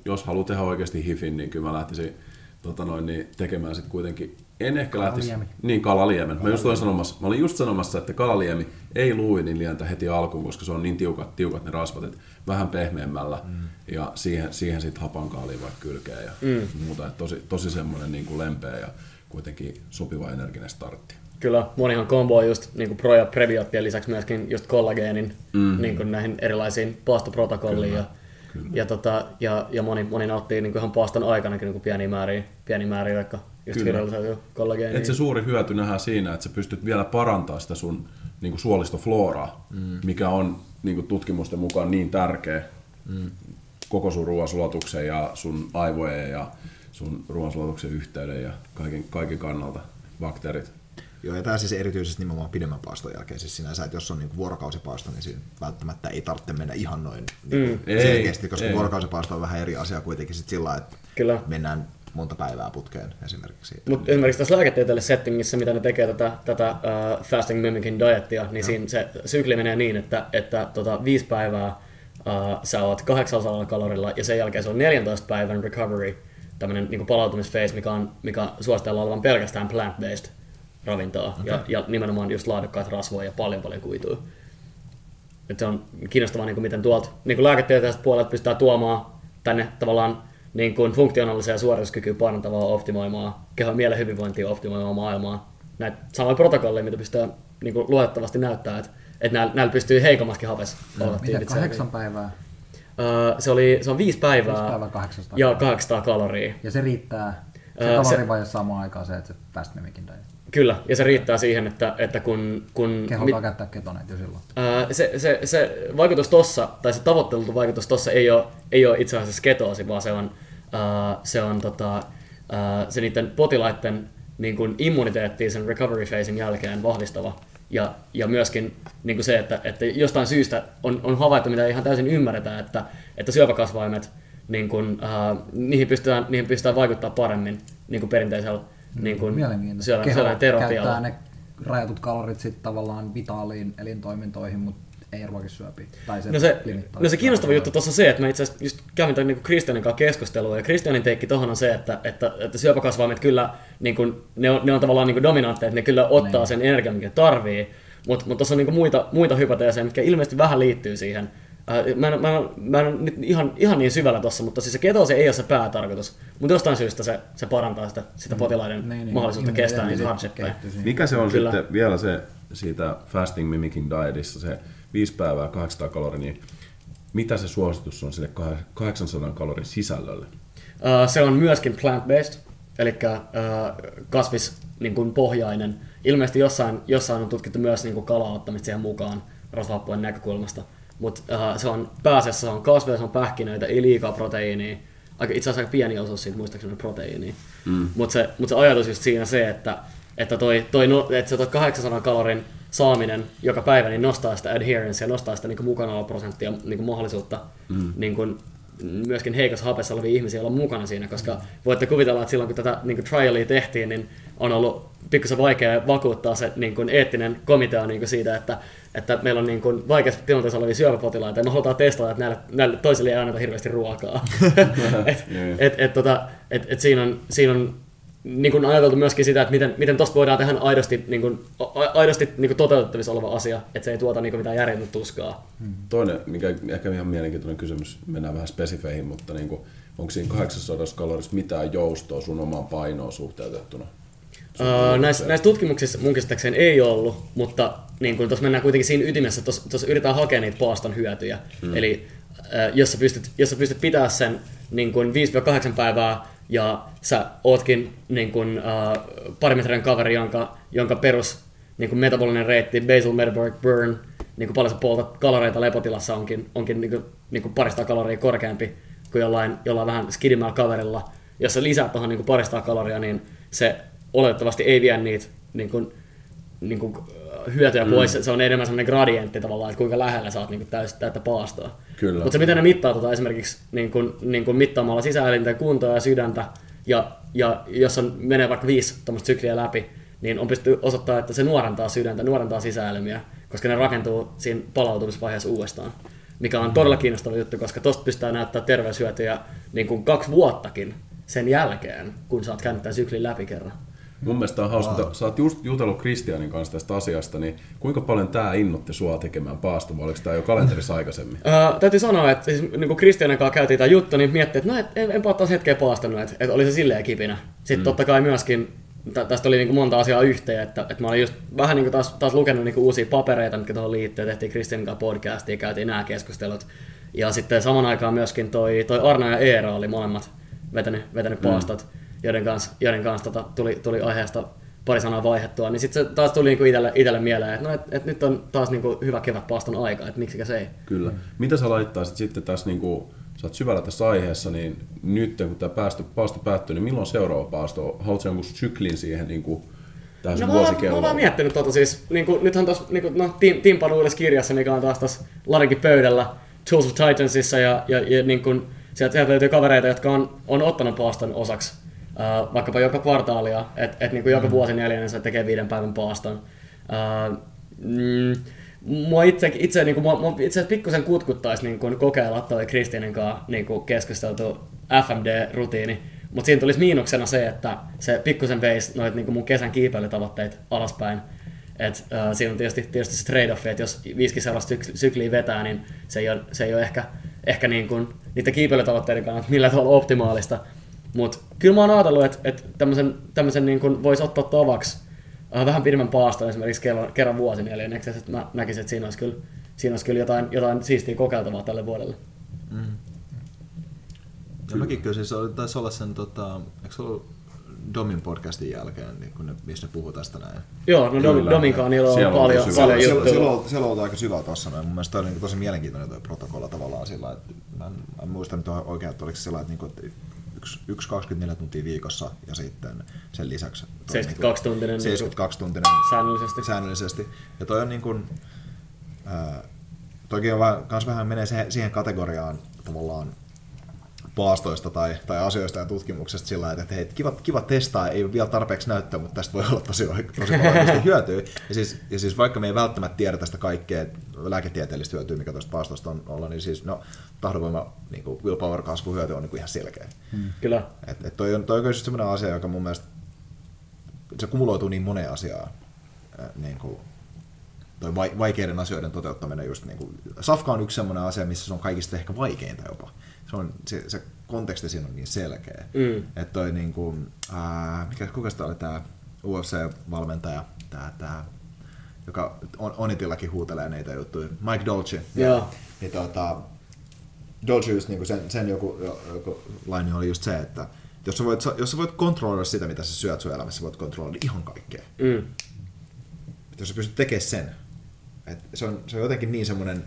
Jos haluaa tehdä oikeasti hifin, niin kyllä mä lähtisin tota noin, niin tekemään sitten kuitenkin en ehkä lähtisi... Niin, Kalaliemen. Mä, just olin sanomassa, mä olin just sanomassa, että Kalaliemi ei luuinin lientä heti alkuun, koska se on niin tiukat, tiukat ne rasvat, että vähän pehmeämmällä mm. ja siihen, siihen sitten hapankaalia vaikka kylkeä ja mm. muuta. Että tosi, tosi semmoinen niin kuin lempeä ja kuitenkin sopiva energinen startti. Kyllä, monihan komboa just niin kuin pro- ja prebioottien lisäksi myöskin just kollageenin mm. niin kuin näihin erilaisiin paastoprotokolliin. Ja, Kyllä. Ja, tota, ja, ja moni, moni nauttii niin kuin ihan paaston aikanakin niin kuin pieniä määriä, pieniä määriä vaikka just kollageenia. Et se suuri hyöty nähdään siinä, että sä pystyt vielä parantamaan sitä sun niin kuin suolistofloraa, mm. mikä on niin kuin tutkimusten mukaan niin tärkeä mm. koko sun ruoansulatuksen ja sun aivojen ja sun ruoansulatuksen yhteyden ja kaiken, kaiken kannalta bakteerit. Joo, ja tämä siis erityisesti nimenomaan pidemmän paaston jälkeen siis sinänsä, että jos on niin vuorokausipaasto, niin siinä välttämättä ei tarvitse mennä ihan noin niin mm. selkeästi, koska ei. vuorokausipaasto on vähän eri asia kuitenkin sit sillä että Kyllä. mennään monta päivää putkeen esimerkiksi. Mutta esimerkiksi tässä lääketieteellisessä settingissä, mitä ne tekee tätä, tätä uh, fasting mimicking dieettia, niin no. siinä se sykli menee niin, että, että tota, viisi päivää uh, sä oot 800 kalorilla ja sen jälkeen se on 14 päivän recovery, tämmöinen niin palautumisphase, mikä, on, mikä suositellaan olevan pelkästään plant-based ravintoa okay. ja, ja, nimenomaan just laadukkaat rasvoja ja paljon paljon kuitua. Et se on kiinnostavaa, niin kuin miten tuolta niin lääketieteellisestä puolelta pystytään tuomaan tänne tavallaan niin kuin funktionaalisia suorituskykyä parantavaa optimoimaan, kehon mielen hyvinvointia optimoimaan maailmaa. Näitä samoja protokolleja, mitä pystyy niin kuin luotettavasti näyttää, että, että näillä, näillä pystyy heikommaskin hapes no, Mitä kahdeksan päivää? Uh, se, oli, se on viisi päivää, viisi päivää 800 ja 800 kaloria. Ja se riittää, se uh, kalorivaje samaan aikaan se, että se fast mimicking diet. Kyllä, ja se riittää siihen, että, että kun... kun Keho mit, käyttää ketoneet jo silloin. Ää, se, se, se, vaikutus tossa, tai se tavoitteltu vaikutus tossa ei ole, ei ole itse asiassa ketoosi, vaan se on, ää, se on tota, ää, se niiden potilaiden niin kuin immuniteettiin sen recovery phasein jälkeen vahvistava. Ja, ja myöskin niin kuin se, että, että jostain syystä on, on havaittu, mitä ihan täysin ymmärretä, että, että syöpäkasvaimet, niin kuin, ää, niihin, pystytään, niihin pystytään vaikuttaa paremmin niin kuin perinteisellä niin kuin siellä, siellä käyttää ne rajatut kalorit sitten tavallaan vitaaliin elintoimintoihin, mutta ei ruokisyöpiä. Tai se no se, no se kiinnostava juttu tuossa se, että mä itse asiassa just kävin tämän niin Kristianin kanssa keskustelua, ja Kristianin teikki tuohon on se, että, että, että syöpäkasvaimet kyllä, niin kuin, ne, on, ne on tavallaan niin dominantteja, että ne kyllä ottaa niin. sen energian, mikä tarvii, mutta mut tuossa on niin muita, muita hypoteeseja, mitkä ilmeisesti vähän liittyy siihen, Äh, mä en, mä en, mä en nyt ihan, ihan niin syvällä tossa, mutta siis se ketose ei ole se päätarkoitus. Mutta jostain syystä se, se parantaa sitä, sitä mm. potilaiden niin, niin, mahdollisuutta niin, kestää niitä hardshippeja. Mikä se on Kyllä. sitten vielä se siitä fasting mimicking dietissa, se 5 päivää 800 kaloria, niin mitä se suositus on sille 800 kalorin sisällölle? Uh, se on myöskin plant-based, eli uh, kasvis niin kuin pohjainen. Ilmeisesti jossain, jossain on tutkittu myös niin kuin kalaa ottamista siihen mukaan rasvahappojen näkökulmasta. Mutta uh, se on pääasiassa se on kasveja, se on pähkinöitä, ei liikaa proteiinia. Aika, itse asiassa aika pieni osuus siitä muistaakseni proteiinia. Mm. Mutta se, mut se ajatus just siinä se, että että, toi, toi, no- että se toi 800 kalorin saaminen joka päivä niin nostaa sitä adherence ja nostaa sitä niin mukanaoloprosenttia niin mahdollisuutta mm. niin kuin, myöskin heikossa hapessa olevia ihmisiä olla mukana siinä, koska voitte kuvitella, että silloin kun tätä niin kuin trialia tehtiin, niin on ollut pikkusen vaikea vakuuttaa se niin kuin eettinen komitea niin kuin siitä, että, että meillä on niin kuin vaikeassa tilanteessa olevia syöpäpotilaita ja me halutaan testata, että näille, näille toisille ei anneta hirveästi ruokaa. et, et, et, tota, et, et siinä on, siinä on niin kuin ajateltu myöskin sitä, että miten, miten tosta voidaan tehdä aidosti, niin kuin, aidosti niin kuin toteutettavissa oleva asia, että se ei tuota niin kuin mitään järjetöntä tuskaa. Hmm. Toinen, mikä ehkä ihan mielenkiintoinen kysymys, mennään vähän spesifeihin, mutta niin kuin, onko siinä 800 kalorissa mitään joustoa sun omaan painoon suhteutettuna? Uh, näissä, näissä tutkimuksissa mun käsittääkseni ei ollut, mutta niin tuossa mennään kuitenkin siinä ytimessä, tuossa yritetään hakea niitä paaston hyötyjä. Hmm. Eli jos, sä pystyt, jos sä pystyt pitää sen niin 5-8 päivää ja sä ootkin niin uh, parimetrin kaveri, jonka, jonka perus niin kuin metabolinen reitti, basal metabolic burn, niin kuin paljon sä poltat kaloreita lepotilassa onkin, onkin niin kuin, niin kuin parista kaloria korkeampi kuin jollain, jollain vähän skidimmällä kaverilla. Jos sä lisäät tuohon niin parista kaloria, niin se oletettavasti ei vie niitä niin kuin, niin kuin, hyötyjä mm. pois. Se on enemmän sellainen gradientti tavallaan, että kuinka lähellä saat niin täys, täyttä paastoa. Mutta se miten ne mittaa tota, esimerkiksi niin kuin, niin kuin mittaamalla sisäelinten kuntoa ja sydäntä, ja, ja jos on, menee vaikka viisi sykliä läpi, niin on pysty osoittaa, että se nuorentaa sydäntä, nuorentaa sisäelimiä, koska ne rakentuu siinä palautumisvaiheessa uudestaan. Mikä on todella kiinnostava juttu, koska tosta pystytään näyttää terveyshyötyjä niin kuin kaksi vuottakin sen jälkeen, kun sä oot käynyt tämän syklin läpi kerran. Mun mielestä on hauska, että sä oot just jutellut Kristianin kanssa tästä asiasta, niin kuinka paljon tämä innotti sua tekemään paastoa, vai oliko tämä jo kalenterissa aikaisemmin? Uh, täytyy sanoa, että siis, niin kun Kristianin kanssa käytiin tämä juttu, niin miettii, että no, et, en, enpä taas hetkeä paastanut, että, että oli se silleen kipinä. Sitten mm. totta kai myöskin tästä oli niin kuin monta asiaa yhteen, että, että mä olin just vähän niin kuin taas, taas lukenut niin kuin uusia papereita, mitkä tuohon liittyy, tehtiin Kristianin kanssa podcastia, käytiin nämä keskustelut. Ja sitten saman aikaan myöskin toi, toi Arna ja Eera oli molemmat vetänyt, vetänyt mm. paastot. Mm joiden kanssa, joiden kanssa tota, tuli, tuli aiheesta pari sanaa vaihettua, niin sitten se taas tuli niinku itselle, itselle mieleen, että no, et, et nyt on taas niinku hyvä kevätpaaston aika, että miksikä se ei. Kyllä. Mitä sä laittaisit sitten tässä, niinku, sä oot syvällä tässä aiheessa, niin nyt kun tämä paasto, paasto päättyy, niin milloin seuraava paasto? Haluatko jonkun syklin siihen niinku, tähän no, mä, mä oon vaan miettinyt tota siis, niinku, nythän tuossa niinku, no, Tim, Timpan uudessa kirjassa, mikä on taas tässä Larinkin pöydällä, Tools of Titansissa, ja, ja, ja niin kun, sieltä, sieltä löytyy kavereita, jotka on, on ottanut paaston osaksi uh, vaikkapa joka kvartaalia, että et niinku joka mm. vuosi neljännen se tekee viiden päivän paaston. Uh, mm, mua itse, itse, niinku, mua, mua itse pikkusen kutkuttaisi niinku, kokeilla toi Kristianin kanssa niinku, keskusteltu FMD-rutiini, mutta siinä tulisi miinuksena se, että se pikkusen veisi noit niinku, mun kesän kiipeilytavoitteet alaspäin. Et, uh, siinä on tietysti, tietysti se trade-off, että jos viisikin sellaista sykliä vetää, niin se ei ole, se ei ole ehkä, ehkä niin kuin, niiden kiipeilytavoitteiden kannalta millään tavalla optimaalista. Mutta kyllä mä oon ajatellut, että, että tämmöisen, tämmöisen niin kuin voisi ottaa tavaksi äh, vähän pidemmän paaston esimerkiksi kerran, kerran vuosineljänneksi, että mä näkisin, että siinä olisi kyllä, siinä olisi kyllä jotain, jotain siistiä kokeiltavaa tälle vuodelle. Mm. No mäkin kyllä siis taisi olla sen, tota, eikö se ollut Domin podcastin jälkeen, niin kun ne, missä ne puhuu tästä näin. Joo, no Dom, Dominkaan niillä on paljon, paljon juttuja. Siellä, siellä, on, siellä on aika syvä tuossa. Mun mielestä toi oli niin tosi mielenkiintoinen tuo protokolla tavallaan sillä, että mä en, mä en muista nyt oikein, että oliko se sillä, että, niin kuin, että yksi, yksi 24 tuntia viikossa ja sitten sen lisäksi 72 tuntinen, 72 niinku tuntinen säännöllisesti. säännöllisesti. Ja toi on niin kuin, ää, toki on vähän, kans vähän menee siihen kategoriaan tavallaan paastoista tai, tai asioista ja tutkimuksesta sillä että hei, kiva, kiva testaa, ei ole vielä tarpeeksi näyttää, mutta tästä voi olla tosi, tosi paljon hyötyä. Ja siis, ja siis vaikka me ei välttämättä tiedä tästä kaikkea lääketieteellistä hyötyä, mikä tuosta paastosta on olla, niin siis no, tahdonvoima, niin kuin willpower kasvu hyöty on niin kuin ihan selkeä. Hmm. Kyllä. Et, et toi on, toi on sellainen asia, joka mun mielestä se kumuloituu niin moneen asiaan. Niin kuin, toi vaikeiden asioiden toteuttaminen just niin kuin, Safka on yksi sellainen asia, missä se on kaikista ehkä vaikeinta jopa se, on, se, se konteksti siinä on niin selkeä. Mm. Että toi niin kuin, ää, mikä, kuka sitä oli tämä UFC-valmentaja, tää, tää, joka on, Onitillakin huutelee näitä juttuja, Mike Dolce. Joo. Niin, tota, Dolce just niin kuin sen, sen joku, joku laini oli just se, että jos sä voit, jos sä voit kontrolloida sitä, mitä sä syöt sun elämässä, voit kontrolloida ihan kaikkea. Mm. Jos sä pystyt tekemään sen, että se on, se on jotenkin niin semmoinen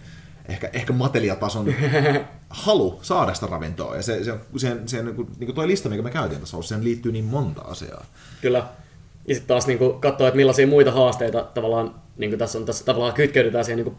ehkä, ehkä mateliatason halu saada sitä ravintoa. Ja se, se, se, se niin kuin, niin kuin toi lista, mikä me käytiin tässä, siihen liittyy niin monta asiaa. Kyllä. ja sitten taas niin kuin, katsoa, että millaisia muita haasteita tavallaan, niin kuin tässä, on, tässä tavallaan kytkeydytään siihen niin kuin,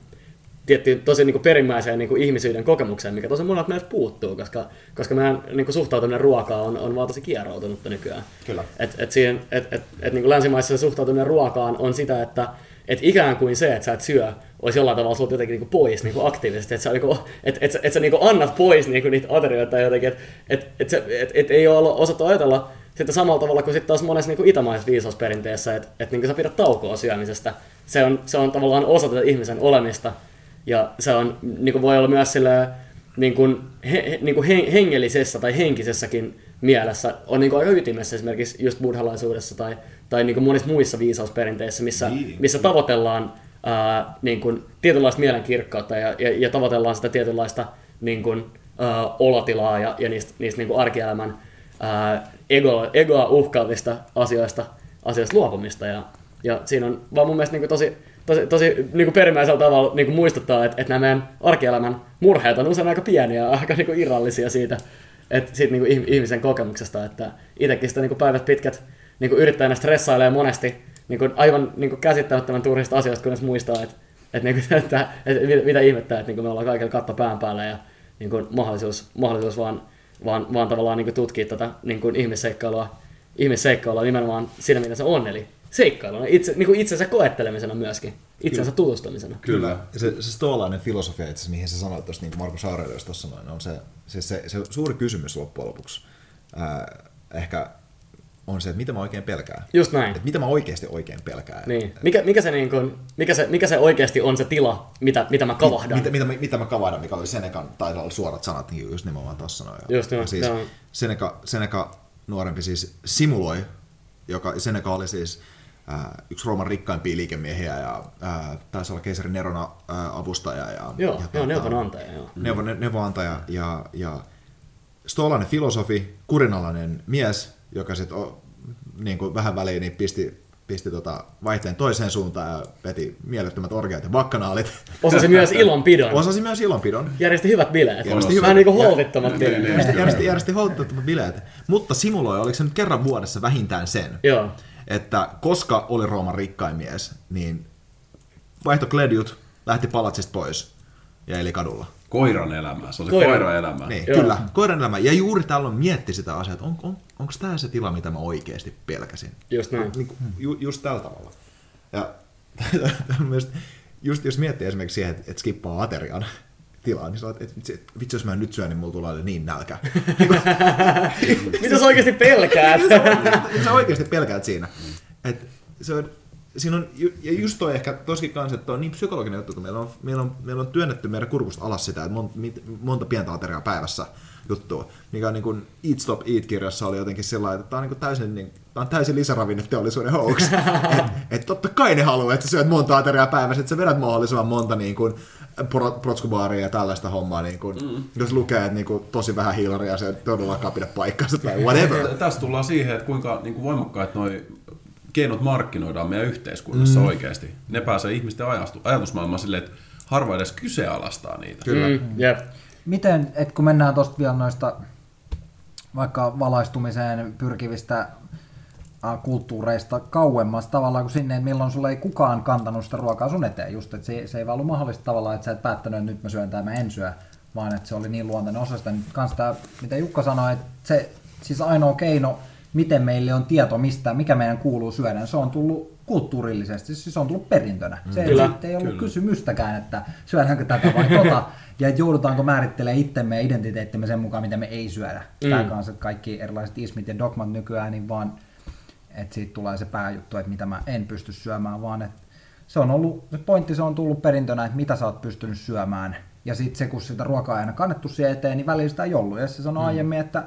tiettyyn tosi niin kuin perimmäiseen niin kuin ihmisyyden kokemukseen, mikä tosi monet meiltä puuttuu, koska, koska meidän niin kuin suhtautuminen ruokaan on, on vaan tosi kieroutunutta nykyään. Kyllä. Et, et siihen, et, et, et, niin kuin länsimaissa suhtautuminen ruokaan on sitä, että et ikään kuin se, että sä et syö, olisi jollain tavalla sulta jotenkin niinku pois niinku aktiivisesti, että sä, niinku, et, et, et sä niinku annat pois niinku niitä aterioita tai jotenkin, että et, et, et, et, et ei ole osattu ajatella sitten samalla tavalla kuin sitten taas monessa niinku itämaisessa viisausperinteessä, että et, niinku sä pidät taukoa syömisestä. Se on, se on tavallaan osa tätä ihmisen olemista, ja se on, niinku voi olla myös sillä niin kuin, he, niin kuin hengellisessä tai henkisessäkin mielessä on niin kuin aika ytimessä esimerkiksi just buddhalaisuudessa tai, tai niin kuin monissa muissa viisausperinteissä, missä, Niin. missä tavoitellaan ää, niin kuin, tietynlaista mielenkirkkautta ja, ja, ja tavoitellaan sitä tietynlaista niin kuin, ää, olotilaa ja, ja niistä, niistä niin kuin arkielämän ää, ego, egoa uhkaavista asioista, asioista luopumista. Ja, ja siinä on vaan mun mielestä niin kuin tosi, tosi, tosi niin kuin perimmäisellä tavalla niin kuin muistuttaa, että, että nämä meidän arkielämän murheet on usein aika pieniä ja aika niin kuin irrallisia siitä, että siitä niin kuin ihmisen kokemuksesta, että itsekin sitä niin kuin päivät pitkät niin kuin yrittäjänä stressailee monesti niin kuin aivan niin kuin käsittämättömän turhista asioista, kunnes muistaa, että, että, niin kuin, että, että mitä, mitä ihmettä, että niin kuin me ollaan kaikilla katto pään päällä ja niin kuin mahdollisuus, mahdollisuus vaan, vaan, vaan tavallaan niin kuin tutkia tätä niin kuin ihmisseikkailua, ihmisseikkailua nimenomaan siinä, mitä se on, eli seikkailuna, itse, niin kuin itsensä koettelemisena myöskin, itsensä tutustumisena. Kyllä. Ja se, se stoalainen filosofia itse mihin sä sanoit tuossa, niin kuin Markus Aurelius tuossa noin, on se, se, se, se, suuri kysymys loppujen lopuksi. Ää, ehkä on se, että mitä mä oikein pelkään. Just näin. Että mitä mä oikeasti oikein pelkään. Niin. Mikä, mikä, se niin kuin, mikä, se, mikä se oikeasti on se tila, mitä, mitä mä kavahdan? Mitä, mitä, mitä mä kavahdan, mikä oli Senekan, tai olla suorat sanat, niin just nimenomaan tuossa noin. Just Ja siis. Seneca, Seneca nuorempi siis simuloi, joka Seneca oli siis ää, yksi Rooman rikkaimpia liikemiehiä ja ää, taisi olla keisari Nerona ää, avustaja. Ja, Joo, ja, joo, neuvonantaja, joo. Neuvo, ne- neuvonantaja ja, ja stoalainen filosofi, kurinalainen mies, joka sitten niin kuin vähän väliin niin pisti, pisti tota vaihteen toiseen suuntaan ja veti mielettömät orgiat ja bakkanaalit. Osasi myös ilonpidon. Osasi myös ilonpidon. Järjesti hyvät bileet. Järjesti Vähän hyvät- niin kuin holtittomat bileet. Järjesti, järjesti, järjesti holtittomat bileet. Mutta simuloi, oliko se nyt kerran vuodessa vähintään sen, Joo. Että koska oli Rooman rikkain mies, niin vaihto kledjut, lähti palatsista pois ja eli kadulla. Koiran elämää, se on se Koiran- koiran elämä. Niin, Joo. kyllä, koiran elämä. Ja juuri tällöin mietti sitä asiaa, että on, on, onko tämä se tila, mitä mä oikeasti pelkäsin. Just näin. Niin, ju, just tällä tavalla. Ja myös, just jos miettii esimerkiksi siihen, että, että skippaa aterian tilaa, niin sä oot, että vitsi, että vitsi, jos mä nyt syön, niin mulla tulee niin nälkä. Mitä sä oikeasti pelkäät? sä oikeasti pelkäät siinä. Et se on, siinä on, ja just toi ehkä toskin kanssa, että on niin psykologinen juttu, kun meillä on, meillä on, meillä on työnnetty meidän kurkusta alas sitä, että monta, monta pientä ateriaa päivässä juttua, mikä on niin kuin Eat Stop Eat-kirjassa oli jotenkin sellainen, että tämä on, niin kuin täysin, niin, tämä on täysin lisäravinneteollisuuden hoax. et, et totta kai ne haluaa, että sä syöt monta ateriaa päivässä, että sä vedät mahdollisimman monta niin kuin, protskubaaria ja tällaista hommaa, niin kuin, mm. jos lukee, että niin kuin, tosi vähän hiilaria, se ei todellakaan pidä paikkaansa tai whatever. Tässä tullaan siihen, että kuinka niin kuin voimakkaat noi keinot markkinoidaan meidän yhteiskunnassa mm. oikeasti. Ne pääsee ihmisten ajastu, ajatusmaailmaan silleen, että harva edes kyseenalaistaa niitä. Kyllä. Mm, jep. Miten, et kun mennään tuosta vielä noista vaikka valaistumiseen pyrkivistä kulttuureista kauemmas tavallaan kuin sinne, että milloin sulle ei kukaan kantanut sitä ruokaa sun eteen, just että se, se ei vaan ollut mahdollista tavallaan, että sä et päättänyt, että nyt mä syön tai mä en syö, vaan että se oli niin luontainen osa sitä. Nyt Kans tää, mitä Jukka sanoi, että se siis ainoa keino, miten meille on tieto mistä, mikä meidän kuuluu syödä, se on tullut kulttuurillisesti, siis se on tullut perintönä. Se Kyllä, Kyllä, ei ollut kyllä. kysymystäkään, että syödäänkö tätä vai tota, ja joudutaanko määrittelemään itsemme ja identiteettimme sen mukaan, mitä me ei syödä. Mm. Tämä kanssa, että kaikki erilaiset ismit ja dogmat nykyään, niin vaan, että siitä tulee se pääjuttu, että mitä mä en pysty syömään, vaan että se on ollut, se pointti se on tullut perintönä, että mitä sä oot pystynyt syömään. Ja sitten se, kun sitä ruokaa ei aina kannettu siihen eteen, niin välillä sitä ei ollut. Ja se sanoi mm. aiemmin, että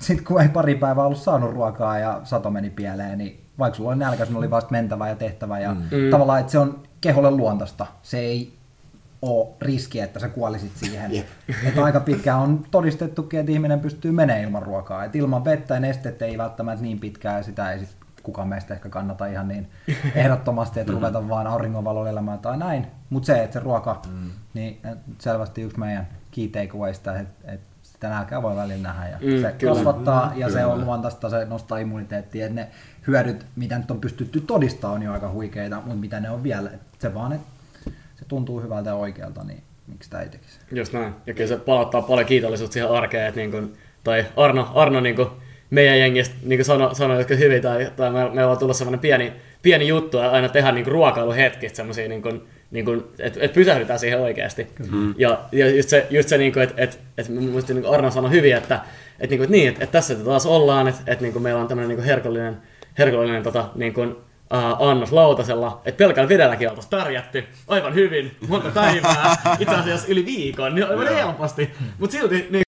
sitten kun ei pari päivää ollut saanut ruokaa ja sato meni pieleen, niin vaikka sulla oli nälkä, sun oli vasta mentävä ja tehtävä. Ja mm. tavallaan, että se on keholle luontaista. Se ei ole riski, että sä kuolisit siihen. Jep. että aika pitkään on todistettukin, että ihminen pystyy menemään ilman ruokaa. Et ilman vettä ja nestettä ei välttämättä niin pitkään, ja sitä ei sit kukaan meistä ehkä kannata ihan niin ehdottomasti, että ruveta vaan auringonvalolla elämään tai näin. Mutta se, että se ruoka, mm. niin selvästi yksi meidän key takeawaysta, että, että sitä nälkää voi välillä nähdä. Ja Mm, se kyllä. kasvattaa ja se Kyllä. on luontaista, se nostaa immuniteettia. Et ne hyödyt, mitä nyt on pystytty todistamaan, on jo aika huikeita, mutta mitä ne on vielä. Et se vaan, että se tuntuu hyvältä ja oikealta, niin miksi sitä ei tekisi? Just näin. Ja kyllä se palauttaa paljon kiitollisuutta siihen arkeen, että niin kuin, tai Arno, Arno niin kuin meidän jengistä niin kuin sanoi, sano, jotka hyvin, tai, tai me, meillä on tullut sellainen pieni, pieni juttu, ja aina tehdä niin kuin ruokailuhetkistä semmoisia, niin kuin, niin kuin, että et pysähdytään siihen oikeasti. Mm. Ja, ja just se, just se niin kuin, että et, et, musta niin kuin Arno sanoi hyvin, että et, niin kuin, että niin, että et tässä taas ollaan, että et, niin kuin meillä on tämmöinen niin kuin herkullinen, herkullinen tota, niin kuin, uh, annos lautasella, että pelkällä vedelläkin oltaisiin pärjätty aivan hyvin, monta päivää, itse asiassa yli viikon, niin aivan helposti. Mutta silti niin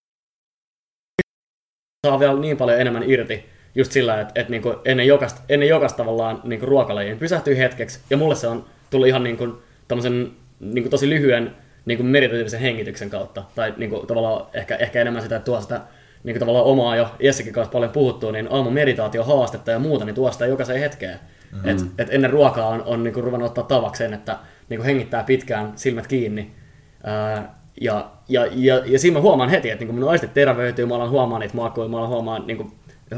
saa vielä niin paljon enemmän irti just sillä, että, että niinku ennen, jokaista, ennen jokaista tavallaan niinku ruokalajiin pysähtyy hetkeksi. Ja mulle se on tullut ihan niinku, tämmöisen niinku tosi lyhyen niinku meditatiivisen hengityksen kautta. Tai niinku, tavallaan ehkä, ehkä enemmän sitä, että tuo sitä niinku, tavallaan omaa jo Jessikin kanssa paljon puhuttua, niin aamun meditaatio haastetta ja muuta, niin tuo sitä jokaiseen hetkeen. Mm-hmm. Et, et ennen ruokaa on, on niinku ruvennut ottaa tavakseen, että niinku hengittää pitkään silmät kiinni. Ää, ja, ja, ja, ja siinä mä huomaan heti, että niinku minun aistit terveytyy, mä alan huomaan niitä makuja, mä alan huomaan, niinku,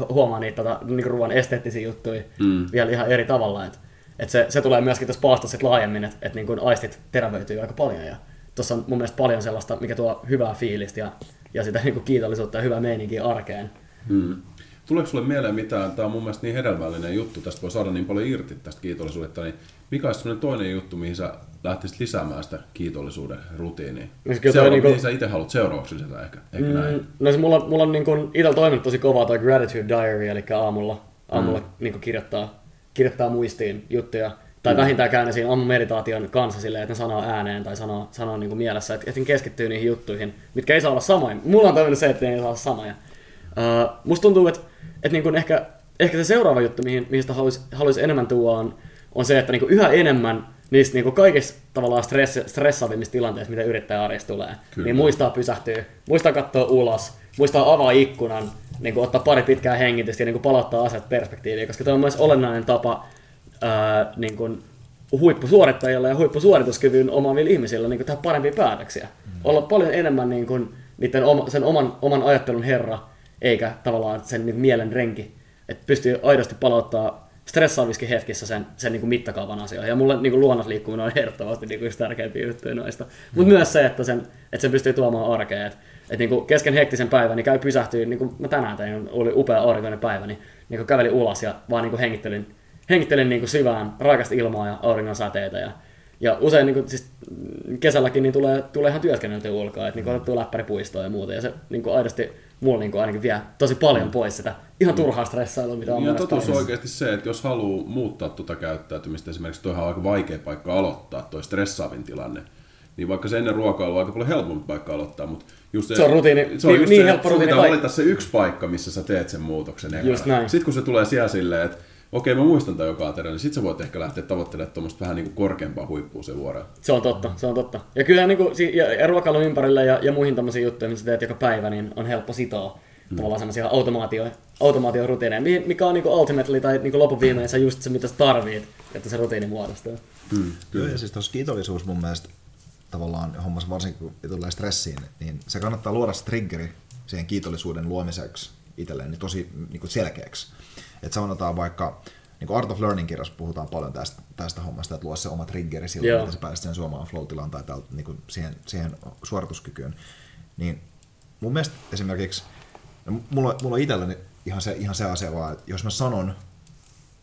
huomaan niitä tota, niinku ruoan esteettisiä juttuja mm. vielä ihan eri tavalla. Et, et se, se, tulee myöskin tässä paastossa laajemmin, että et niinku aistit terävöityy aika paljon. Ja tuossa on mun mielestä paljon sellaista, mikä tuo hyvää fiilistä ja, ja sitä niinku kiitollisuutta ja hyvää meininkiä arkeen. Hmm. Tuleeko sulle mieleen mitään, tämä on mun mielestä niin hedelmällinen juttu, tästä voi saada niin paljon irti tästä kiitollisuudesta, niin mikä olisi sellainen toinen juttu, mihin sä lähtisit lisäämään sitä kiitollisuuden rutiiniä? No se Seura- toi niinku- Mihin sä itse haluat seuraavaksi lisätä ehkä, ehkä mm. näin? No se mulla, mulla on niinku itsellä toiminut tosi kovaa toi gratitude diary, eli aamulla, aamulla mm. niinku kirjoittaa, kirjoittaa muistiin juttuja. Tai mm. vähintään ne siinä aamumeditaation kanssa silleen, että ne sanoo ääneen tai sanoo, sanoo niinku mielessä, että, että keskittyy niihin juttuihin, mitkä ei saa olla samoja. Mulla on toiminut se, että ne ei saa olla samoja. Uh, musta tuntuu, että, että niinku ehkä, ehkä se seuraava juttu, mihin, mihin sitä haluaisi haluais enemmän tuoda, on, on se, että niinku yhä enemmän niistä niinku kaikista tavallaan stress, stressaavimmista tilanteista, mitä yrittäjä arjessa tulee, Kyllä. niin muistaa pysähtyä, muistaa katsoa ulos, muistaa avaa ikkunan, niin kuin ottaa pari pitkää hengitystä ja niin kuin palauttaa asiat perspektiiviin, koska tämä on myös olennainen tapa ää, niin kuin huippusuorittajilla ja huippusuorituskyvyn omaavilla ihmisillä niin kuin tehdä parempia päätöksiä. Mm. Olla paljon enemmän niin kuin, niiden oma, sen oman, oman ajattelun herra, eikä tavallaan sen niin mielen renki. Että pystyy aidosti palauttaa stressaaviskin hetkissä sen, sen niin kuin mittakaavan asioihin. Ja mulle niin kuin luonnosliikkuminen on ehdottomasti niin kuin yksi tärkeimpiä juttuja noista. Mutta myös se, että sen, että sen pystyy tuomaan arkeen. Että et niin kuin kesken hektisen päivän niin käy pysähtyä, niin kuin mä tänään tein, oli upea aurinkoinen päivä, niin, niin kuin kävelin ulos ja vaan niin kuin hengittelin, hengittelin niin kuin syvään raikasta ilmaa ja auringon säteitä. Ja, ja usein niin kuin, siis kesälläkin niin tulee, tulee ihan työskenneltyä ulkoa, että niin kuin otettua läppäripuistoa ja muuta. Ja se niin kuin aidosti mulla niin kuin ainakin vie tosi paljon pois sitä ihan turhaa stressailua, mitä on Ja totuus on oikeasti se, että jos haluaa muuttaa tuota käyttäytymistä, esimerkiksi toihan on aika vaikea paikka aloittaa, toi stressaavin tilanne, niin vaikka se ennen ruokailua on aika paljon helpompi paikka aloittaa, mutta just Se on rutiini- se on niin- just niin se, helppo rutiini valita se yksi paikka, missä sä teet sen muutoksen ekana. Just näin. Sitten kun se tulee siellä silleen, että okei mä muistan tämän joka ateria, niin sit sä voit ehkä lähteä toivottelemaan tuommoista vähän niin kuin korkeampaa huippua sen vuoren. Se on totta, se on totta. Ja kyllä niin kuin, ja, ja ruokailun ympärillä ja, ja muihin tämmöisiin juttuihin, mitä sä teet joka päivä, niin on helppo sitoa mm. tavallaan semmoisia automaatio, automaatiorutiineja, mi- mikä on niin kuin ultimately tai niin kuin just se, mitä sä tarvit, että se rutiini muodostuu. Mm, Joo, ja siis tuossa kiitollisuus mun mielestä tavallaan hommassa varsinkin kun tulee stressiin, niin se kannattaa luoda se triggeri siihen kiitollisuuden luomiseksi itselleen niin tosi niin kuin selkeäksi. Että sanotaan vaikka, niin kuin Art of Learning kirjassa puhutaan paljon tästä, tästä hommasta, että luo se oma triggeri silloin, Joo. että sä pääset sen suomaan flow-tilaan tai tältä, niin kuin siihen, siihen suorituskykyyn. Niin mun mielestä esimerkiksi, no mulla, mulla on itselläni ihan se, ihan se asia vaan, että jos mä sanon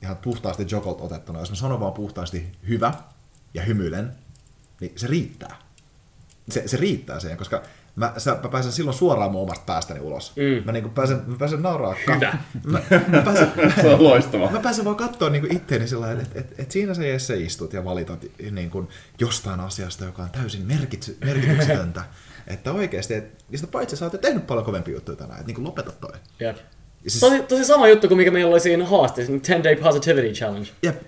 ihan puhtaasti Jokolta otettuna, jos mä sanon vaan puhtaasti hyvä ja hymyilen, niin se riittää. Se, se riittää siihen, koska mä, sä, mä pääsen silloin suoraan mun omasta päästäni ulos. Mm. Mä, niinku pääsen, mä pääsen nauraa. Hyvä. Mä, mä, pääsen, Se on loistavaa. mä pääsen vaan katsoa niinku itteeni sillä että et, et siinä sä Jesse istut ja valitat niin kuin jostain asiasta, joka on täysin merkitsy, merkityksetöntä. että oikeasti, et, ja sitä paitsi sä oot jo tehnyt paljon kovempia juttuja tänään, että niin lopeta toi. Jep. Ja siis, Tosi, tosi sama juttu kuin mikä meillä oli siinä haasteessa, niin 10 Day Positivity Challenge. jep,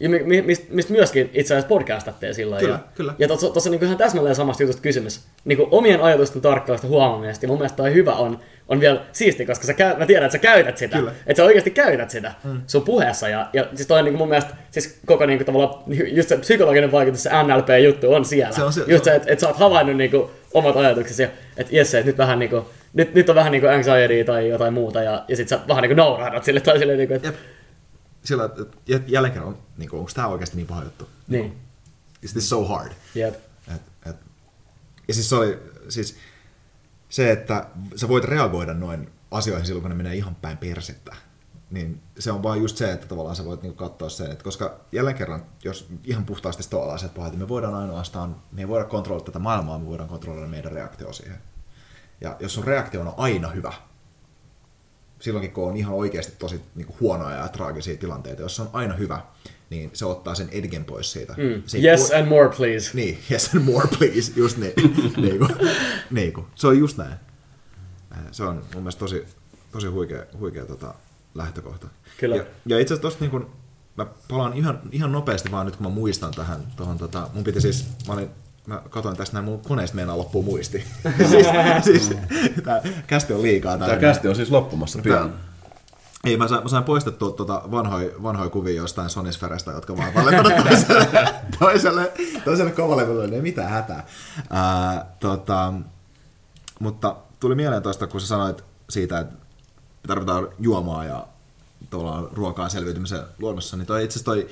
Ja mi- mi- mistä mist myöskin itse asiassa podcastattiin silloin. Kyllä, ja, kyllä. Ja tuossa on niinku ihan täsmälleen samasta jutusta kysymys. Niinku omien ajatusten tarkkausta huomaamista. Ja mun mielestä toi hyvä on, on vielä siisti, koska sä käy, mä tiedän, että sä käytät sitä. Kyllä. Että sä oikeasti käytät sitä mm. sun puheessa. Ja, ja siis toi on niinku mun mielestä, siis koko niinku tavallaan, just se psykologinen vaikutus, se NLP-juttu on siellä. Se on se- just se että et sä oot havainnut niinku omat ajatuksesi, ja että jes, että nyt vähän niinku, nyt, nyt on vähän niinku anxiety tai jotain muuta, ja, ja sit sä vähän niinku naurahdat sille tai silleen niinku, että. Sillä, että jä- jälleen kerran, niin onko tämä oikeasti niin paha juttu? niin, Is this so hard? jep. Et, et. Ja siis se oli siis se, että sä voit reagoida noin asioihin silloin, kun ne menee ihan päin persettä. Niin se on vaan just se, että tavallaan sä voit niinku katsoa sen, että koska jälleen kerran, jos ihan puhtaasti stoalaiset niin me voidaan ainoastaan, me ei voida kontrolloida tätä maailmaa, me voidaan kontrolloida meidän reaktio siihen. Ja jos sun reaktio on aina hyvä, silloinkin kun on ihan oikeasti tosi niin kuin huonoja ja traagisia tilanteita, jos se on aina hyvä, niin se ottaa sen edgen pois siitä. Mm. Se Yes tuo- and more please. niin, yes and more please, just niin. niinku, niinku. Se on just näin. Äh, Se on mun mielestä tosi, tosi huikea, huikea tota, lähtökohta. Kyllä. Ja, ja itse asiassa tosta niin kun, mä palaan ihan, ihan nopeasti vaan nyt kun mä muistan tähän, tohon, tota, mun piti siis, mä olin Mä katsoin tästä näin, mun koneesta meinaa loppuu muisti. siis, siis, tää kästi on liikaa. Tämä kästi on siis loppumassa pian. Ei, mä sain, mä sain poistettua tuota vanhoja, vanhoja kuvia jostain Sonisferestä, jotka vaan tallentanut toiselle, toiselle, toiselle kovalevylle, ei mitään hätää. Ää, tota, mutta tuli mieleen tuosta, kun sä sanoit siitä, että tarvitaan juomaa ja tavallaan ruokaa selviytymisen luonnossa, niin toi itse asiassa toi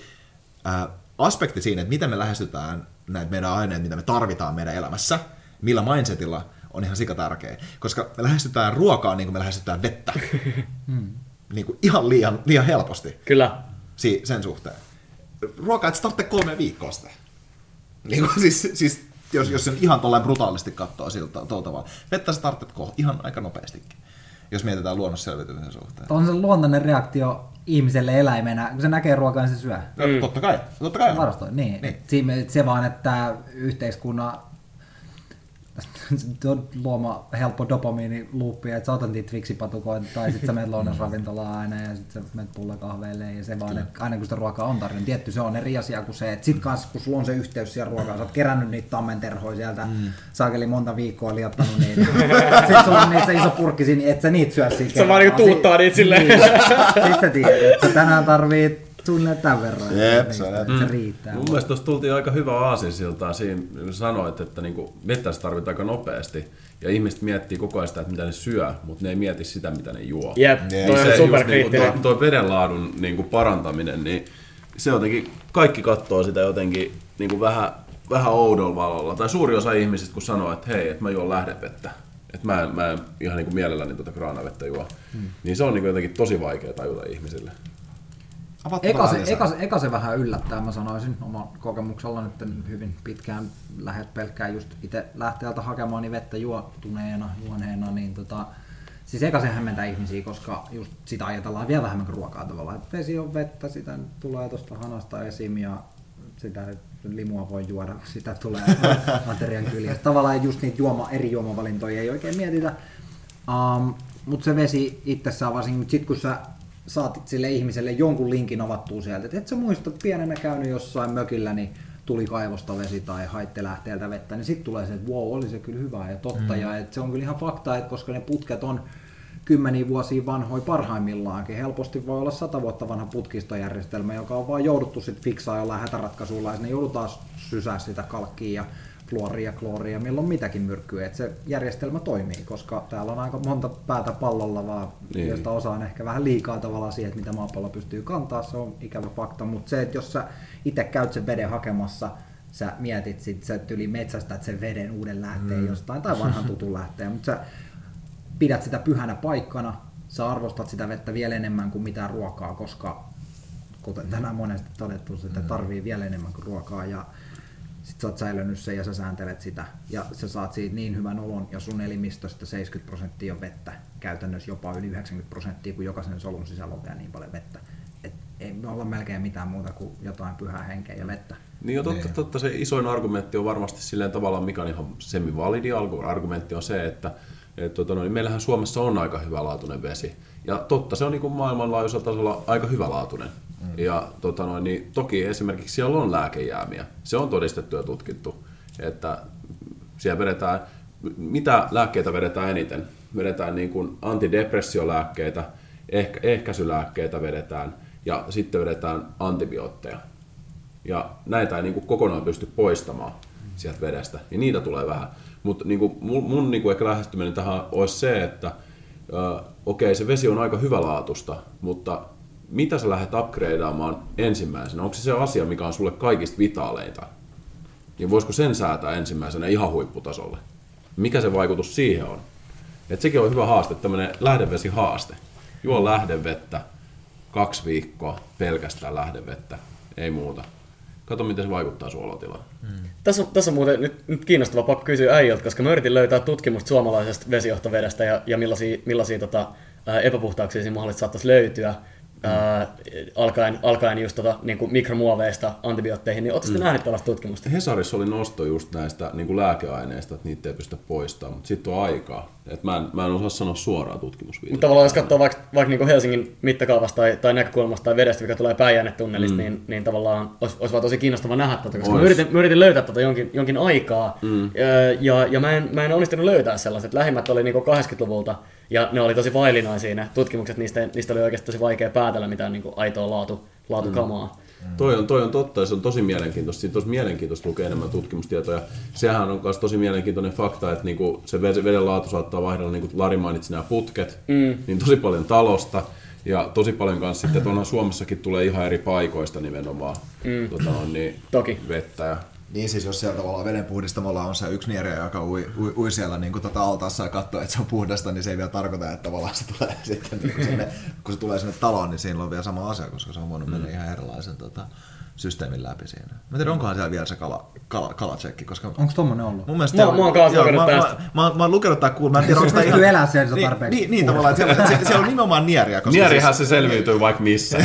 ää, aspekti siinä, että miten me lähestytään näitä meidän aineita, mitä me tarvitaan meidän elämässä, millä mindsetilla, on ihan sika tärkeä. Koska me lähestytään ruokaa niin kuin me lähestytään vettä. niin kuin ihan liian, liian helposti Kyllä. si- sen suhteen. Ruokaa, että startte kolme viikkoa sitä. Niin kuin, siis, siis jos, jos sen ihan tollain brutaalisti katsoo siltä tavalla. Vettä sä tarvitset ko- ihan aika nopeastikin, jos mietitään luonnossa selviytymisen suhteen. On se luontainen reaktio ihmiselle eläimenä, kun se näkee ruokaa, niin se syö. No, totta kai, totta kai. Varastoi, niin. Niin. se vaan, että yhteiskunnan luoma helppo dopamiiniluuppi, että sä otat niitä Twixipatukoita tai sitten sä menet lounasravintolaan aina ja sitten sä menet pullakahveille ja se vaan, että aina kun sitä ruokaa on tarjolla, niin tietty se on eri asia kuin se, että sit kanssa kun sulla on se yhteys siihen ruokaan, sä oot kerännyt niitä tammenterhoja sieltä, mm. saakeli monta viikkoa liottanut niitä. sitten sulla on niitä se iso purkki siinä, niin et sä niitä syö siinä Se vaan niinku tuuttaa niitä silleen. Niin. Sitten sä tiedät, että tänään tarvii suunnilleen tämän verran. Jep, se on- niin, se riittää. Mun mielestä tuossa tultiin aika hyvä aasinsiltaa siinä, kun sanoit, että niinku vettä se tarvitaan aika nopeasti. Ja ihmiset miettii koko ajan sitä, että mitä ne syö, mutta ne ei mieti sitä, mitä ne juo. Jep, Niin, toi on superkriittinen. Niinku, tuo, tuo vedenlaadun niinku parantaminen, niin se jotenkin, kaikki katsoo sitä jotenkin niinku vähän, vähän oudolla valolla. Tai suuri osa ihmisistä, kun sanoo, että hei, että mä juon lähdevettä, että mä en, mä en ihan niinku mielelläni tuota kraanavettä juo, hmm. niin se on niinku jotenkin tosi vaikea tajuta ihmisille. Eka se, eka, se, eka se vähän yllättää, mä sanoisin oman kokemuksella nyt hyvin pitkään lähdet pelkkää just itse lähteeltä hakemaan niin vettä juotuneena, juoneena, niin tota, siis eka se hämmentää ihmisiä, koska just sitä ajatellaan vielä vähemmän kuin ruokaa tavallaan, että vesi on vettä, sitä tulee tuosta hanasta esim ja sitä limua voi juoda, sitä tulee aterian kyljestä. Tavallaan just niitä juoma, eri juomavalintoja ei oikein mietitä. Um, mutta se vesi itsessään varsinkin, sit kun sä saatit sille ihmiselle jonkun linkin avattua sieltä, että et sä muista pienenä käynyt jossain mökillä, niin tuli kaivosta vesi tai haitte lähteeltä vettä, niin sitten tulee se, että wow, oli se kyllä hyvää ja totta. Mm. Ja et se on kyllä ihan fakta, että koska ne putket on kymmeniä vuosia vanhoja parhaimmillaankin. Helposti voi olla sata vuotta vanha putkistojärjestelmä, joka on vaan jouduttu sitten fiksaa jollain hätäratkaisulla, ja sinne joudutaan sysää sitä kalkkia ja fluoria, klooria, milloin mitäkin myrkkyä, että se järjestelmä toimii, koska täällä on aika monta päätä pallolla vaan, Niin. josta osa on ehkä vähän liikaa tavallaan siihen, että mitä maapallo pystyy kantaa, se on ikävä fakta, mutta se, että jos sä itse käyt sen veden hakemassa, sä mietit sit, sä yli metsästät sen veden uuden lähteen mm. jostain tai vanhan tutun lähteen, mutta sä pidät sitä pyhänä paikkana, sä arvostat sitä vettä vielä enemmän kuin mitään ruokaa, koska kuten tänään monesti todettu, että tarvii vielä enemmän kuin ruokaa ja sit sä oot säilönyt sen ja sä sääntelet sitä ja sä saat siitä niin hyvän olon ja sun elimistöstä 70 prosenttia on vettä, käytännössä jopa yli 90 prosenttia, kun jokaisen solun sisällä on vielä niin paljon vettä. Et ei me olla melkein mitään muuta kuin jotain pyhää henkeä ja vettä. Niin jo totta, totta, se isoin argumentti on varmasti silleen tavallaan, mikä on ihan semi-validi argumentti on se, että et, tota, no, niin meillähän Suomessa on aika hyvälaatuinen vesi. Ja totta, se on niin maailmanlaajuisella tasolla aika hyvälaatuinen. Mm. Ja tota, no, niin, toki esimerkiksi siellä on lääkejäämiä. Se on todistettu ja tutkittu, että siellä vedetään, mitä lääkkeitä vedetään eniten? Vedetään niin kuin antidepressiolääkkeitä, ehkä, ehkäisylääkkeitä vedetään ja sitten vedetään antibiootteja. Ja näitä ei niin kuin kokonaan pysty poistamaan sieltä vedestä, niin niitä tulee vähän. Mutta niinku, mun, mun niinku ehkä lähestyminen tähän olisi se, että ö, okei, se vesi on aika hyvälaatusta, mutta mitä sä lähdet upgradeaamaan ensimmäisenä? Onko se se asia, mikä on sulle kaikista vitaaleinta? Niin voisiko sen säätää ensimmäisenä ihan huipputasolle? Mikä se vaikutus siihen on? Et sekin on hyvä haaste, tämmöinen lähdevesihaaste. Juo lähdevettä, kaksi viikkoa pelkästään lähdevettä, ei muuta. Kato, miten se vaikuttaa sun olotilaan. Tässä on, tässä on muuten nyt, nyt kiinnostava pakko kysyä äijältä, koska mä yritin löytää tutkimusta suomalaisesta vesijohtovedestä ja, ja millaisia, millaisia tota, epäpuhtauksia siinä mahdollisesti saattaisi löytyä. Ää, alkaen, alkaen just tota, niin kuin mikromuoveista antibiootteihin, niin sitten mm. nähneet tällaista tutkimusta? Hesarissa oli nosto just näistä niin kuin lääkeaineista, että niitä ei pystytä poistamaan, mutta sitten on aikaa. Et mä, en, mä en osaa sanoa suoraan tutkimusvideoita. Mutta tavallaan jos katsoo vaikka, vaikka niin Helsingin mittakaavasta tai, tai näkökulmasta tai vedestä, mikä tulee Päijänne-tunnelista, mm. niin, niin tavallaan olisi, olisi vaan tosi kiinnostava nähdä tätä, koska mä yritin, mä yritin löytää tätä jonkin, jonkin aikaa, mm. ja, ja, mä, en, mä en onnistunut löytää sellaiset. Lähimmät oli niin 80-luvulta, ja ne oli tosi vaillinaisia ne tutkimukset, niistä, niistä oli oikeasti tosi vaikea päätellä mitään niin kuin aitoa laatu, laatukamaa. Mm. Toi on, toi on totta ja se on tosi mielenkiintoista. Siitä olisi mielenkiintoista lukea enemmän tutkimustietoja. Sehän on myös tosi mielenkiintoinen fakta, että niinku se veden laatu saattaa vaihdella, niin kuin Lari mainitsi nämä putket, mm. niin tosi paljon talosta. Ja tosi paljon kanssa sitten, että onhan Suomessakin tulee ihan eri paikoista nimenomaan mm. tota, on niin, Toki. vettä. Ja Niin siis jos siellä tavallaan vedenpuhdistamolla on se yksi nieriä, joka ui, ui, ui siellä niin tota altaassa ja katsoo, että se on puhdasta, niin se ei vielä tarkoita, että tavallaan se tulee sitten niin sinne, kun se tulee sinne taloon, niin siinä on vielä sama asia, koska se on voinut mennä ihan erilaisen tota, systeemin läpi siinä. Mä en tiedä, onkohan siellä vielä se kala, kala, kalacekki, koska Onko tommonen ollut? Mun mielestä Mä- siellä- mä oon kanssa joo, mä, tästä. Mä, mä, mä, oon lukenut tää kuulla, mä en tiedä, onko sitä ihan... elää siellä niin, tarpeeksi. niin, niin, tavallaan, että siellä, se, siellä on nimenomaan nieriä, koska Nierihän se selviytyy vaikka missä.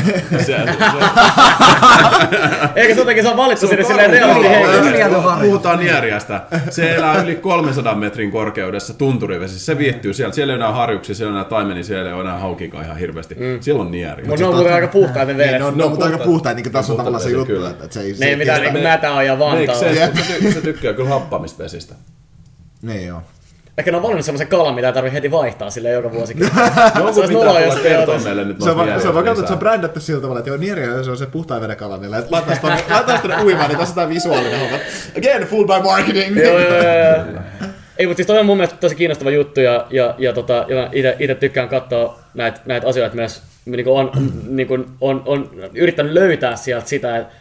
Eikä se jotenkin saa valittu sinne silleen harja. Puhutaan nieriästä. Se elää yli 300 metrin korkeudessa tunturivesissä. Se viihtyy siellä. Siellä ei ole enää harjuksia, siellä ei ole enää taimeni, siellä ei ole enää haukikaan ihan hirveästi. Mm. Siellä on nieriä. Mutta ne on aika puhtaita niin, vedet. ne on, No, on mutta aika puhtaita, niin kuin tässä on tavallaan se juttu, kyllä. että se ei... Ne ei se mitään niinku Mätää ja Make Vantaa. se, ty- se tykkää kyllä happamista vesistä. Niin joo. Ehkä ne on valinnut semmoisen kalan, mitä ei tarvitse heti vaihtaa sille joka vuosikin. Joku Se pitää tulla jos kertoa meille nyt Se on, vaan- se on vaan katsottu, että se on brändätty sillä tavalla, että joo, Nieria se on se puhtain veden kala, niin laittaa sitä laittaa sitä uimaan, niin tässä on tää visuaalinen homma. Again, full by marketing. Joo, joo, joo. Ei, mutta siis toi on mun mielestä tosi kiinnostava juttu ja, ja, ja, tota, ja ite, ite tykkään katsoa näitä näitä asioita myös, niin kuin on, niin kuin on, on yrittänyt löytää sieltä sitä, että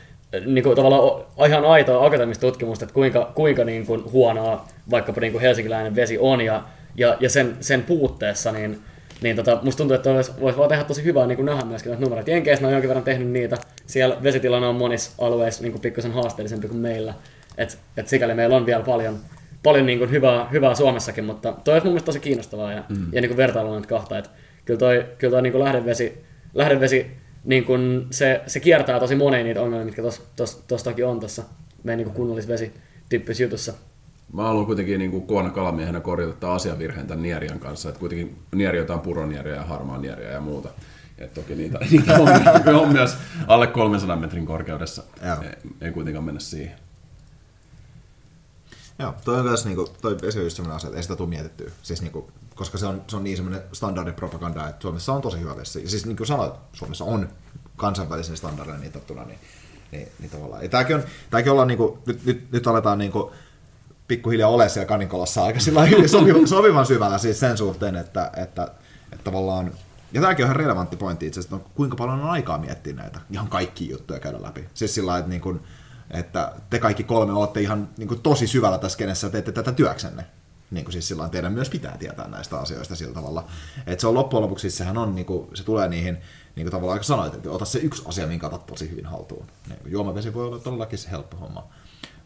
niin kuin tavallaan ihan aitoa akateemista tutkimusta, että kuinka, kuinka niin kuin huonoa vaikkapa niin kuin helsinkiläinen vesi on ja, ja, ja sen, sen puutteessa, niin, niin tota, musta tuntuu, että voisi vois vaan tehdä tosi hyvää niin kuin nähdä myöskin näitä numeroita. Jenkeissä on jonkin verran tehnyt niitä. Siellä vesitilanne on monissa alueissa niin kuin pikkusen haasteellisempi kuin meillä. Et, et sikäli meillä on vielä paljon, paljon niin kuin hyvää, hyvää Suomessakin, mutta toi olisi mun mielestä tosi kiinnostavaa ja, mm. ja niin kuin vertailua näitä kahta. Et kyllä toi, kyllä toi niin kuin lähdevesi, lähdevesi niin kuin se, se kiertää tosi moneen niitä ongelmia, mitkä tos, tos, tostakin on tässä meidän niin kuin kunnallisvesi tyyppisessä jutussa. Mä haluan kuitenkin niin kuin koona kalamiehenä korjata tämän asiavirheen tämän Nierian kanssa, että kuitenkin Nieriöitä on puronieriä ja harmaa nieriä ja muuta. Et toki niitä, niitä on, on, myös alle 300 metrin korkeudessa. Joo. Ei, ei kuitenkaan mennä siihen. Joo, toi on myös niinku, toi just sellainen asia, että ei sitä tule mietittyä. Siis niinku, koska se on, se on niin semmoinen standardipropaganda, että Suomessa on tosi hyvä vesi. Ja siis niin kuin sanoit, Suomessa on kansainvälisen standardin mitattuna, niin, niin, niin tavallaan. Ja tämäkin on, tämäkin ollaan niinku, nyt, nyt, nyt aletaan niinku, pikkuhiljaa ole siellä kaninkolassa aika sillä sopivan, sopivan syvällä siis sen suhteen, että, että, että tavallaan ja tämäkin on ihan relevantti pointti itse asiassa, että kuinka paljon on aikaa miettiä näitä ihan kaikki juttuja käydä läpi. Siis sillä että, niin kuin, että te kaikki kolme olette ihan niin kuin tosi syvällä tässä kenessä teette tätä työksenne. Niin kuin siis sillä lailla teidän myös pitää tietää näistä asioista sillä tavalla. Että se on loppujen lopuksi, siis sehän on, niin kuin, se tulee niihin, niin kuin tavallaan aika sanoit, että ota se yksi asia, minkä otat tosi hyvin haltuun. Niin kuin juomavesi voi olla todellakin se helppo homma.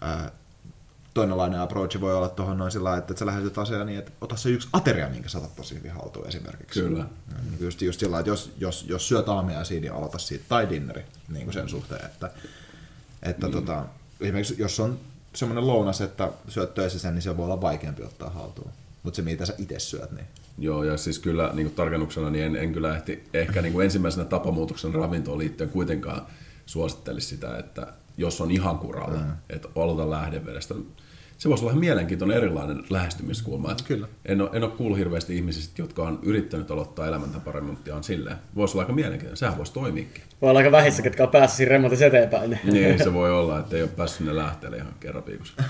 Ää, toinenlainen approach voi olla tuohon noin sillä että sä lähestyt asiaa niin, että ota se yksi ateria, minkä sä otat tosi hyvin haltuun esimerkiksi. Kyllä. Niin Just, just sillä että jos, jos, jos syöt aamiaisia, niin aloita siitä, tai dinneri, niin kuin sen suhteen, että, että mm. tota, esimerkiksi jos on semmoinen lounas, että syöt töissä sen, niin se voi olla vaikeampi ottaa haltuun. Mutta se, mitä sä itse syöt, niin Joo, ja siis kyllä niin kuin tarkennuksena niin en, en kyllä ehti, ehkä niin kuin ensimmäisenä tapamuutoksen ravintoon liittyen kuitenkaan suosittelisi sitä, että jos on ihan kuralla, mm. että aloita lähdevedestä. Se voisi olla ihan mielenkiintoinen erilainen lähestymiskulma. Että Kyllä. En ole, en ole kuullut hirveästi ihmisistä, jotka on yrittänyt aloittaa elämäntaparemonttiaan silleen. Voisi olla aika mielenkiintoinen. Sehän voisi toimiikin. Voi olla aika vähissä, ketkä on päässyt siinä remontissa eteenpäin. Niin, se voi olla, että ei ole päässyt sinne lähteelle ihan kerran viikossa.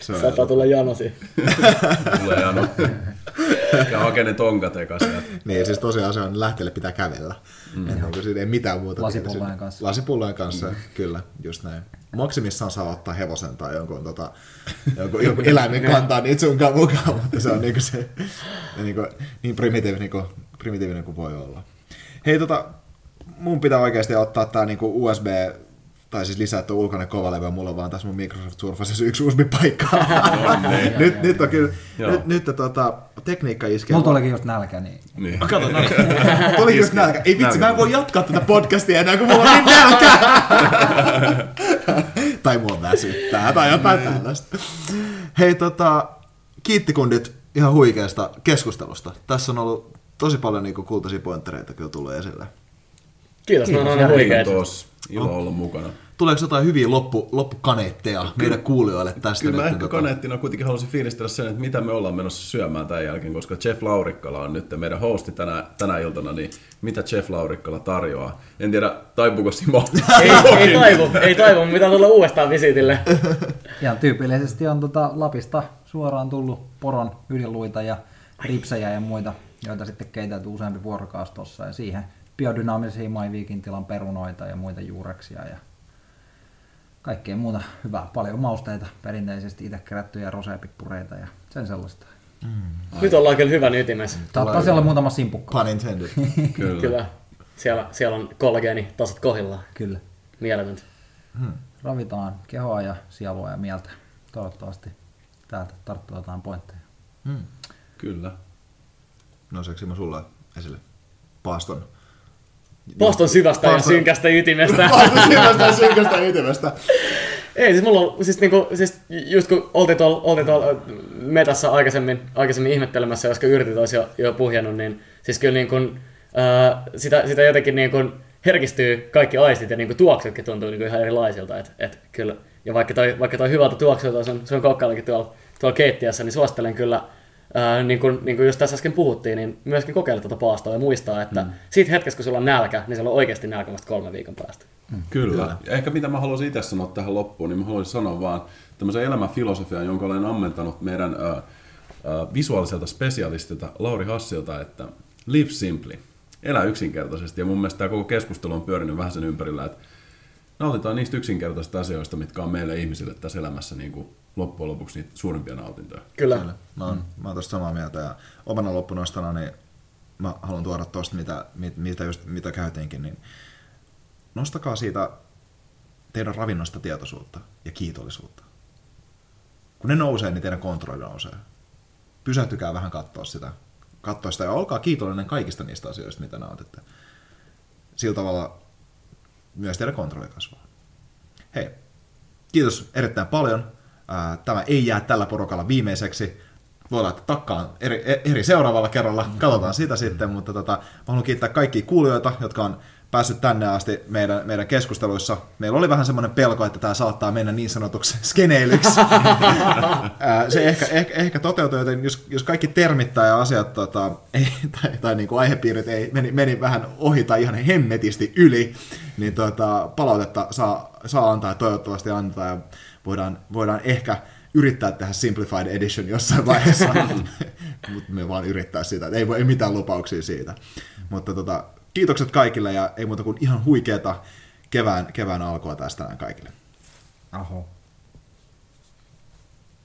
Se on Saattaa tulla janosi. Tulee jano. Ja hakee ne tonkat eka sieltä. Niin, siis tosiaan se on, lähteelle pitää kävellä. Mm. Et niin siinä ei mitään muuta. Lasipullojen kanssa. Lasipullojen kanssa, mm. kyllä, just näin. Maksimissaan saa ottaa hevosen tai jonkun, tota, jonkun, jonkun eläimen kantaa niitä sunkaan mukaan, mutta se on niinku se, niinku, niin primitiivinen, niinku, primitiivinen kuin voi olla. Hei, tota, mun pitää oikeasti ottaa tää niinku USB tai siis lisää tuo ulkoinen kovalevy, mulla on vaan tässä mun Microsoft Surface yksi USB-paikka. nyt, nyt on kyllä, nyt, nyt tota, tekniikka iskee. Mulla tulikin just nälkä, niin Niin. Kato, no. Tuli just nälkä. Ei vitsi, mä en voi jatkaa tätä podcastia enää, kun mulla on niin nälkä. tai mua väsyttää, tai jotain tällaista. Hei, tota, kiittikundit ihan huikeasta keskustelusta. Tässä on ollut tosi paljon niinku kultaisia pointtereita kyllä tullut esille. Kiitos, ne on Kiitos, aina. Kiitos. Ilo olla mukana. Tuleeko jotain hyviä loppu, loppukaneetteja meidän kuulijoille tästä? Kyllä mä nyt, ehkä tota- kaneettina kuitenkin halusin fiilistellä sen, että mitä me ollaan menossa syömään tämän jälkeen, koska Jeff Laurikkala on nyt meidän hosti tänä, tänä iltana, niin mitä Jeff Laurikkala tarjoaa? En tiedä, taipuuko Simo? Ei, ei taivu, ei taivu, mitä tulla uudestaan visiitille. ihan tyypillisesti on tota Lapista suoraan tullut poron ydinluita ja ripsejä ja muita, joita sitten keitelty useampi vuorokausi tuossa ja siihen biodynaamisia maiviikin tilan perunoita ja muita juureksia ja kaikkea muuta hyvää. Paljon mausteita, perinteisesti itse kerättyjä rosepippureita ja sen sellaista. Nyt ollaan kyllä hyvän ytimessä. Saattaa siellä olla muutama simpukka. Pun intended. Kyllä. Kyllä. Siellä, siellä on kollageenitasot kohillaan. Kyllä. Mieletöntä. Ravitaan kehoa ja sielua ja mieltä. Toivottavasti täältä tarttuu jotain pointteja. Kyllä. Nouseeko Simo sulle esille paaston? Paaston syvästä ja Paaston- synkästä ytimestä. Paaston syvästä ja synkästä ytimestä. Ei, siis mulla on, siis, niinku, siis just kun oltiin tuolla, oltiin tuolla metassa aikaisemmin, aikaisemmin ihmettelemässä, koska yritit olisi jo, jo puhjennut, niin siis kyllä niin kuin, ää, sitä, sitä jotenkin niin kuin herkistyy kaikki aistit ja niin kuin tuoksetkin tuntuu niin kuin ihan erilaisilta. Et, et kyllä, ja vaikka toi, vaikka toi hyvältä tuokselta se on, se on kokkaillakin tuolla, tuolla keittiössä, niin suosittelen kyllä, ää, niin, kuin, niin kuin just tässä äsken puhuttiin, niin myöskin kokeilla tuota paastoa ja muistaa, että mm. siitä hetkestä, kun sulla on nälkä, niin sulla on oikeasti nälkä vasta kolme viikon päästä. Kyllä. Ja ehkä mitä mä haluaisin itse sanoa tähän loppuun, niin mä haluaisin sanoa vaan tämmöisen elämänfilosofian, jonka olen ammentanut meidän ö, ö, visuaaliselta spesialistilta Lauri Hassilta, että live simply, elä yksinkertaisesti. Ja mun mielestä tämä koko keskustelu on pyörinyt vähän sen ympärillä, että nautitaan niistä yksinkertaisista asioista, mitkä on meille ihmisille tässä elämässä niin kuin loppujen lopuksi niitä suurimpia nautintoja. Kyllä. Kyllä. Mä oon, mä oon tosta samaa mieltä ja omana loppunostona niin mä haluan tuoda tosta, mitä, mit- mitä, just, mitä käytiinkin, niin nostakaa siitä teidän ravinnosta tietoisuutta ja kiitollisuutta. Kun ne nousee, niin teidän kontrolli nousee. Pysähtykää vähän katsoa sitä. Katsoa sitä ja olkaa kiitollinen kaikista niistä asioista, mitä nautitte. Sillä tavalla myös teidän kontrolli kasvaa. Hei, kiitos erittäin paljon. Ää, Tämä ei jää tällä porukalla viimeiseksi. Voi laittaa takkaan eri, eri seuraavalla kerralla, katsotaan sitä sitten, mutta tota, mä haluan kiittää kaikkia kuulijoita, jotka on päässyt tänne asti meidän, meidän keskusteluissa. Meillä oli vähän semmoinen pelko, että tämä saattaa mennä niin sanotuksi skeneilyksi. Se ehkä, ehkä, ehkä toteutui, joten jos, jos kaikki termittää ja asiat tota, ei, tai, tai niin kuin aihepiirit ei, meni, meni vähän ohi tai ihan hemmetisti yli, niin tota, palautetta saa, saa antaa ja toivottavasti antaa ja voidaan, voidaan ehkä yrittää tehdä Simplified Edition jossain vaiheessa, mutta me vaan yrittää sitä, ei, voi- ei mitään lupauksia siitä. Mutta tota, kiitokset kaikille ja ei muuta kuin ihan huikeeta kevään, kevään alkua tästä kaikille. Aho.